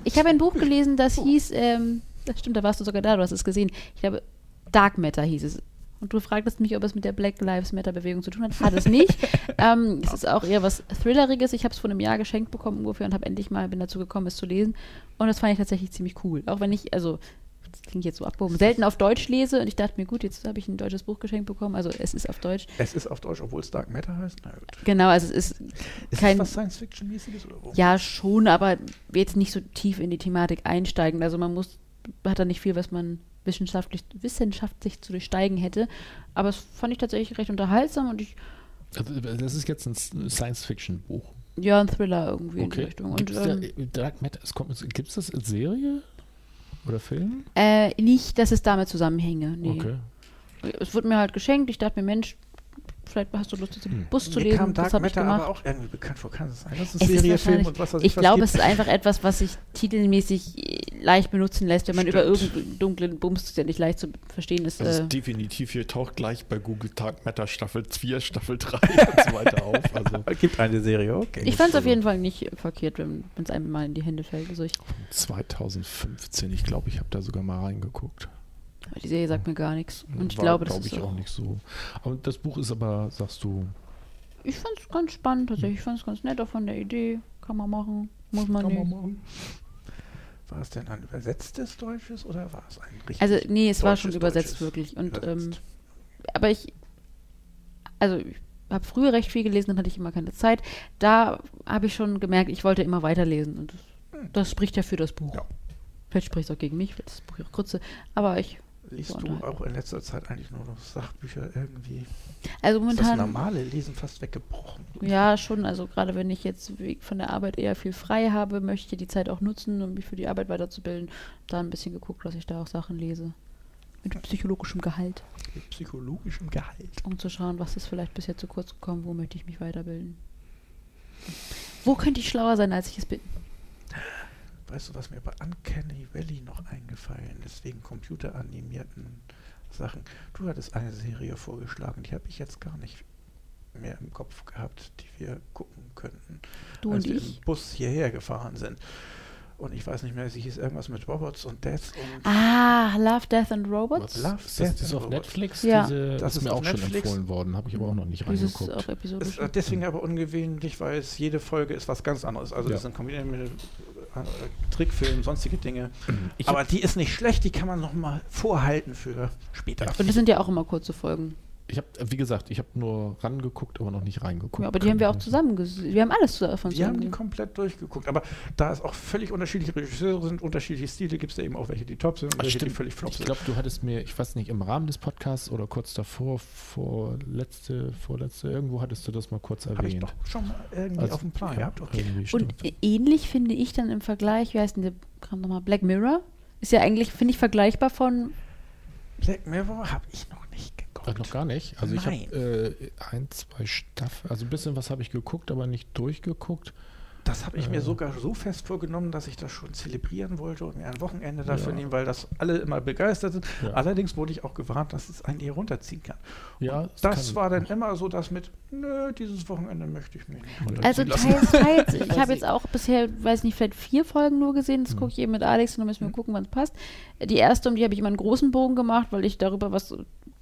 Ich habe ein Buch gelesen, das hieß, ähm, das stimmt, da warst du sogar da, du hast es gesehen. Ich glaube, Dark Matter hieß es. Und du fragtest mich, ob es mit der Black Lives Matter Bewegung zu tun hat. Hat es nicht. ähm, es ist auch eher was Thrilleriges. Ich habe es vor einem Jahr geschenkt bekommen ungefähr und habe endlich mal, bin dazu gekommen, es zu lesen. Und das fand ich tatsächlich ziemlich cool. Auch wenn ich, also, das klingt jetzt so abgehoben, selten auf Deutsch lese. Und ich dachte mir, gut, jetzt habe ich ein deutsches Buch geschenkt bekommen. Also es ist auf Deutsch. Es ist auf Deutsch, obwohl es Dark Matter heißt. Na gut. Genau, also es ist Ist kein. das was Science-Fiction-mäßiges? oder wo? Ja, schon, aber jetzt nicht so tief in die Thematik einsteigen. Also man muss, hat da nicht viel, was man wissenschaftlich, wissenschaftlich zu durchsteigen hätte. Aber es fand ich tatsächlich recht unterhaltsam und ich, Also, das ist jetzt ein Science-Fiction-Buch. ja, ein Thriller irgendwie in die Okay. Richtung. Und, Gibt es ähm, Dark Matter, gibt es das als Serie? Oder Film? äh, nicht, dass es damit zusammenhänge. Nee. Okay. Es wurde mir halt geschenkt. Ich dachte mir, Mensch, vielleicht hast du Lust, den Hm. Bus zu Mir lesen. kam das Dark habe ich Matter gemacht. aber auch irgendwie bekannt vor. Kann es sein, dass es Es ist Serie, Film wahrscheinlich- und was weiß Ich was glaube, gibt? es ist einfach etwas, was sich titelmäßig leicht benutzen lässt, wenn man über Stimmt. irgendeinen dunklen Bums, der nicht leicht zu verstehen ist. Das Äh, ist definitiv, hier taucht gleich bei Google Tag Meta Staffel 4, Staffel 3 und so weiter auf. Also Es gibt eine Serie, okay. ich fand es auf jeden Fall nicht verkehrt, wenn es einem mal in die Hände fällt. Also ich, 2015, ich glaube, ich habe da sogar mal reingeguckt. Aber die Serie sagt mir gar nichts. Und ich War, glaube, das glaub ist ich auch, nicht so. Aber das Buch ist aber, sagst du, Ich fand es ganz spannend tatsächlich. Ich fand es ganz nett auch von der Idee. Kann man machen. Muss man kann man nicht. machen. War es denn ein übersetztes Deutsches oder war es ein richtig Also, nee, es war schon übersetzt deutsches wirklich. Und, ähm, übersetzt? aber ich, also ich habe früher recht viel gelesen, dann hatte ich immer keine Zeit. Da habe ich schon gemerkt, ich wollte immer weiterlesen. Und das, das spricht ja für das Buch. Ja. Vielleicht spricht es auch gegen mich, weil das Buch ja auch kurze. Aber ich, Liest du auch in letzter Zeit eigentlich nur noch Sachbücher irgendwie? also Ist das momentan. normale Lesen fast weggebrochen? Ja, schon. Also gerade wenn ich jetzt von der Arbeit eher viel frei habe, möchte ich die Zeit auch nutzen, um mich für die Arbeit weiterzubilden. Da ein bisschen geguckt, dass ich da auch Sachen lese. Mit psychologischem Gehalt, Mit psychologischem Gehalt. um zu schauen, was ist vielleicht bisher zu kurz gekommen, wo möchte ich mich weiterbilden. Wo könnte ich schlauer sein, als ich es bin? Weißt du, was mir bei Uncanny Valley noch eingefallen ist, wegen computeranimierten Sachen? Du hattest eine Serie vorgeschlagen, die habe ich jetzt gar nicht mehr im Kopf gehabt, die wir gucken könnten. Du als und wir ich? im Bus hierher gefahren sind. Und ich weiß nicht mehr, sie hieß irgendwas mit Robots und Death und Ah, Love, Death and Robots? Love, Ist das, Death das ist and auf Robots. Netflix? Ja. Diese, Das ist ist mir auch schon Netflix. empfohlen worden, habe ich aber auch noch nicht Dieses reingeguckt. auch episodisch. Ist deswegen aber ungewöhnlich, weil es jede Folge ist was ganz anderes. Also Ja. das sind kombiniert mit äh, Trickfilmen, sonstige Dinge. Ich aber die ist nicht schlecht, die kann man noch mal vorhalten für später. Und das sind ja auch immer kurze Folgen. Ich habe, wie gesagt, ich habe nur rangeguckt, aber noch nicht reingeguckt. Ja, aber die haben wir auch zusammen gesehen. Wir haben alles zu- von Die haben zusammen die komplett durchgeguckt. Aber da es auch völlig unterschiedliche Regisseure sind, unterschiedliche Stile, gibt es da eben auch welche, die top sind und Ach, welche, die stimmt. völlig flop Ich sind. glaube, du hattest mir, ich weiß nicht, im Rahmen des Podcasts oder kurz davor, vorletzte, vorletzte, irgendwo hattest du das mal kurz Habe ich erwähnt. doch schon mal irgendwie Also, auf dem Plan ja, gehabt. Okay. Und ähnlich finde ich dann im Vergleich, wie heißt denn der Kram nochmal? Black Mirror? Ist ja eigentlich, finde ich, vergleichbar von. Black Mirror habe ich noch geguckt. Ach, noch gar nicht. Also ich Nein. habe äh, ein, zwei Staffeln, also ein bisschen was habe ich geguckt, aber nicht durchgeguckt. Das habe ich mir Äh. sogar so fest vorgenommen, dass ich das schon zelebrieren wollte und mir ein Wochenende dafür Ja. nehmen, weil das alle immer begeistert sind. Ja. Allerdings wurde ich auch gewarnt, dass es einen hier runterziehen kann. Ja, Das kann- war dann immer so das mit, nö, dieses Wochenende möchte ich mir nicht runterziehen Also teils, teils. Ich habe ich. jetzt auch bisher, weiß nicht, vielleicht vier Folgen nur gesehen. Das Hm. gucke ich eben mit Alex und dann müssen wir Hm. gucken, wann es passt. Die erste, um die habe ich immer einen großen Bogen gemacht, weil ich darüber was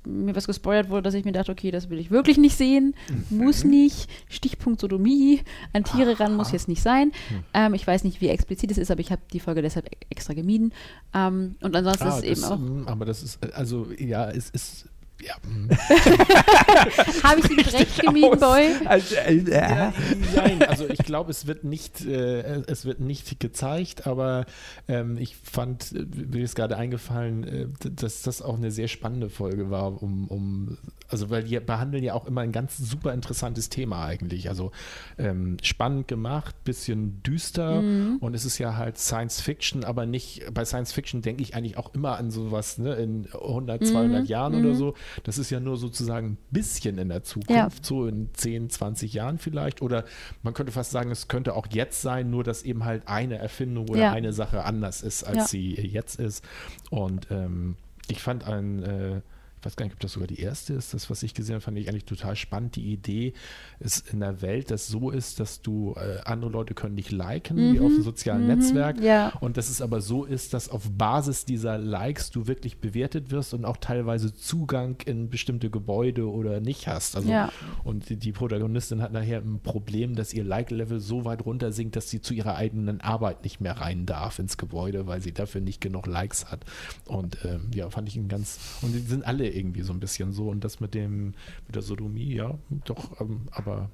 mir was gespoilert wurde, dass ich mir dachte, okay, das will ich wirklich nicht sehen, muss nicht, Stichpunkt Sodomie, an Tiere ran muss jetzt nicht sein. Hm. Ähm, ich weiß nicht, wie explizit es ist, aber ich habe die Folge deshalb e- extra gemieden. Ähm, und ansonsten Ah, ist es eben auch, mm, Aber das ist, äh, also ja, es ist, ja, habe ich mit Recht gemieden, Boy? Also, äh, Ja, nein, also ich glaube, es wird nicht, äh, es wird nicht gezeigt, aber ähm, ich fand, äh, mir ist gerade eingefallen, äh, dass das auch eine sehr spannende Folge war, um, um also weil die behandeln ja auch immer ein ganz super interessantes Thema eigentlich. Also ähm, spannend gemacht, bisschen düster Mhm. und es ist ja halt Science Fiction, aber nicht, bei Science Fiction denke ich eigentlich auch immer an sowas, ne, in 100, 200 Mhm, Jahren oder mhm. so. Das ist ja nur sozusagen ein bisschen in der Zukunft, Ja. so in 10, 20 Jahren vielleicht. Oder man könnte fast sagen, es könnte auch jetzt sein, nur dass eben halt eine Erfindung oder Ja. eine Sache anders ist, als Ja. sie jetzt ist. Und ähm, ich fand ein, äh, ich weiß gar nicht, ob das sogar die erste ist, das, was ich gesehen habe, fand ich eigentlich total spannend. Die Idee ist in der Welt, dass so ist, dass du äh, andere Leute können dich liken, wie Mhm, auf einem sozialen mhm, Netzwerk. ja. Und dass es aber so ist, dass auf Basis dieser Likes du wirklich bewertet wirst und auch teilweise Zugang in bestimmte Gebäude oder nicht hast. Also, Ja. Und die, die Protagonistin hat nachher ein Problem, dass ihr Like-Level so weit runter sinkt, dass sie zu ihrer eigenen Arbeit nicht mehr rein darf ins Gebäude, weil sie dafür nicht genug Likes hat. Und ähm, ja, fand ich ein ganz. Und die sind alle irgendwie so ein bisschen so. Und das mit dem, mit der Sodomie, ja, doch, ähm, aber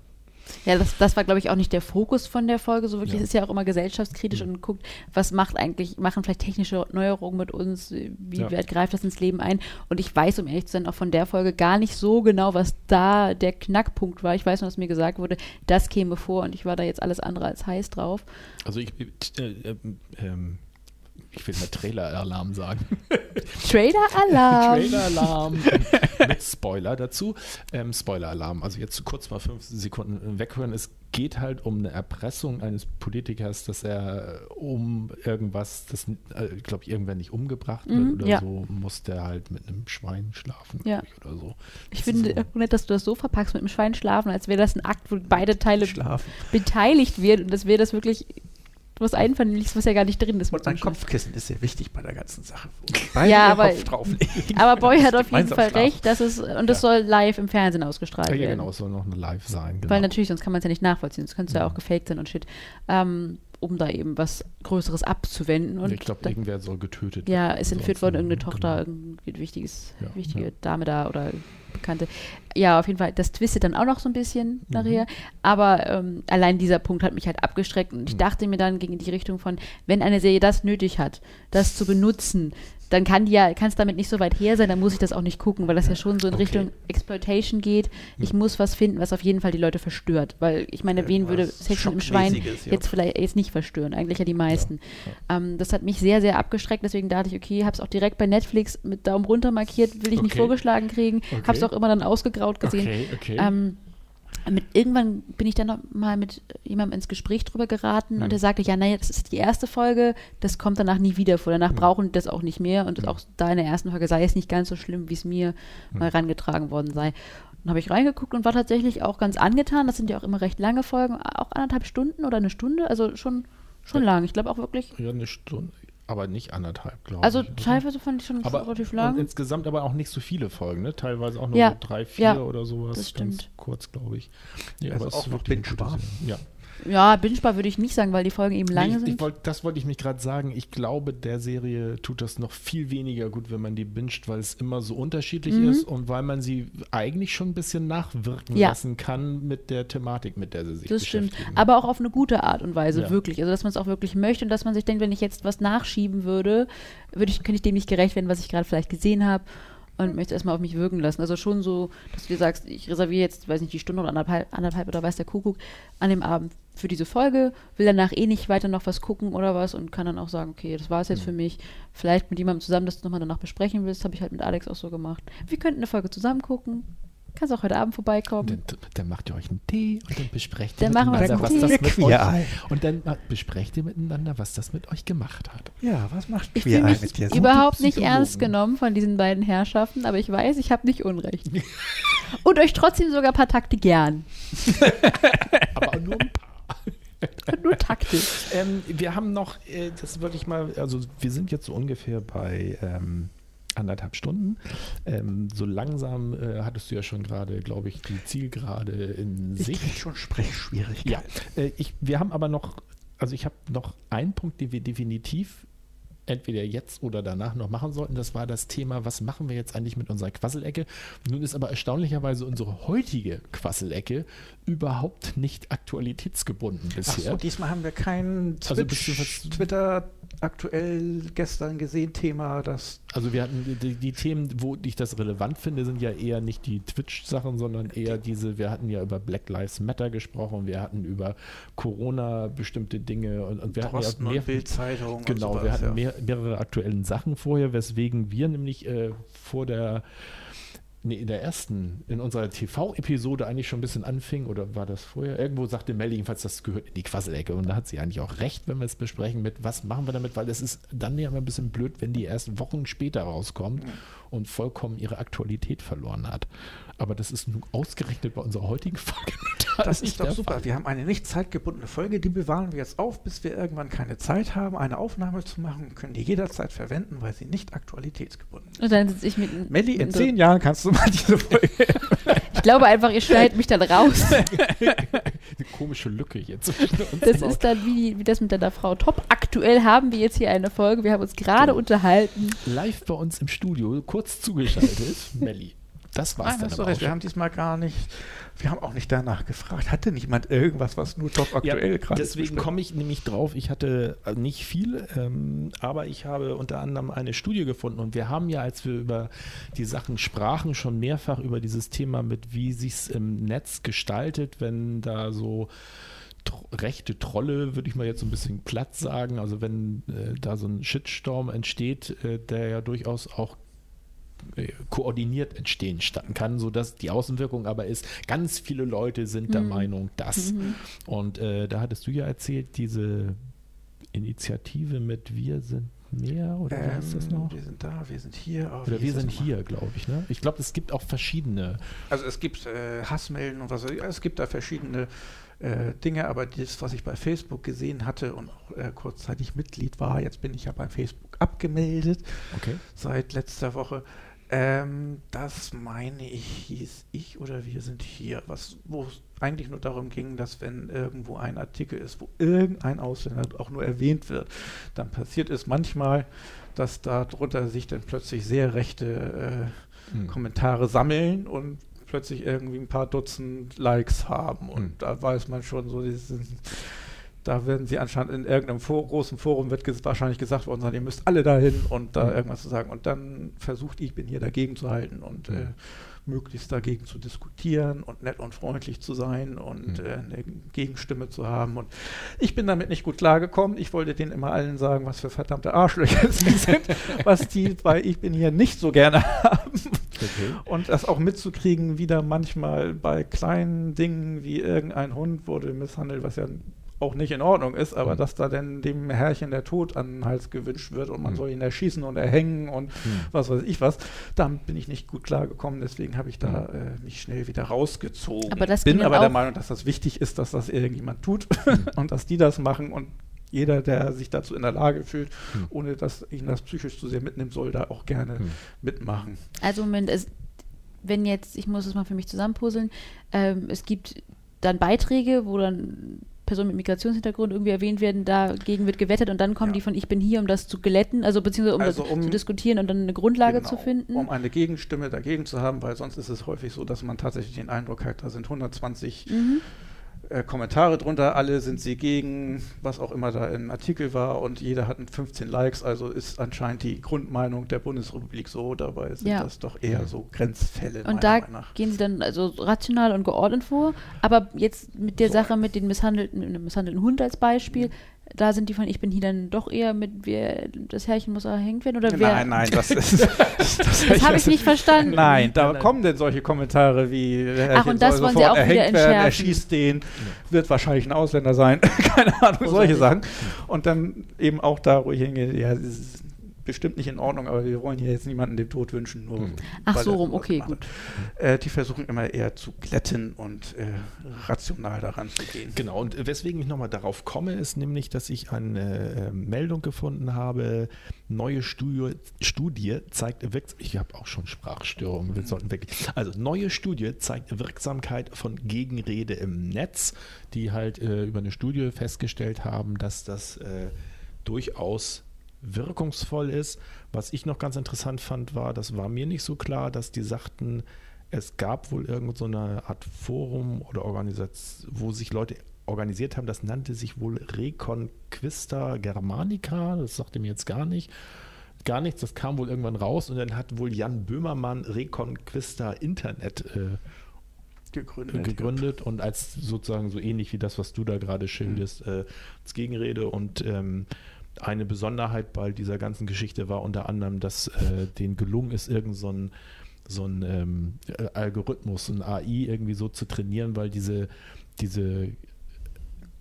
Ja, das, das war, glaube ich, auch nicht der Fokus von der Folge. So wirklich, Ja. es ist ja auch immer gesellschaftskritisch Mhm. und guckt, was macht eigentlich, machen vielleicht technische Neuerungen mit uns, wie Ja. weit greift das ins Leben ein? Und ich weiß, um ehrlich zu sein, auch von der Folge gar nicht so genau, was da der Knackpunkt war. Ich weiß nur, dass mir gesagt wurde, das käme vor und ich war da jetzt alles andere als heiß drauf. Also ich, äh, ähm, ähm, ich will mal Trailer-Alarm sagen. Trailer-Alarm. Trailer-Alarm mit Spoiler dazu. Ähm, Spoiler-Alarm, also jetzt kurz mal fünf Sekunden weghören. Es geht halt um eine Erpressung eines Politikers, dass er äh, um irgendwas, das, äh, ich glaube, irgendwer nicht umgebracht wird Mhm, oder ja. so, muss der halt mit einem Schwein schlafen Ja. ich, oder so. Ich Das finde ist auch nett, dass du das so verpackst mit dem Schwein schlafen, als wäre das ein Akt, wo beide Teile Schlafen. beteiligt werden und das wäre das wirklich was Einvernehmliches, was ja gar nicht drin ist. Und ein. Kopfkissen ist sehr wichtig bei der ganzen Sache. Beide Ja, aber- Kopf drauflegen. Aber Boy hat auf jeden Fall recht, dass es, und es soll live im Fernsehen ausgestrahlt Ja, ja, werden. genau, es soll noch eine Live sein. Genau. Weil natürlich, sonst kann man es ja nicht nachvollziehen. Sonst könnte es ja Ja. auch gefaked sein und shit. Ähm, um da eben was Größeres abzuwenden. Und ich glaube, irgendwer soll getötet ja, werden. ist entführt worden, irgendeine Tochter, genau. irgendeine wichtiges, Ja, wichtige ja. Dame da oder Bekannte. Ja, auf jeden Fall, das twistet dann auch noch so ein bisschen Mhm. nachher. Aber ähm, allein dieser Punkt hat mich halt abgestreckt und ich Mhm. dachte mir dann, ging in die Richtung von, wenn eine Serie das nötig hat, das zu benutzen, dann kann die ja, kann es damit nicht so weit her sein, dann muss ich das auch nicht gucken, weil das ja schon so in Okay. Richtung Exploitation geht. Ich muss was finden, was auf jeden Fall die Leute verstört. Weil ich meine, wen würde Sex mit einem Schwein ja. jetzt vielleicht jetzt nicht verstören? Eigentlich ja die meisten. Ähm, das hat mich sehr, sehr abgeschreckt, deswegen dachte ich, okay, habe es auch direkt bei Netflix mit Daumen runter markiert, will ich nicht Okay. vorgeschlagen kriegen, Okay. habe es auch immer dann ausgegraut gesehen. Okay, okay. Ähm, mit, irgendwann bin ich dann noch mal mit jemandem ins Gespräch drüber geraten Mhm. und er sagte, ja, naja, das ist die erste Folge, das kommt danach nie wieder vor. Danach Mhm. brauchen die das auch nicht mehr und Mhm. auch da in der ersten Folge sei es nicht ganz so schlimm, wie es mir Mhm. mal rangetragen worden sei. Dann habe ich reingeguckt und war tatsächlich auch ganz angetan. Das sind ja auch immer recht lange Folgen, auch anderthalb Stunden oder eine Stunde, also schon, schon Ja. lang. Ich glaube auch wirklich, ja, eine Stunde, aber nicht anderthalb, glaube also ich. oder? teilweise fand ich schon aber relativ und lang. insgesamt aber auch nicht so viele Folgen, ne? Teilweise auch nur Ja, so drei, vier ja, oder sowas. das Ganz stimmt. kurz, glaube ich. Nee, Also es auch ist noch bingebar. Serie. Ja. Ja, bingebar würde ich nicht sagen, weil die Folgen eben lange ich, sind. ich wollt, das wollte ich mich gerade sagen. Ich glaube, der Serie tut das noch viel weniger gut, wenn man die binscht, weil es immer so unterschiedlich Mhm. ist und weil man sie eigentlich schon ein bisschen nachwirken Ja. lassen kann mit der Thematik, mit der sie sich Das stimmt. Aber auch auf eine gute Art und Weise, Ja. wirklich. Also, dass man es auch wirklich möchte und dass man sich denkt, wenn ich jetzt was nachschieben würde, würde ich, könnte ich dem nicht gerecht werden, was ich gerade vielleicht gesehen habe und möchte erstmal auf mich wirken lassen. Also schon so, dass du dir sagst, ich reserviere jetzt, weiß nicht, die Stunde oder anderthalb, anderthalb oder weiß der Kuckuck an dem Abend für diese Folge, will danach eh nicht weiter noch was gucken oder was und kann dann auch sagen, okay, das war es jetzt Mhm. für mich. Vielleicht mit jemandem zusammen, das du nochmal danach besprechen willst, habe ich halt mit Alex auch so gemacht. Wir könnten eine Folge zusammen gucken. Kannst auch heute Abend vorbeikommen. dann, dann macht ihr euch einen Tee und dann besprecht Dann ihr machen wir miteinander, was einen das Tee. mit Queer euch, und dann besprecht ihr miteinander, was das mit euch gemacht hat. Ja, was macht Ich Queer Eye mit dir? überhaupt nicht ernst genommen von diesen beiden Herrschaften, aber ich weiß, ich habe nicht Unrecht. Und euch trotzdem sogar ein paar Takte gern. Aber nur ein paar. Nur taktisch. Ähm, wir haben noch, äh, das würde ich mal, also wir sind jetzt so ungefähr bei ähm, anderthalb Stunden. Ähm, so langsam äh, hattest du ja schon gerade, glaube ich, die Zielgerade in Ich Sicht. krieg schon Sprechschwierigkeiten. Ja, äh, ich, wir haben aber noch, also ich habe noch einen Punkt, den wir definitiv entweder jetzt oder danach noch machen sollten. Das war das Thema, was machen wir jetzt eigentlich mit unserer Quasselecke? Nun ist aber erstaunlicherweise unsere heutige Quasselecke überhaupt nicht aktualitätsgebunden Ach bisher. so, diesmal haben wir kein Also Twitch, beziehungsweise- Twitter aktuell gestern gesehen Thema, das Also wir hatten die, die Themen, wo ich das relevant finde, sind ja eher nicht die Twitch-Sachen, sondern eher diese, wir hatten ja über Black Lives Matter gesprochen, wir hatten über Corona bestimmte Dinge und, und wir Drosten hatten ja mehr, und Bildzeitung Genau, und sowas, wir hatten mehr, mehrere aktuellen Sachen vorher, weswegen wir nämlich äh, vor der nee, in der ersten, in unserer TV-Episode eigentlich schon ein bisschen anfing, oder war das vorher? Irgendwo sagte Melly jedenfalls, das gehört in die Quasselecke. Und da hat sie eigentlich auch recht, wenn wir es besprechen mit, was machen wir damit, weil es ist dann ja immer ein bisschen blöd, wenn die erst Wochen später rauskommt und vollkommen ihre Aktualität verloren hat. Aber das ist nun ausgerechnet bei unserer heutigen Folge. Das nicht ist doch super. Fall. Wir haben eine nicht zeitgebundene Folge, die bewahren wir jetzt auf, bis wir irgendwann keine Zeit haben, eine Aufnahme zu machen, können die jederzeit verwenden, weil sie nicht aktualitätsgebunden ist. Und dann sitze ich mit. Melli, in mit- zehn Jahren kannst du mal diese Folge. Ich glaube einfach, ihr schneidet mich dann raus. Eine komische Lücke hier zwischen uns. Das ist dann wie, wie das mit deiner Frau Top. Aktuell haben wir jetzt hier eine Folge. Wir haben uns gerade unterhalten. live bei uns im Studio, kurz zugeschaltet, Melli. Das war's Ah, dann hast du recht, auch wir haben diesmal gar nicht, wir haben auch nicht danach gefragt. Hatte niemand irgendwas, was nur top aktuell Ja, gerade deswegen komme ich nämlich drauf. Ich hatte äh, nicht viel, ähm, aber ich habe unter anderem eine Studie gefunden und wir haben ja, als wir über die Sachen sprachen, schon mehrfach über dieses Thema mit, wie sich's im Netz gestaltet, wenn da so rechte Trolle, würde ich mal jetzt so ein bisschen platt sagen. Also wenn äh, da so ein Shitstorm entsteht, äh, der ja durchaus auch koordiniert entstehen statten kann, sodass die Außenwirkung aber ist, ganz viele Leute sind der Mhm. Meinung, dass. Mhm. Und äh, da hattest du ja erzählt, diese Initiative mit Wir sind mehr oder wie heißt das Ähm, noch? Wir sind da, wir sind hier. oh, Oder wir sind hier, glaube ich. Ne? Ich glaube, es gibt auch verschiedene. Also es gibt äh, Hassmelden und was weiß ich. Also es gibt da verschiedene äh, Dinge, aber das, was ich bei Facebook gesehen hatte und auch äh, kurzzeitig Mitglied war, jetzt bin ich ja bei Facebook abgemeldet Okay. seit letzter Woche. Ähm, das meine ich, hieß ich oder wir sind hier, was, wo es eigentlich nur darum ging, dass wenn irgendwo ein Artikel ist, wo irgendein Ausländer auch nur erwähnt wird, dann passiert es manchmal, dass darunter sich dann plötzlich sehr rechte äh, Hm. Kommentare sammeln und plötzlich irgendwie ein paar Dutzend Likes haben. Und Hm. da weiß man schon so, dieses, da werden sie anscheinend in irgendeinem For großen Forum wird ges wahrscheinlich gesagt worden sein, ihr müsst alle dahin und da Hm. irgendwas zu sagen. Und dann versucht ich, bin hier dagegen zu halten und Hm. äh, möglichst dagegen zu diskutieren und nett und freundlich zu sein und Hm. äh, eine Gegenstimme zu haben. Und ich bin damit nicht gut klargekommen. Ich wollte denen immer allen sagen, was für verdammte Arschlöcher sie sind, was die bei Ich bin hier nicht so gerne haben. Okay. Und das auch mitzukriegen, wie da manchmal bei kleinen Dingen wie irgendein Hund wurde misshandelt, was ja auch nicht in Ordnung ist, aber Mhm. dass da dann dem Herrchen der Tod an den Hals gewünscht wird und man Mhm. soll ihn erschießen und erhängen und Hm. was weiß ich was, damit bin ich nicht gut klargekommen, deswegen habe ich da Mhm. äh, mich schnell wieder rausgezogen. Aber das bin aber der Meinung, dass das wichtig ist, dass das irgendjemand tut Mhm. und dass die das machen und jeder, der sich dazu in der Lage fühlt, Mhm. ohne dass ihn das psychisch zu sehr mitnimmt, soll da auch gerne mitmachen. Also Moment, es, wenn jetzt, ich muss es mal für mich zusammenpuzzeln, ähm, es gibt dann Beiträge, wo dann Personen mit Migrationshintergrund irgendwie erwähnt werden, dagegen wird gewettet und dann kommen Ja. die von Ich bin hier, um das zu glätten, also beziehungsweise um Also das um- zu diskutieren und dann eine Grundlage Genau, zu finden. Um eine Gegenstimme dagegen zu haben, weil sonst ist es häufig so, dass man tatsächlich den Eindruck hat, da sind 120 mhm. Äh, Kommentare drunter, alle sind sie gegen, was auch immer da im Artikel war und jeder hat 15 Likes, also ist anscheinend die Grundmeinung der Bundesrepublik so, dabei sind Ja. das doch eher so Grenzfälle. Und da gehen sie dann also rational und geordnet vor. Aber jetzt mit der So. Sache mit den misshandelten, mit dem misshandelten Hund als Beispiel, da sind die von Ich bin hier dann doch eher mit, wer, das Herrchen muss erhängt werden oder wer. Nein, nein, das ist. das Das habe ich nicht verstanden. Nein, da kommen denn solche Kommentare wie Ach, Herrchen und das wollen sie auch wieder erhängt werden, er entschärfen. schießt den, wird wahrscheinlich ein Ausländer sein, keine Ahnung, solche. Sachen. Und dann eben auch da, wo ich hingehe, ja, das ist bestimmt nicht in Ordnung, aber wir wollen hier jetzt niemanden den Tod wünschen, nur Mhm. Ach so rum, okay, gut. Äh, die versuchen immer eher zu glätten und äh, rational daran zu gehen. Genau, und weswegen ich nochmal darauf komme, ist nämlich, dass ich eine äh, Meldung gefunden habe, neue Studie, Studie zeigt Wirksamkeit, ich habe auch schon Sprachstörungen, wir sollten wirklich, also neue Studie zeigt Wirksamkeit von Gegenrede im Netz, die halt äh, über eine Studie festgestellt haben, dass das äh, durchaus wirkungsvoll ist. Was ich noch ganz interessant fand, war, das war mir nicht so klar, dass die sagten, es gab wohl irgend so eine Art Forum oder Organisation, wo sich Leute organisiert haben, das nannte sich wohl Reconquista Germanica, das sagte mir jetzt gar nicht. Gar nichts, das kam wohl irgendwann raus und dann hat wohl Jan Böhmermann Reconquista Internet äh, Gegründet. gegründet und als sozusagen so ähnlich wie das, was du da gerade schilderst, äh, als Gegenrede. Und ähm, eine Besonderheit bei dieser ganzen Geschichte war unter anderem, dass äh, denen gelungen ist, irgend so ein, so ein ähm, äh, Algorithmus, ein AI irgendwie so zu trainieren, weil diese, diese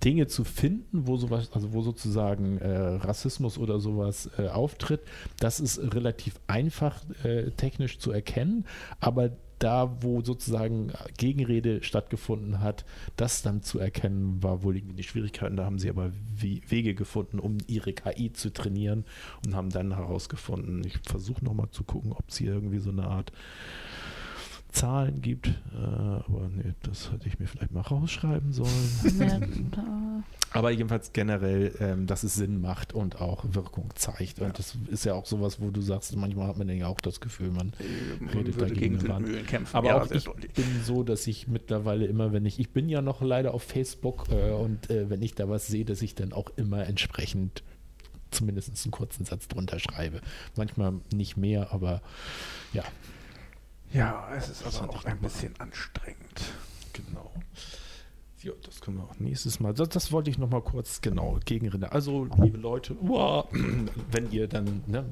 Dinge zu finden, wo sowas, also wo sozusagen äh, Rassismus oder sowas äh, auftritt, das ist relativ einfach äh, technisch zu erkennen, aber da, wo sozusagen Gegenrede stattgefunden hat, das dann zu erkennen, war wohl irgendwie die Schwierigkeiten. Da haben sie aber Wege gefunden, um ihre KI zu trainieren und haben dann herausgefunden, ich versuche nochmal zu gucken, ob es hier irgendwie so eine Art Zahlen gibt. Äh, aber nee, das hätte ich mir vielleicht mal rausschreiben sollen. Ja, Aber jedenfalls generell, ähm, dass es Sinn macht und auch Wirkung zeigt. Und das ist ja auch sowas, wo du sagst, manchmal hat man ja auch das Gefühl, man Man redet würde dagegen gegen. Windmühlen kämpfen. Aber ja, auch ich deutlich. bin so, dass ich mittlerweile immer, wenn ich, ich bin ja noch leider auf Facebook äh, und äh, wenn ich da was sehe, dass ich dann auch immer entsprechend zumindest einen kurzen Satz drunter schreibe. Manchmal nicht mehr, aber ja, Ja, es ist aber auch ein bisschen anstrengend. genau. Ja, das können wir auch nächstes Mal. Das, das wollte ich noch mal kurz genau gegenreden. Also, liebe Leute, uah, wenn ihr dann ne,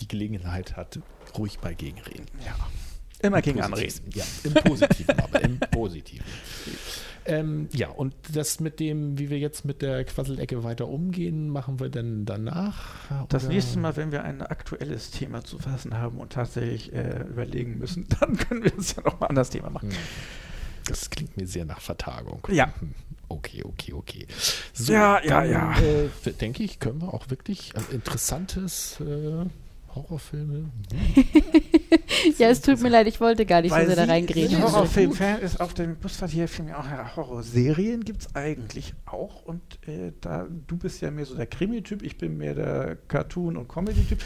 die Gelegenheit habt, ruhig bei gegenreden. Ja. Immer gegen Positiven. anreden. Ja, im Positiven, aber im Positiven. Ähm, ja, und das mit dem, wie wir jetzt mit der Quasselecke weiter umgehen, machen wir dann danach? Das oder? nächste Mal, wenn wir ein aktuelles Thema zu fassen haben und tatsächlich äh, überlegen müssen, dann können wir es ja nochmal an das Thema machen. Hm. Das klingt mir sehr nach Vertagung. Ja. Hm. Okay, okay, okay. So, Ja, ja, dann, ja. Äh, denke ich, können wir auch wirklich ein interessantes äh, Horrorfilme. Ja, es tut mir leid, ich wollte gar nicht so Weil sehr da sie reingrätschen. Horrorfilm-Fan ist auf dem Busverkehr-Film auch ja, Horrorserien gibt es eigentlich auch. Und äh, da du bist ja mehr so der Krimi-Typ, ich bin mehr der Cartoon- und Comedy-Typ.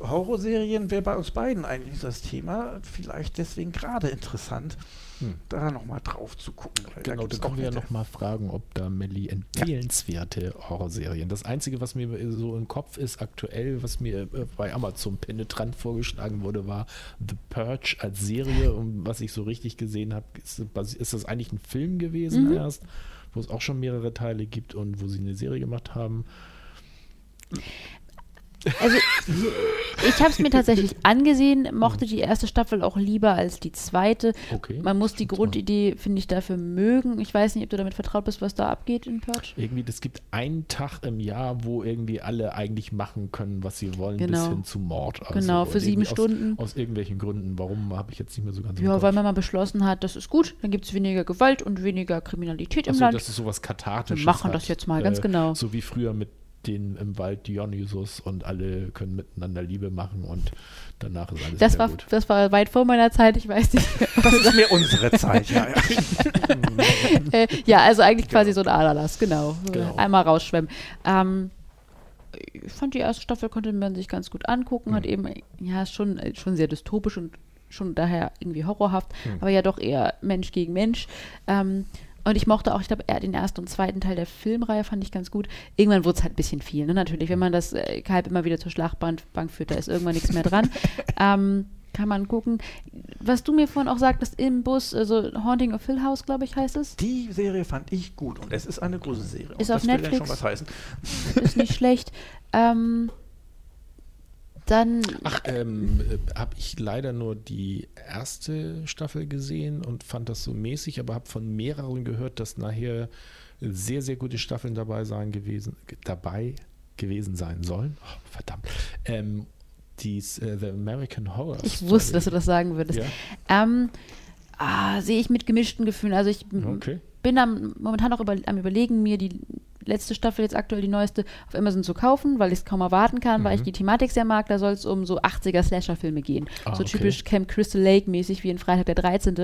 Horrorserien wäre bei uns beiden eigentlich das Thema. Vielleicht deswegen gerade interessant, Hm. da nochmal drauf zu gucken. Genau, da gibt's können wir ja nette- noch mal fragen, ob da Melly empfehlenswerte Horrorserien. Das Einzige, was mir so im Kopf ist aktuell, was mir äh, bei Amazon penetrant vorgeschlagen wurde, war The Purge als Serie. Und was ich so richtig gesehen habe, ist, ist das eigentlich ein Film gewesen Mhm. erst, wo es auch schon mehrere Teile gibt und wo sie eine Serie gemacht haben. Also, ich habe es mir tatsächlich angesehen, mochte die erste Staffel auch lieber als die zweite. Okay. Man muss die. Grundidee, finde ich, dafür mögen. Ich weiß nicht, ob du damit vertraut bist, was da abgeht in Purge. Irgendwie, es gibt einen Tag im Jahr, wo irgendwie alle eigentlich machen können, was sie wollen, bis Genau. hin zu Mord. Also Genau, für sieben Stunden. Aus, aus irgendwelchen Gründen. Warum, habe ich jetzt nicht mehr so ganz Ja, weil man mal beschlossen hat, das ist gut, dann gibt es weniger Gewalt und weniger Kriminalität im Achso, Land. dass es sowas Kathartisches Wir machen das jetzt mal, ganz genau. So wie früher mit den im Wald Dionysus und alle können miteinander Liebe machen und danach ist alles Das war, gut. das war weit vor meiner Zeit, ich weiß nicht. Das ist mehr unsere Zeit, ja. ja. äh, ja, also eigentlich quasi so ein Aderlass, genau. Genau. Einmal rausschwemmen. Ähm, ich fand die erste Staffel konnte man sich ganz gut angucken, hat Mhm. eben, ja, ist schon, äh, schon sehr dystopisch und schon daher irgendwie horrorhaft, Mhm. aber ja doch eher Mensch gegen Mensch. Ähm, und ich mochte auch, ich glaube, den ersten und zweiten Teil der Filmreihe fand ich ganz gut. Irgendwann wurde es halt ein bisschen viel, ne? Natürlich, wenn man das äh, Kalb immer wieder zur Schlachtbank führt, da ist irgendwann nichts mehr dran. ähm, kann man gucken. Was du mir vorhin auch sagtest im Bus, also Haunting of Hill House, glaube ich, heißt es. Die Serie fand ich gut und es ist eine Gruselserie. Ist und auf das will ja Netflix. schon was heißen. ist nicht schlecht. Ähm, dann, Ach, ähm, äh, habe ich leider nur die erste Staffel gesehen und fand das so mäßig, aber habe von mehreren gehört, dass nachher sehr, sehr gute Staffeln dabei sein gewesen, ge- dabei gewesen sein sollen. Oh, verdammt. Ähm, dies, äh, The American Horror ich Story. wusste, dass du das sagen würdest. Ja, Ähm, ah, sehe ich mit gemischten Gefühlen. Also ich okay. bin am, momentan auch über, am überlegen, mir die letzte Staffel, jetzt aktuell die neueste, auf Amazon zu kaufen, weil ich es kaum erwarten kann, weil ich Mhm. die Thematik sehr mag. Da soll es um so 80er-Slasher-Filme gehen. Ah, so okay. typisch Camp Crystal Lake-mäßig wie in Freitag der 13.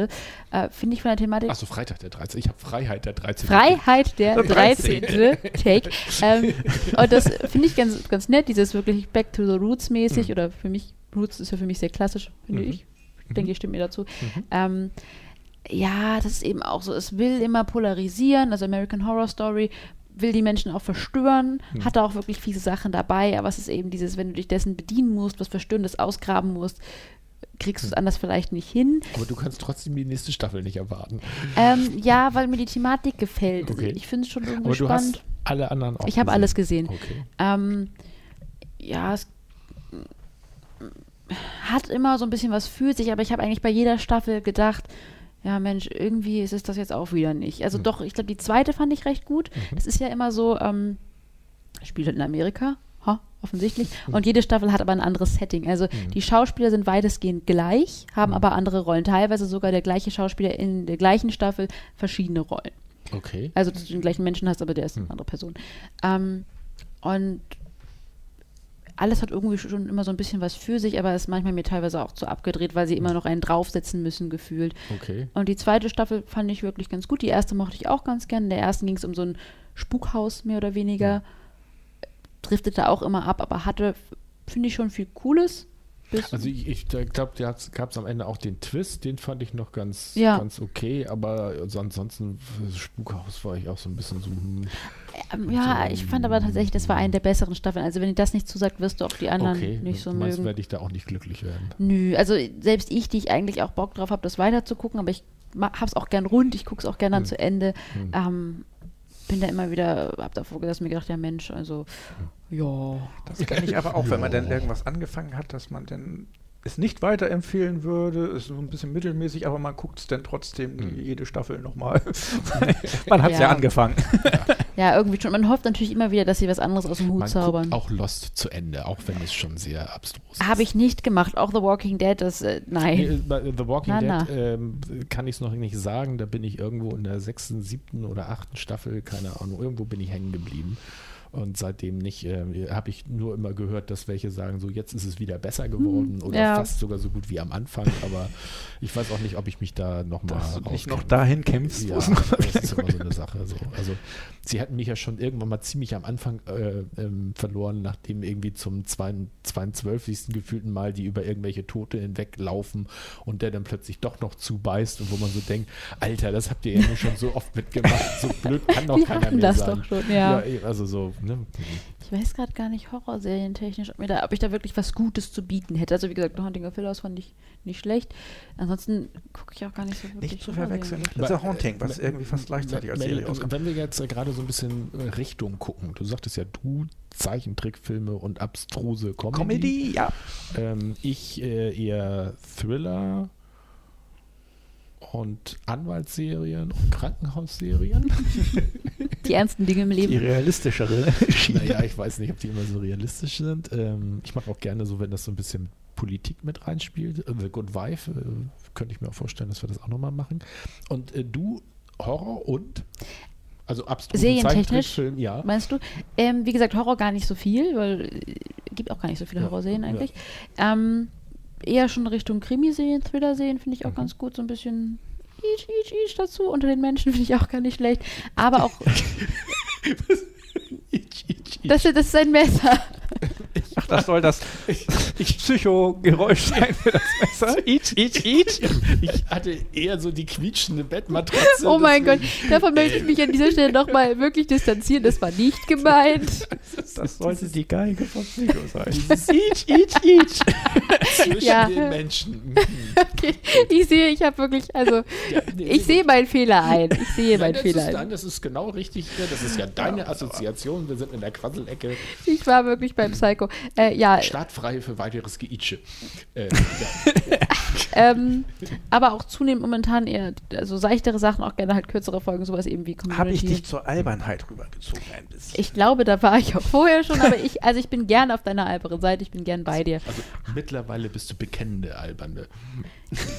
Äh, Finde ich von der Thematik. Achso, Freitag der 13. Ich habe Freiheit der 13. Freiheit der Der 13. 13.. Take. Ähm, und das finde ich ganz, ganz nett, dieses wirklich Back to the Roots mäßig Mhm. oder für mich, Roots ist ja für mich sehr klassisch, finde Mhm. ich. Ich denke, ihr stimmt mir dazu. Mhm. Ähm, ja, das ist eben auch so, es will immer polarisieren, also American Horror Story will die Menschen auch verstören, Mhm. hat da auch wirklich fiese Sachen dabei, aber es ist eben dieses, wenn du dich dessen bedienen musst, was Verstörendes ausgraben musst, kriegst du es anders vielleicht nicht hin. Aber du kannst trotzdem die nächste Staffel nicht erwarten. Ähm, ja, weil mir die Thematik gefällt. Okay. Ich finde es schon irgendwie Aber du spannend. hast alle anderen auch Ich habe alles gesehen. Okay. Ähm, ja, es hat immer so ein bisschen was für sich, aber ich habe eigentlich bei jeder Staffel gedacht, ja Mensch, irgendwie ist es das jetzt auch wieder nicht. Also Hm. doch, ich glaube, die zweite fand ich recht gut. Mhm. Es ist ja immer so, ähm, spielt in Amerika, ha, offensichtlich. Hm. Und jede Staffel hat aber ein anderes Setting. Also Mhm. die Schauspieler sind weitestgehend gleich, haben Mhm. aber andere Rollen. Teilweise sogar der gleiche Schauspieler in der gleichen Staffel verschiedene Rollen. Okay. Also, dass du den gleichen Menschen hast, aber der ist eine Hm. andere Person. Ähm, und alles hat irgendwie schon immer so ein bisschen was für sich, aber ist manchmal mir teilweise auch zu abgedreht, weil sie immer noch einen draufsetzen müssen, gefühlt. Okay. Und die zweite Staffel fand ich wirklich ganz gut. Die erste mochte ich auch ganz gern. In der ersten ging es um so ein Spukhaus, mehr oder weniger. Driftete auch immer ab, aber hatte, finde ich, schon viel Cooles. Also ich, ich glaube, da gab es am Ende auch den Twist, den fand ich noch ganz, Ja. ganz okay, aber so ansonsten Spukhaus war ich auch so ein bisschen so. hm, ähm, ja, so- ich fand aber tatsächlich, das war eine der besseren Staffeln. Also, wenn dir das nicht zusagt, wirst du auch die anderen Okay, nicht so meinst, mögen. werde ich da auch nicht glücklich werden. Nö, also selbst ich, die ich eigentlich auch Bock drauf habe, das weiter zu gucken, aber ich ma- hab's auch gern rund, ich gucke es auch gern dann Hm. zu Ende. Hm. Ähm, bin da immer wieder, hab davor gesessen, mir gedacht, ja Mensch, also, ja. Das kenne ich aber auch, wenn man dann irgendwas angefangen hat, dass man dann es nicht weiterempfehlen würde, ist so ein bisschen mittelmäßig, aber man guckt es dann trotzdem Mhm. jede Staffel nochmal. man hat es ja. Ja. angefangen. Ja, irgendwie schon. Man hofft natürlich immer wieder, dass sie was anderes aus dem Hut Man zaubern. guckt auch Lost zu Ende, auch wenn es schon sehr abstrus ist. Habe ich nicht gemacht. Auch The Walking Dead, das, äh, nein. Nee, bei The Walking Na, Dead ähm, kann ich es noch nicht sagen. Da bin ich irgendwo in der sechsten, siebten oder achten Staffel, keine Ahnung, irgendwo bin ich hängen geblieben. Und seitdem nicht, äh, habe ich nur immer gehört, dass welche sagen, so jetzt ist es wieder besser geworden oder Hm, ja. fast sogar so gut wie am Anfang. Aber ich weiß auch nicht, ob ich mich da nochmal Dass du nicht noch dahin kämpfst. Ja, das ist immer so eine Sache. So. Also sie hatten mich ja schon irgendwann mal ziemlich am Anfang äh, ähm, verloren, nachdem irgendwie zum 22. gefühlten Mal die über irgendwelche Tote hinweglaufen und der dann plötzlich doch noch zubeißt und wo man so denkt, Alter, das habt ihr ja schon so oft mitgemacht, so blöd kann doch Wir keiner mehr das sein. doch schon, ja. eh, also so, ne? Ich weiß gerade gar nicht, Horrorserientechnisch, ob, mir da, ob ich da wirklich was Gutes zu bieten hätte. Also wie gesagt, Haunting of Hill House fand ich nicht schlecht. Ansonsten gucke ich auch gar nicht so wirklich Nicht zu verwechseln. Aber, The Haunting, was äh, irgendwie fast gleichzeitig als Serie rauskommt. Wenn wir jetzt äh, gerade so ein bisschen äh, Richtung gucken, du sagtest ja, du Zeichentrickfilme und abstruse Comedy. Comedy, ja. Ähm, ich äh, eher Thriller und Anwaltsserien und Krankenhausserien. Die ernsten Dinge im Die Leben. realistischere Schiene. naja, ich weiß nicht, ob die immer so realistisch sind. Ähm, ich mache auch gerne so, wenn das so ein bisschen Politik mit reinspielt. Äh, The Good Wife, äh, könnte ich mir auch vorstellen, dass wir das auch nochmal machen. Und äh, du Horror und also abstruse Serientechnisch? Zeichentrickfilm, ja. Meinst du? Ähm, wie gesagt, Horror gar nicht so viel, weil äh, gibt auch gar nicht so viele Ja, Horrorserien ja. eigentlich. Ähm, eher schon Richtung Krimiserien, Thriller-Serien finde ich auch Mhm. ganz gut. So ein bisschen Isch, Isch, Isch dazu. Unter den Menschen finde ich auch gar nicht schlecht. Aber auch, das, das ist ein Messer. Das soll das Psycho-Geräusch sein für das Messer. Each, each, each. Ich hatte eher so die quietschende Bettmatratze. Oh mein Gott, davon möchte ich mich an dieser Stelle nochmal wirklich distanzieren. Das war nicht gemeint. Das sollte die Geige von Psycho sein. Dieses Each, each, each. zwischen Ja. den Menschen. Mhm. Okay, ich sehe, ich habe wirklich, also, Ja, nee, ich sehe meinen Fehler ein. Ich sehe Nein, meinen das Fehler ist, ein. nein, das ist genau richtig. ja, Das ist ja deine Assoziation. Wir sind in der Quasselecke. Ich war wirklich beim Psycho. Äh, ja, Startfrei für weiteres Geitsche. Äh, ähm, aber auch zunehmend momentan eher, also seichtere Sachen, auch gerne halt kürzere Folgen, sowas eben wie Community. Habe ich dich zur Albernheit rübergezogen ein bisschen. Ich glaube, da war ich auch vorher schon, aber ich, also ich bin gern auf deiner alberen Seite, ich bin gern bei dir. Also mittlerweile bist du bekennende Alberne.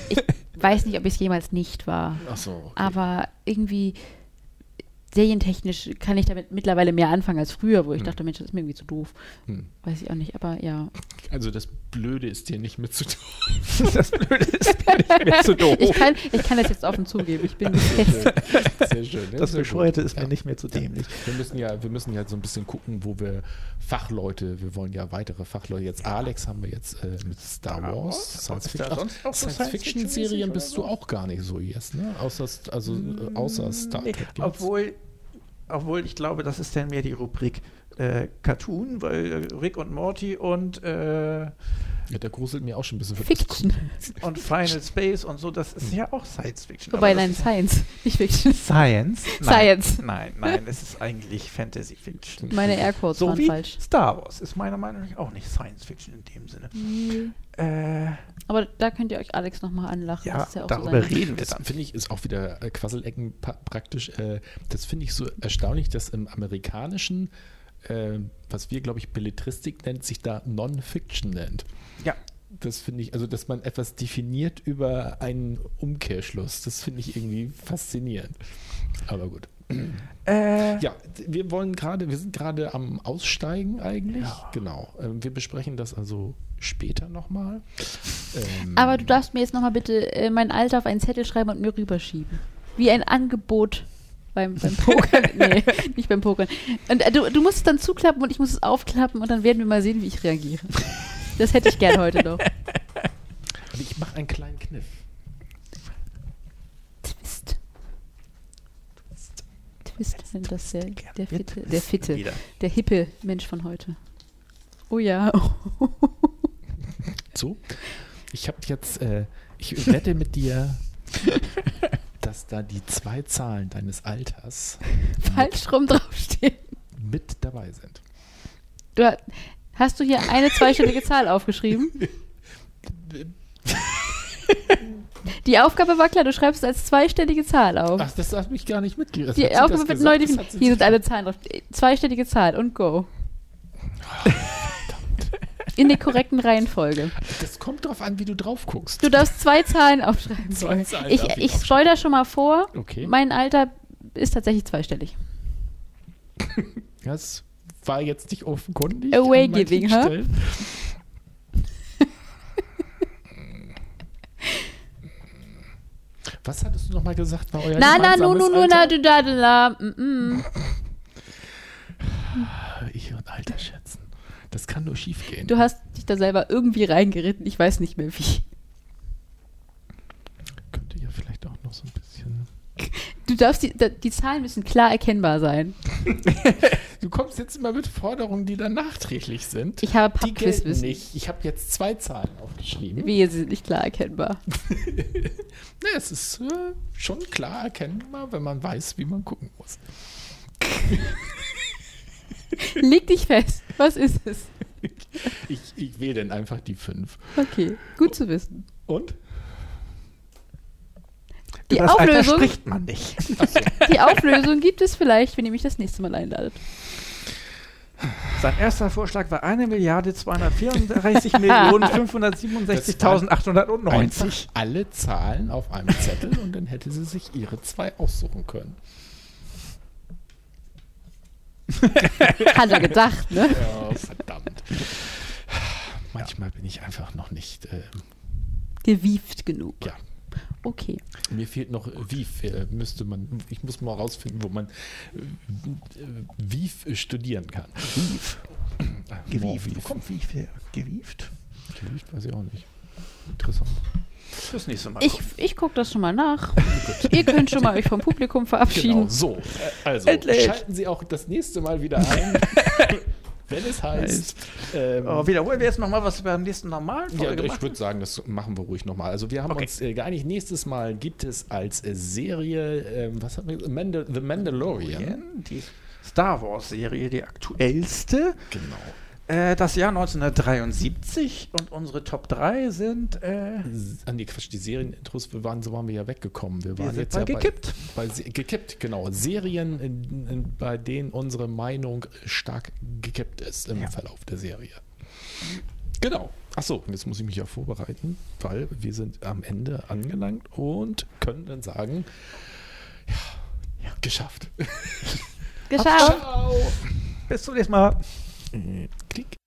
Ich weiß nicht, ob ich es jemals nicht war, Ach so. Okay. aber irgendwie serientechnisch kann ich damit mittlerweile mehr anfangen als früher, wo ich Hm. dachte, Mensch, das ist mir irgendwie zu doof. Hm. Weiß ich auch nicht, aber ja. Also das Blöde ist dir nicht mitzutun. das Blöde ist mir nicht mehr zu doof. Ich kann, ich kann das jetzt offen zugeben, ich bin gefesselt. Sehr schön. ja, Das Bescheuerte gut. ist mir Ja. nicht mehr zu dämlich. Wir müssen ja, wir müssen ja so ein bisschen gucken, wo wir Fachleute, wir wollen ja weitere Fachleute. Jetzt Alex haben wir jetzt äh, mit Star Star Wars, Wars, Science Fiction. Science Fiction bist du auch gar nicht so jetzt, ne? Außer also äh, außer Star Nee, Trek. jetzt. obwohl, obwohl ich glaube, das ist dann mehr die Rubrik äh, Cartoon, weil äh, Rick und Morty und, äh, ja, der gruselt mir auch schon ein bisschen. Fiction. und Final Space und so, das ist ja auch Science Fiction. Wobei, nein, Science, nicht Fiction. Science? Science. Nein, nein, nein, es ist eigentlich Fantasy Fiction. Meine Airquotes So waren wie falsch. Star Wars ist meiner Meinung nach auch nicht Science Fiction in dem Sinne. Äh, Aber da könnt ihr euch Alex nochmal anlachen. ja, das ist ja auch darüber so reden wir Das dann. finde ich ist auch wieder äh, Quasselecken praktisch. Äh, das finde ich so erstaunlich, dass im amerikanischen, äh, was wir glaube ich Belletristik nennt, sich da Non-Fiction nennt. Ja, Das finde ich, also dass man etwas definiert über einen Umkehrschluss, das finde ich irgendwie faszinierend. Aber gut. äh, Ja, wir wollen gerade, wir sind gerade am Aussteigen eigentlich. Ja. Genau. Ähm, wir besprechen das also später nochmal. Ähm, Aber du darfst mir jetzt nochmal bitte äh, mein Alter auf einen Zettel schreiben und mir rüberschieben. Wie ein Angebot beim, beim Pokern. nee, nicht beim Pokern. Und äh, du, du musst es dann zuklappen und ich muss es aufklappen und dann werden wir mal sehen, wie ich reagiere. Das hätte ich gern heute noch. aber ich mache einen kleinen Kniff. Twist. Twist nennt das der, der Fitte. Der Fitte. wieder. Der hippe Mensch von heute. Oh ja. So, ich habe jetzt, äh, ich wette mit dir dass da die zwei Zahlen deines Alters Falsch rum draufstehen. mit dabei sind. Du, ha- hast du hier eine zweistellige Zahl aufgeschrieben? Die Aufgabe war klar, du schreibst als zweistellige Zahl auf. Ach, das hat mich gar nicht mitgerechnet. Die Aufgabe wird neu definiert. Hier sind alle Zahlen drauf. Zweistellige Zahl und go. In der korrekten Reihenfolge. Das kommt drauf an, wie du drauf guckst. Du darfst zwei Zahlen aufschreiben. Zwei Zahlen ich ich ich spoiler schon mal vor. Okay. Mein Alter ist tatsächlich zweistellig. Das war jetzt nicht offenkundig. Away giving, huh? Was hattest du nochmal gesagt? War euer Na, na, nu, nu, nu, na, du, da, da, da. Mm, mm. Ich und Alter schätzen. Das kann nur schief gehen. Du hast dich da selber irgendwie reingeritten. Ich weiß nicht mehr wie. Könnte ja vielleicht auch noch so ein bisschen. Du darfst die, die Zahlen müssen klar erkennbar sein. Du kommst jetzt immer mit Forderungen, die dann nachträglich sind. Ich habe die gelten nicht. Ich habe jetzt zwei Zahlen aufgeschrieben. Wie, sie sind nicht klar erkennbar. Ne, es ist äh, schon klar erkennbar, wenn man weiß, wie man gucken muss. Leg dich fest. Was ist es? Ich, ich wähle dann einfach die fünf. Okay, gut zu wissen. Und? Die Über das Alter Auflösung, spricht man nicht. die Auflösung gibt es vielleicht, wenn ihr mich das nächste Mal einladet. Sein erster Vorschlag war 1 Milliarde 234 Millionen 567.890. Einfach alle Zahlen auf einem Zettel und dann hätte sie sich ihre zwei aussuchen können. Hat er gedacht, ne? Ja, verdammt. Manchmal bin ich einfach noch nicht. Äh, Gewieft genug. ja, Okay. mir fehlt noch Wief. Äh, müsste man. Ich muss mal rausfinden, wo man äh, Wief studieren kann. Wief. Gewieft. Wo kommt Wief her? Gewieft? Gewieft weiß ich auch nicht. Interessant. Das nächste Mal. Ich, ich gucke das schon mal nach. Ihr könnt schon mal euch vom Publikum verabschieden. Genau, so. Äh, Also, Endlich. schalten Sie auch das nächste Mal wieder ein, wenn es heißt. Ähm, Oh, wiederholen wir jetzt nochmal, was wir beim nächsten normalen ja, Folge ich machen. würde sagen, das machen wir ruhig nochmal. Also wir haben Okay. uns äh, geeinigt, nächstes Mal gibt es als äh, Serie, ähm, was haben wir gesagt? Mandal The Mandalorian. Die Star Wars-Serie, die aktuellste. Genau. Äh, das Jahr 1973 und unsere Top 3 sind äh, An die Quatsch, die Serienintros, wir waren, so waren wir ja weggekommen. Wir Wir waren sind jetzt bei ja gekippt. Bei, bei gekippt, genau. Serien, in, in, bei denen unsere Meinung stark gekippt ist im Ja. Verlauf der Serie. Genau. Achso, jetzt muss ich mich ja vorbereiten, weil wir sind am Ende angelangt und können dann sagen, ja, ja geschafft. Geschafft. Ciao. bis zum nächsten Mal. Euh, clic.